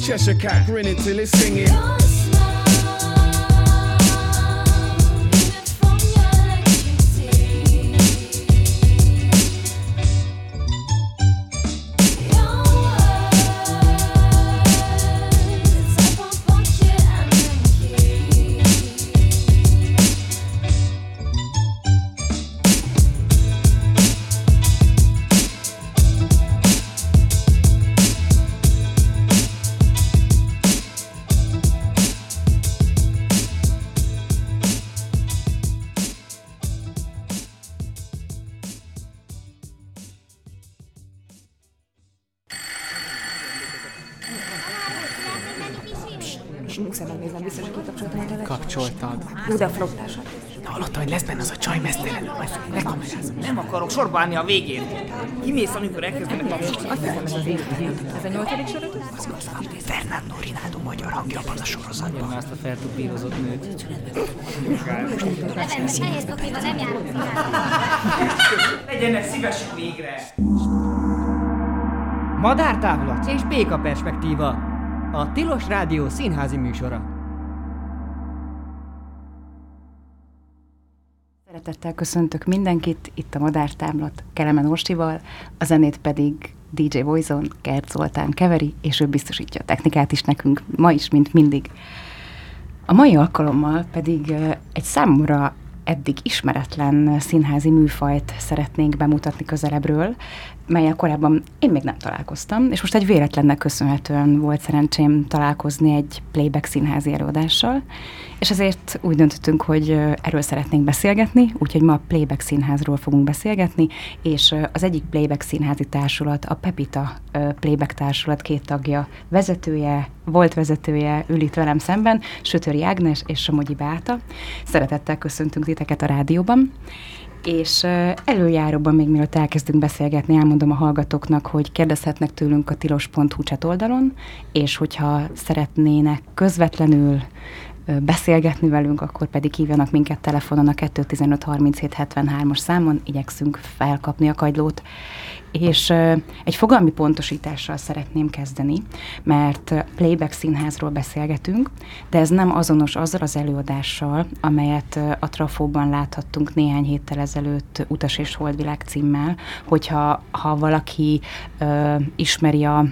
Cheshire cat grinning till it's singing. bírozott nőt. Nevemet nehéz bukniba nem járunk Legyenek szívesek végre! Madártávlat és béka perspektíva. A Tilos Rádió színházi műsora. Szeretettel köszöntök mindenkit, itt a Madártámlat Kelemen Orsival, a zenét pedig DJ Voizon, Gert Zoltán keveri, és ő biztosítja a technikát is nekünk, ma is, mint mindig. A mai alkalommal pedig egy számomra eddig ismeretlen színházi műfajt szeretnénk bemutatni közelebbről, melyel korábban én még nem találkoztam, és most egy véletlennek köszönhetően volt szerencsém találkozni egy playback színházi előadással, és ezért úgy döntöttünk, hogy erről szeretnénk beszélgetni, úgyhogy ma a Playback Színházról fogunk beszélgetni, és az egyik Playback Színházi Társulat, a Pepita Playback Társulat két tagja, vezetője, volt vezetője ül itt velem szemben, Sötöri Ágnes és Somogyi Beáta. Szeretettel köszöntünk titeket a rádióban. És előjáróban, még mielőtt elkezdünk beszélgetni, elmondom a hallgatóknak, hogy kérdezhetnek tőlünk a tilos.hu chat oldalon, és hogyha szeretnének közvetlenül beszélgetni velünk, akkor pedig hívjanak minket telefonon a 215 37 73-as számon, igyekszünk felkapni a kagylót. És egy fogalmi pontosítással szeretném kezdeni, mert playback színházról beszélgetünk, de ez nem azonos azzal az előadással, amelyet a Trafóban láthattunk néhány héttel ezelőtt Utas és Holdvilág címmel, hogyha ha valaki ö, ismeri a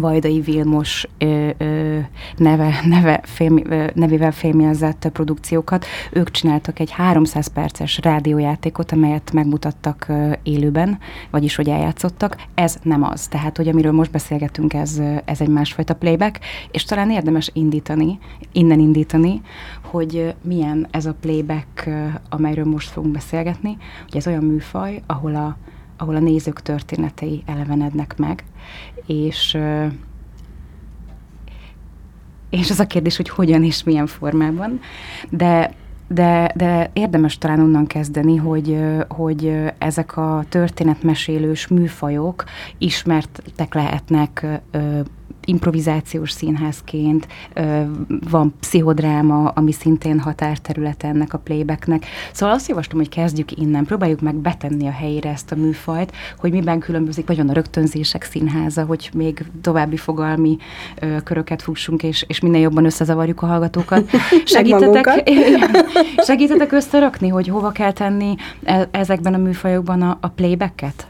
Vajdai Vilmos ö, ö, neve, neve fém, ö, nevével fémjelzett produkciókat. Ők csináltak egy 300 perces rádiójátékot, amelyet megmutattak ö, élőben, vagyis hogy eljátszottak. Ez nem az. Tehát, hogy amiről most beszélgetünk, ez, ez egy másfajta playback, és talán érdemes indítani, innen indítani, hogy milyen ez a playback, amelyről most fogunk beszélgetni. Ugye ez olyan műfaj, ahol a ahol a nézők történetei elevenednek meg, és és az a kérdés, hogy hogyan és milyen formában, de de, de érdemes talán onnan kezdeni, hogy, hogy ezek a történetmesélős műfajok ismertek lehetnek improvizációs színházként, van pszichodráma, ami szintén határterület ennek a playbacknek. Szóval azt javaslom, hogy kezdjük innen, próbáljuk meg betenni a helyére ezt a műfajt, hogy miben különbözik, vagy van a rögtönzések színháza, hogy még további fogalmi köröket fussunk, és, és minél jobban összezavarjuk a hallgatókat. Segítetek, segítetek összerakni, hogy hova kell tenni e, ezekben a műfajokban a, a playbacket?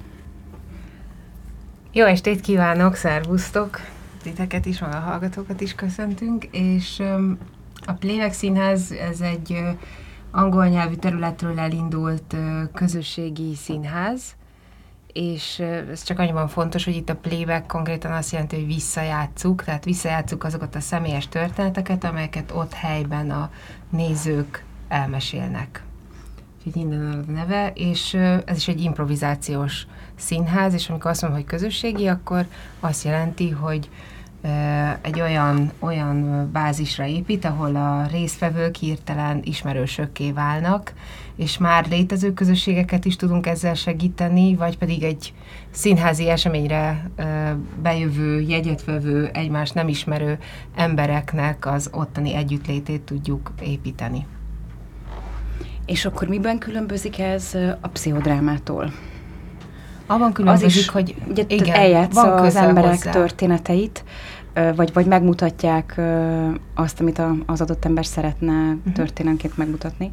Jó estét kívánok, szervusztok! Titeket is, meg a hallgatókat is köszöntünk, és a Playback Színház, ez egy angol nyelvű területről elindult közösségi színház, és ez csak annyiban fontos, hogy itt a playback konkrétan azt jelenti, hogy visszajátszuk, tehát visszajátszuk azokat a személyes történeteket, amelyeket ott helyben a nézők elmesélnek. Úgyhogy innen a neve, és ez is egy improvizációs színház, és amikor azt mondom, hogy közösségi, akkor azt jelenti, hogy egy olyan, olyan bázisra épít, ahol a résztvevők hirtelen ismerősökké válnak, és már létező közösségeket is tudunk ezzel segíteni, vagy pedig egy színházi eseményre bejövő, jegyetvevő, egymást nem ismerő embereknek az ottani együttlétét tudjuk építeni. És akkor miben különbözik ez a pszichodrámától? Abban különbözik, az is, hogy ugye igen, eljátsza az emberek hozzá. történeteit, vagy, vagy megmutatják azt, amit a, az adott ember szeretne uh-huh. történetként megmutatni?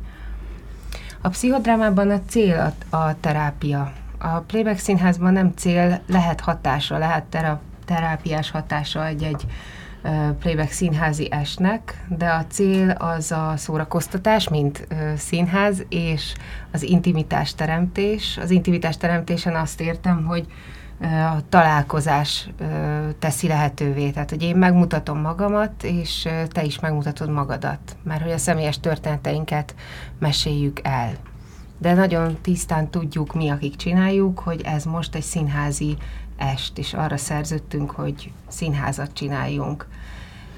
A pszichodrámában a cél a, a terápia. A playback színházban nem cél, lehet hatása, lehet tera, terápiás hatása egy-egy playback színházi esnek, de a cél az a szórakoztatás, mint színház, és az intimitás teremtés. Az intimitás teremtésen azt értem, hogy a találkozás teszi lehetővé. Tehát, hogy én megmutatom magamat, és te is megmutatod magadat. Mert hogy a személyes történeteinket meséljük el. De nagyon tisztán tudjuk mi, akik csináljuk, hogy ez most egy színházi est, és arra szerződtünk, hogy színházat csináljunk.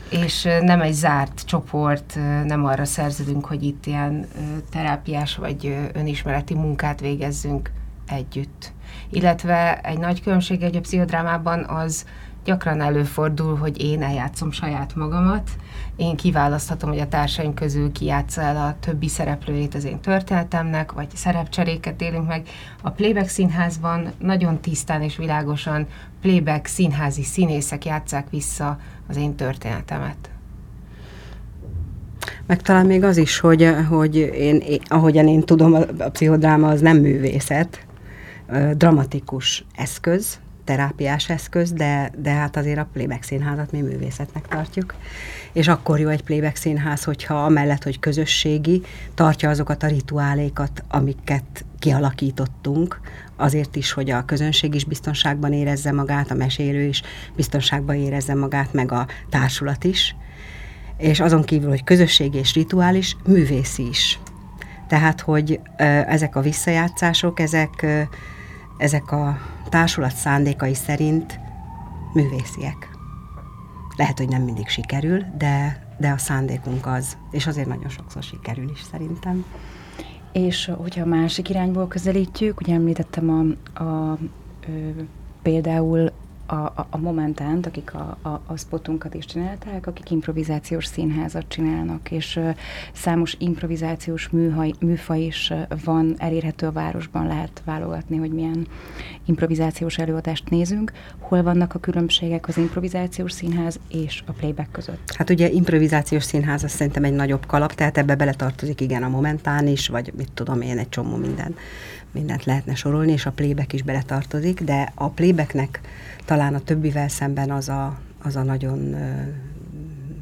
És nem egy zárt csoport, nem arra szerződünk, hogy itt ilyen terápiás vagy önismereti munkát végezzünk együtt illetve egy nagy különbség egy a pszichodrámában az gyakran előfordul, hogy én eljátszom saját magamat, én kiválaszthatom, hogy a társaim közül ki el a többi szereplőjét az én történetemnek, vagy szerepcseréket élünk meg. A Playback színházban nagyon tisztán és világosan playback színházi színészek játszák vissza az én történetemet. Meg talán még az is, hogy, hogy én, én, ahogyan én tudom, a pszichodráma az nem művészet, dramatikus eszköz, terápiás eszköz, de, de hát azért a playback színházat mi művészetnek tartjuk. És akkor jó egy playback színház, hogyha amellett, hogy közösségi, tartja azokat a rituálékat, amiket kialakítottunk, azért is, hogy a közönség is biztonságban érezze magát, a mesélő is biztonságban érezze magát, meg a társulat is. És azon kívül, hogy közösség és rituális, művészi is. Tehát, hogy ezek a visszajátszások, ezek, ezek a társulat szándékai szerint művésziek. Lehet, hogy nem mindig sikerül, de, de a szándékunk az, és azért nagyon sokszor sikerül is szerintem. És hogyha másik irányból közelítjük, ugye említettem a, a, a például a, a, Momentánt, akik a, a, a spotunkat is csinálták, akik improvizációs színházat csinálnak, és számos improvizációs műhaj, műfaj is van elérhető a városban, lehet válogatni, hogy milyen improvizációs előadást nézünk. Hol vannak a különbségek az improvizációs színház és a playback között? Hát ugye improvizációs színház az szerintem egy nagyobb kalap, tehát ebbe beletartozik igen a Momentán is, vagy mit tudom én, egy csomó minden mindent lehetne sorolni, és a playback is beletartozik, de a playbacknek talán a többivel szemben az a, az a nagyon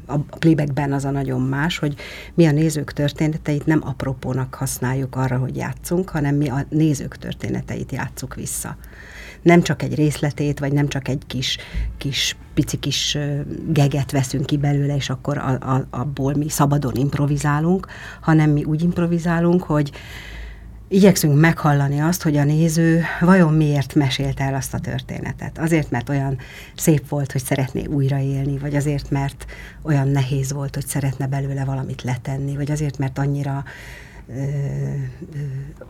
a playbackben az a nagyon más, hogy mi a nézők történeteit nem apropónak használjuk arra, hogy játszunk, hanem mi a nézők történeteit játszuk vissza. Nem csak egy részletét, vagy nem csak egy kis, kis pici kis geget veszünk ki belőle, és akkor a, a, abból mi szabadon improvizálunk, hanem mi úgy improvizálunk, hogy, igyekszünk meghallani azt, hogy a néző vajon miért mesélte el azt a történetet. Azért, mert olyan szép volt, hogy szeretné újraélni, vagy azért, mert olyan nehéz volt, hogy szeretne belőle valamit letenni, vagy azért, mert annyira ö,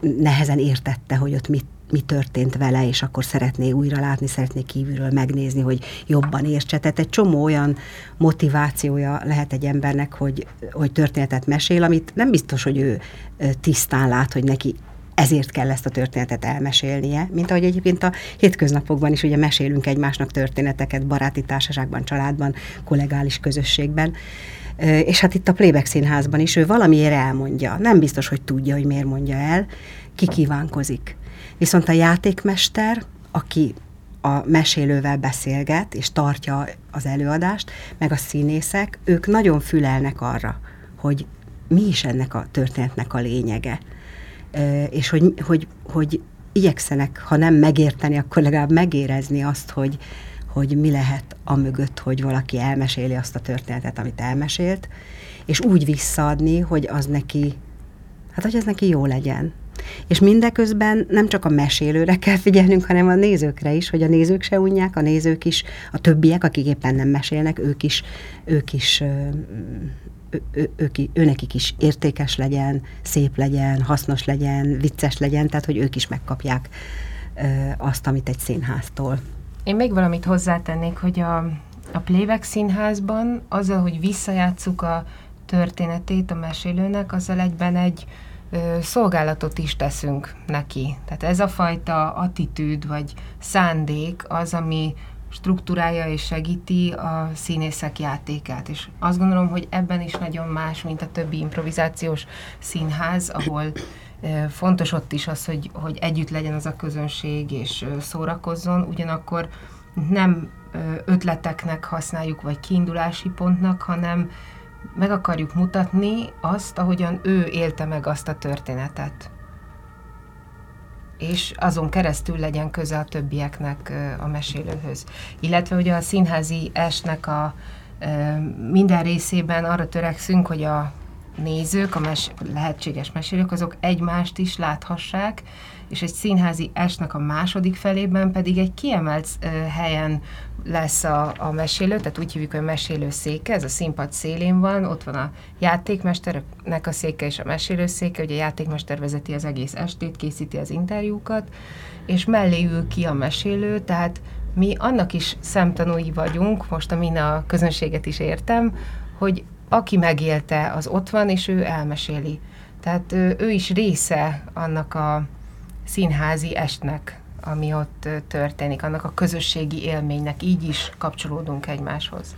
nehezen értette, hogy ott mit mi történt vele, és akkor szeretné újra látni, szeretné kívülről megnézni, hogy jobban értse. Tehát egy csomó olyan motivációja lehet egy embernek, hogy, hogy történetet mesél, amit nem biztos, hogy ő tisztán lát, hogy neki ezért kell ezt a történetet elmesélnie, mint ahogy egyébként a hétköznapokban is ugye mesélünk egymásnak történeteket baráti társaságban, családban, kollegális közösségben. És hát itt a Playback Színházban is ő valamiért elmondja. Nem biztos, hogy tudja, hogy miért mondja el, ki kívánkozik. Viszont a játékmester, aki a mesélővel beszélget, és tartja az előadást, meg a színészek, ők nagyon fülelnek arra, hogy mi is ennek a történetnek a lényege és hogy, hogy, hogy igyekszenek, ha nem megérteni, akkor legalább megérezni azt, hogy, hogy mi lehet a mögött, hogy valaki elmeséli azt a történetet, amit elmesélt, és úgy visszaadni, hogy az neki, hát hogy ez neki jó legyen. És mindeközben nem csak a mesélőre kell figyelnünk, hanem a nézőkre is, hogy a nézők se unják, a nézők is, a többiek, akik éppen nem mesélnek, ők is, ők is ő, ők, őnekik is értékes legyen, szép legyen, hasznos legyen, vicces legyen, tehát hogy ők is megkapják azt, amit egy színháztól. Én még valamit hozzátennék, hogy a, a Playback színházban azzal, hogy visszajátszuk a történetét a mesélőnek, azzal egyben egy ö, szolgálatot is teszünk neki. Tehát ez a fajta attitűd vagy szándék az, ami struktúrája és segíti a színészek játékát. És azt gondolom, hogy ebben is nagyon más, mint a többi improvizációs színház, ahol fontos ott is az, hogy, hogy együtt legyen az a közönség, és szórakozzon, ugyanakkor nem ötleteknek használjuk, vagy kiindulási pontnak, hanem meg akarjuk mutatni azt, ahogyan ő élte meg azt a történetet és azon keresztül legyen köze a többieknek a mesélőhöz. Illetve ugye a színházi esnek a minden részében arra törekszünk, hogy a nézők, a mes- lehetséges mesélők, azok egymást is láthassák, és egy színházi esnek a második felében pedig egy kiemelt helyen lesz a, a mesélő, tehát úgy hívjuk, hogy a mesélő széke, ez a színpad szélén van, ott van a játékmesternek a széke és a mesélő széke, ugye a játékmester vezeti az egész estét, készíti az interjúkat, és mellé ül ki a mesélő, tehát mi annak is szemtanúi vagyunk, most amin a közönséget is értem, hogy aki megélte, az ott van, és ő elmeséli. Tehát ő, ő is része annak a színházi estnek, ami ott történik, annak a közösségi élménynek, így is kapcsolódunk egymáshoz.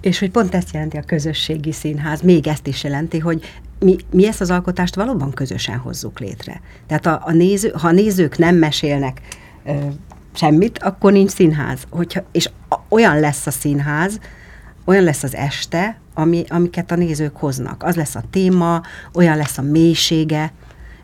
És hogy pont ezt jelenti a közösségi színház, még ezt is jelenti, hogy mi, mi ezt az alkotást valóban közösen hozzuk létre. Tehát a, a néző, ha a nézők nem mesélnek ö, semmit, akkor nincs színház. Hogyha, és olyan lesz a színház, olyan lesz az este, ami, amiket a nézők hoznak. Az lesz a téma, olyan lesz a mélysége,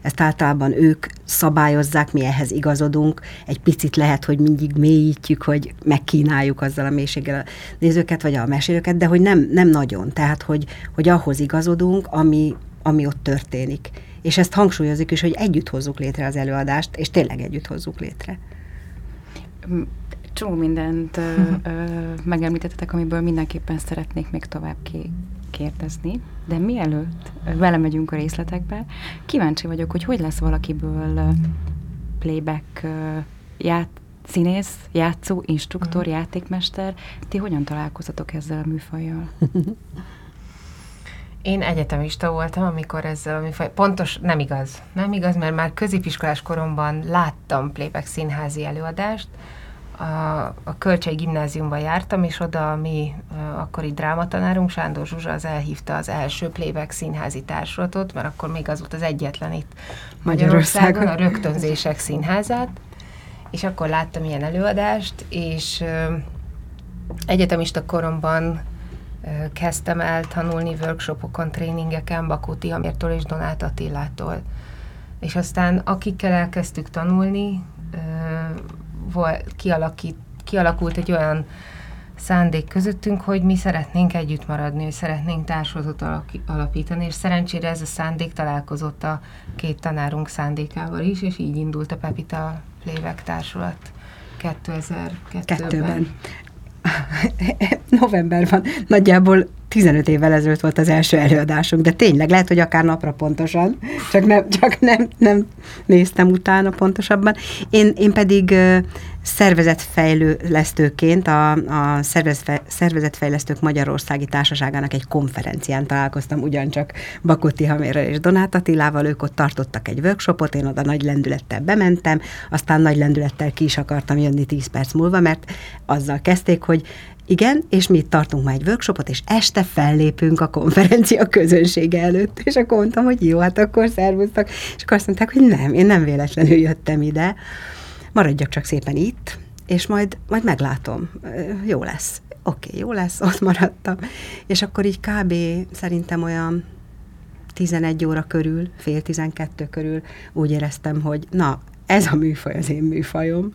ezt általában ők szabályozzák, mi ehhez igazodunk. Egy picit lehet, hogy mindig mélyítjük, hogy megkínáljuk azzal a mélységgel a nézőket, vagy a mesélőket, de hogy nem, nem nagyon. Tehát, hogy, hogy ahhoz igazodunk, ami, ami ott történik. És ezt hangsúlyozik is, hogy együtt hozzuk létre az előadást, és tényleg együtt hozzuk létre. Csomó mindent ö, megemlítettetek, amiből mindenképpen szeretnék még tovább ki, kérdezni, de mielőtt vele megyünk a részletekbe, kíváncsi vagyok, hogy hogy lesz valakiből playback ját, színész, játszó, instruktor, uh-huh. játékmester. Ti hogyan találkozatok ezzel a műfajjal? Én egyetemista voltam, amikor ezzel a műfaj... Pontos, nem igaz. Nem igaz, mert már középiskolás koromban láttam playback színházi előadást, a, a Kölcsei gimnáziumban jártam, és oda a mi akkori drámatanárunk, Sándor Zsuzsa, az elhívta az első playback színházi társulatot, mert akkor még az volt az egyetlen itt Magyarországon, a Rögtönzések Színházát, és akkor láttam ilyen előadást, és ö, egyetemista koromban kezdtem el tanulni workshopokon, tréningeken Bakó Hamirtól és Donát Attilától. És aztán akikkel elkezdtük tanulni, kialakít, kialakult egy olyan szándék közöttünk, hogy mi szeretnénk együtt maradni, hogy szeretnénk társulatot alapítani, és szerencsére ez a szándék találkozott a két tanárunk szándékával is, és így indult a Pepita Playback Társulat 2002-ben. November van, nagyjából 15 évvel ezelőtt volt az első előadásunk, de tényleg lehet, hogy akár napra pontosan, csak nem, csak nem, nem néztem utána pontosabban. Én, én pedig szervezetfejlesztőként a, a Szervezetfejlesztők Magyarországi Társaságának egy konferencián találkoztam, ugyancsak Bakoti Hamérrel és Donát Attilával, ők ott tartottak egy workshopot, én oda nagy lendülettel bementem, aztán nagy lendülettel ki is akartam jönni 10 perc múlva, mert azzal kezdték, hogy igen, és mi tartunk már egy workshopot, és este fellépünk a konferencia közönsége előtt. És akkor mondtam, hogy jó, hát akkor szervusztak. És akkor azt mondták, hogy nem, én nem véletlenül jöttem ide. Maradjak csak szépen itt, és majd, majd meglátom. Jó lesz. Oké, okay, jó lesz, ott maradtam. És akkor így kb. szerintem olyan 11 óra körül, fél 12 körül úgy éreztem, hogy na, ez a műfaj az én műfajom,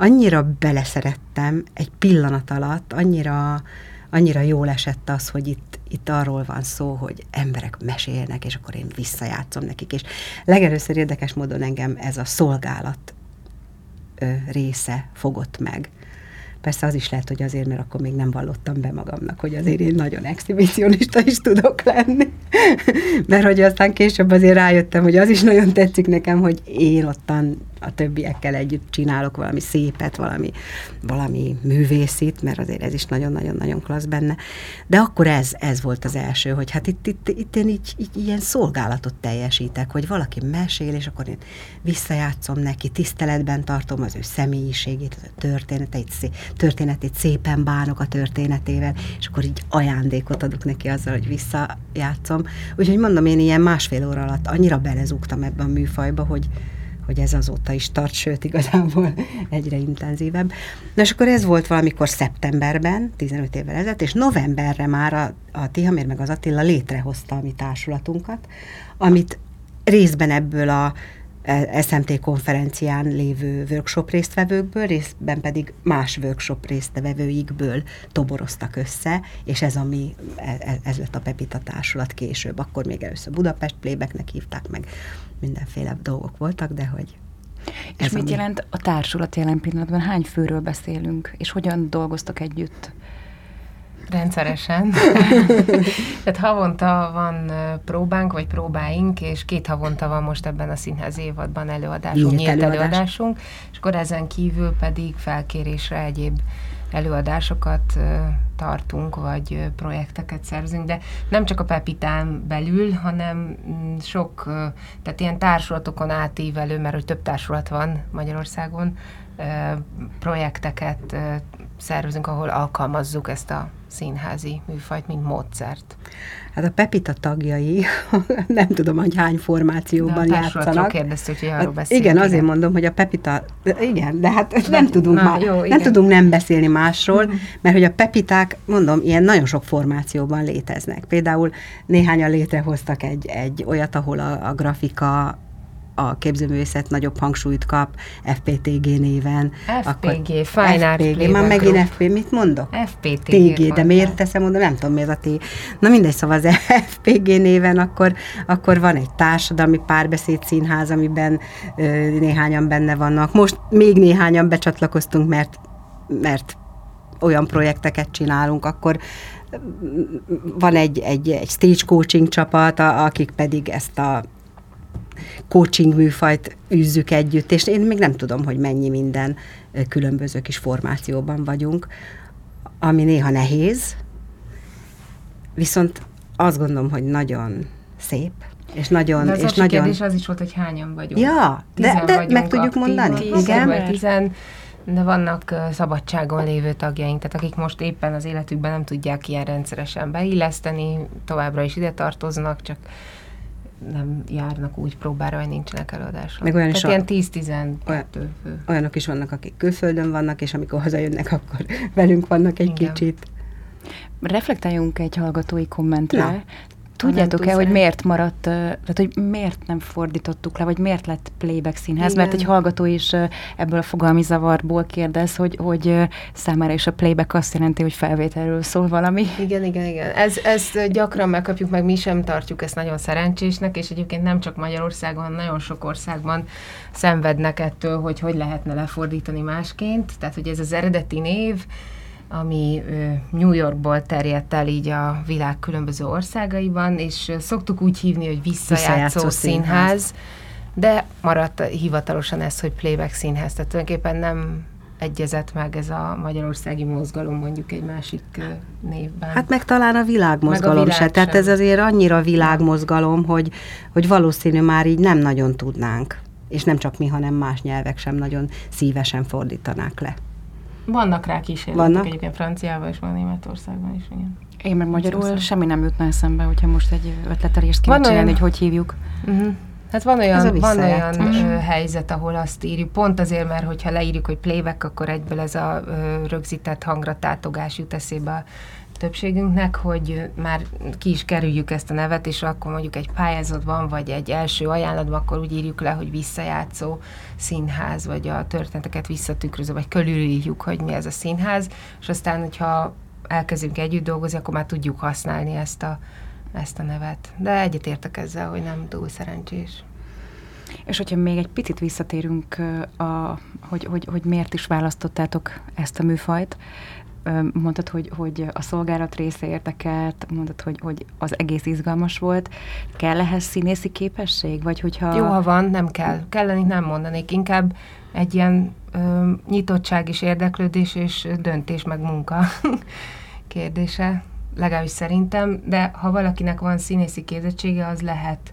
annyira beleszerettem egy pillanat alatt, annyira, annyira jól esett az, hogy itt, itt arról van szó, hogy emberek mesélnek, és akkor én visszajátszom nekik. És legelőször érdekes módon engem ez a szolgálat ö, része fogott meg. Persze az is lehet, hogy azért, mert akkor még nem vallottam be magamnak, hogy azért én nagyon exhibicionista is tudok lenni. mert hogy aztán később azért rájöttem, hogy az is nagyon tetszik nekem, hogy én ottan a többiekkel együtt csinálok valami szépet, valami, valami művészit, mert azért ez is nagyon-nagyon-nagyon klassz benne. De akkor ez, ez volt az első, hogy hát itt, itt, itt én így, így ilyen szolgálatot teljesítek, hogy valaki mesél, és akkor én visszajátszom neki, tiszteletben tartom az ő személyiségét, az ő történeteit, történetét szépen bánok a történetével, és akkor így ajándékot adok neki azzal, hogy visszajátszom. Úgyhogy mondom, én ilyen másfél óra alatt annyira belezúgtam ebben a műfajba, hogy, hogy ez azóta is tart, sőt igazából egyre intenzívebb. Na és akkor ez volt valamikor szeptemberben, 15 évvel ezelőtt, és novemberre már a, a Tihamér meg az Attila létrehozta a mi társulatunkat, amit részben ebből a e, SMT konferencián lévő workshop résztvevőkből, részben pedig más workshop résztvevőikből toboroztak össze, és ez, ami, e, e, ez lett a Pepita társulat később. Akkor még először Budapest Playbacknek hívták meg, mindenféle dolgok voltak, de hogy és mit ami... jelent a társulat jelen pillanatban? Hány főről beszélünk, és hogyan dolgoztak együtt? Rendszeresen. Tehát havonta van próbánk, vagy próbáink, és két havonta van most ebben a színház évadban előadásunk, nyílt, nyílt előadás. előadásunk, és akkor ezen kívül pedig felkérésre egyéb előadásokat tartunk, vagy projekteket szervezünk, de nem csak a Pepitán belül, hanem mm, sok, tehát ilyen társulatokon átívelő, mert hogy több társulat van Magyarországon, projekteket szervezünk, ahol alkalmazzuk ezt a színházi műfajt, mint módszert. Hát a Pepita tagjai, nem tudom, hogy hány formációban de játszanak. kérdeztük, hogy arról hát, Igen, azért igen. mondom, hogy a Pepita, igen, de hát nem tudunk, Na, má, jó, nem tudunk nem beszélni másról, uh-huh. mert hogy a Pepiták, mondom, ilyen nagyon sok formációban léteznek. Például néhányan létrehoztak egy, egy olyat, ahol a, a grafika a képzőművészet nagyobb hangsúlyt kap FPTG néven. FPG, akkor Fine Art FPG, már megint FP, mit mondok? FPTG. TG, de miért teszem, mondom, nem tudom, miért a T. Na mindegy, szóval az FPG néven akkor, akkor van egy társadalmi párbeszéd színház, amiben ö, néhányan benne vannak. Most még néhányan becsatlakoztunk, mert, mert olyan projekteket csinálunk, akkor van egy, egy, egy stage coaching csapat, akik pedig ezt a coaching műfajt űzzük együtt, és én még nem tudom, hogy mennyi minden különböző kis formációban vagyunk, ami néha nehéz, viszont azt gondolom, hogy nagyon szép, és nagyon... De az és nagyon... kérdés az is volt, hogy hányan vagyunk. Ja, de, de meg tudjuk aktív, mondani. Tíz, Igen. Tizen, de vannak szabadságon lévő tagjaink, tehát akik most éppen az életükben nem tudják ilyen rendszeresen beilleszteni, továbbra is ide tartoznak, csak nem járnak úgy próbára, hogy nincsenek előadások. Meg olyan Tehát is ilyen 10-12 olyan, fő. Olyanok is vannak, akik külföldön vannak, és amikor hazajönnek, akkor velünk vannak egy Igen. kicsit. Reflektáljunk egy hallgatói kommentre. Na. Tudjátok-e, hogy miért maradt, tehát hogy miért nem fordítottuk le, vagy miért lett playback színház? Igen. Mert egy hallgató is ebből a fogalmi zavarból kérdez, hogy, hogy számára is a playback azt jelenti, hogy felvételről szól valami. Igen, igen, igen. Ez, ez gyakran megkapjuk, meg mi sem tartjuk ezt nagyon szerencsésnek, és egyébként nem csak Magyarországon, nagyon sok országban szenvednek ettől, hogy hogy lehetne lefordítani másként. Tehát, hogy ez az eredeti név, ami New Yorkból terjedt el így a világ különböző országaiban, és szoktuk úgy hívni, hogy visszajátszó, visszajátszó színház, színház, de maradt hivatalosan ez, hogy playback színház, tehát tulajdonképpen nem egyezett meg ez a magyarországi mozgalom mondjuk egy másik névben. Hát meg talán a világmozgalom meg a világ se. Tehát ez azért annyira világmozgalom, hogy, hogy valószínű már így nem nagyon tudnánk. És nem csak mi, hanem más nyelvek sem nagyon szívesen fordítanák le. Vannak rá kísérletek Vannak? egyébként Franciában és van Németországban is, igen. Én meg magyarul Szóval. semmi nem jutna eszembe, hogyha most egy ötletelést kéne csinálni, hogy hogy hívjuk. Uh-huh. Hát van olyan, van olyan ö, helyzet, ahol azt írjuk, pont azért, mert hogyha leírjuk, hogy playback, akkor egyből ez a ö, rögzített hangra tátogás jut eszébe a többségünknek, hogy már ki is kerüljük ezt a nevet, és akkor mondjuk egy pályázatban, vagy egy első ajánlatban, akkor úgy írjuk le, hogy visszajátszó színház, vagy a történeteket visszatükröző, vagy körülírjuk, hogy mi ez a színház, és aztán, hogyha elkezdünk együtt dolgozni, akkor már tudjuk használni ezt a, ezt a nevet. De egyetértek ezzel, hogy nem túl szerencsés. És hogyha még egy picit visszatérünk, a, hogy, hogy, hogy miért is választottátok ezt a műfajt, mondtad, hogy, hogy a szolgálat része érdekelt, mondtad, hogy, hogy az egész izgalmas volt. Kell ehhez színészi képesség? Vagy hogyha... Jó, ha van, nem kell. Kelleni nem mondanék. Inkább egy ilyen ö, nyitottság és érdeklődés és döntés meg munka kérdése, legalábbis szerintem, de ha valakinek van színészi képzettsége, az lehet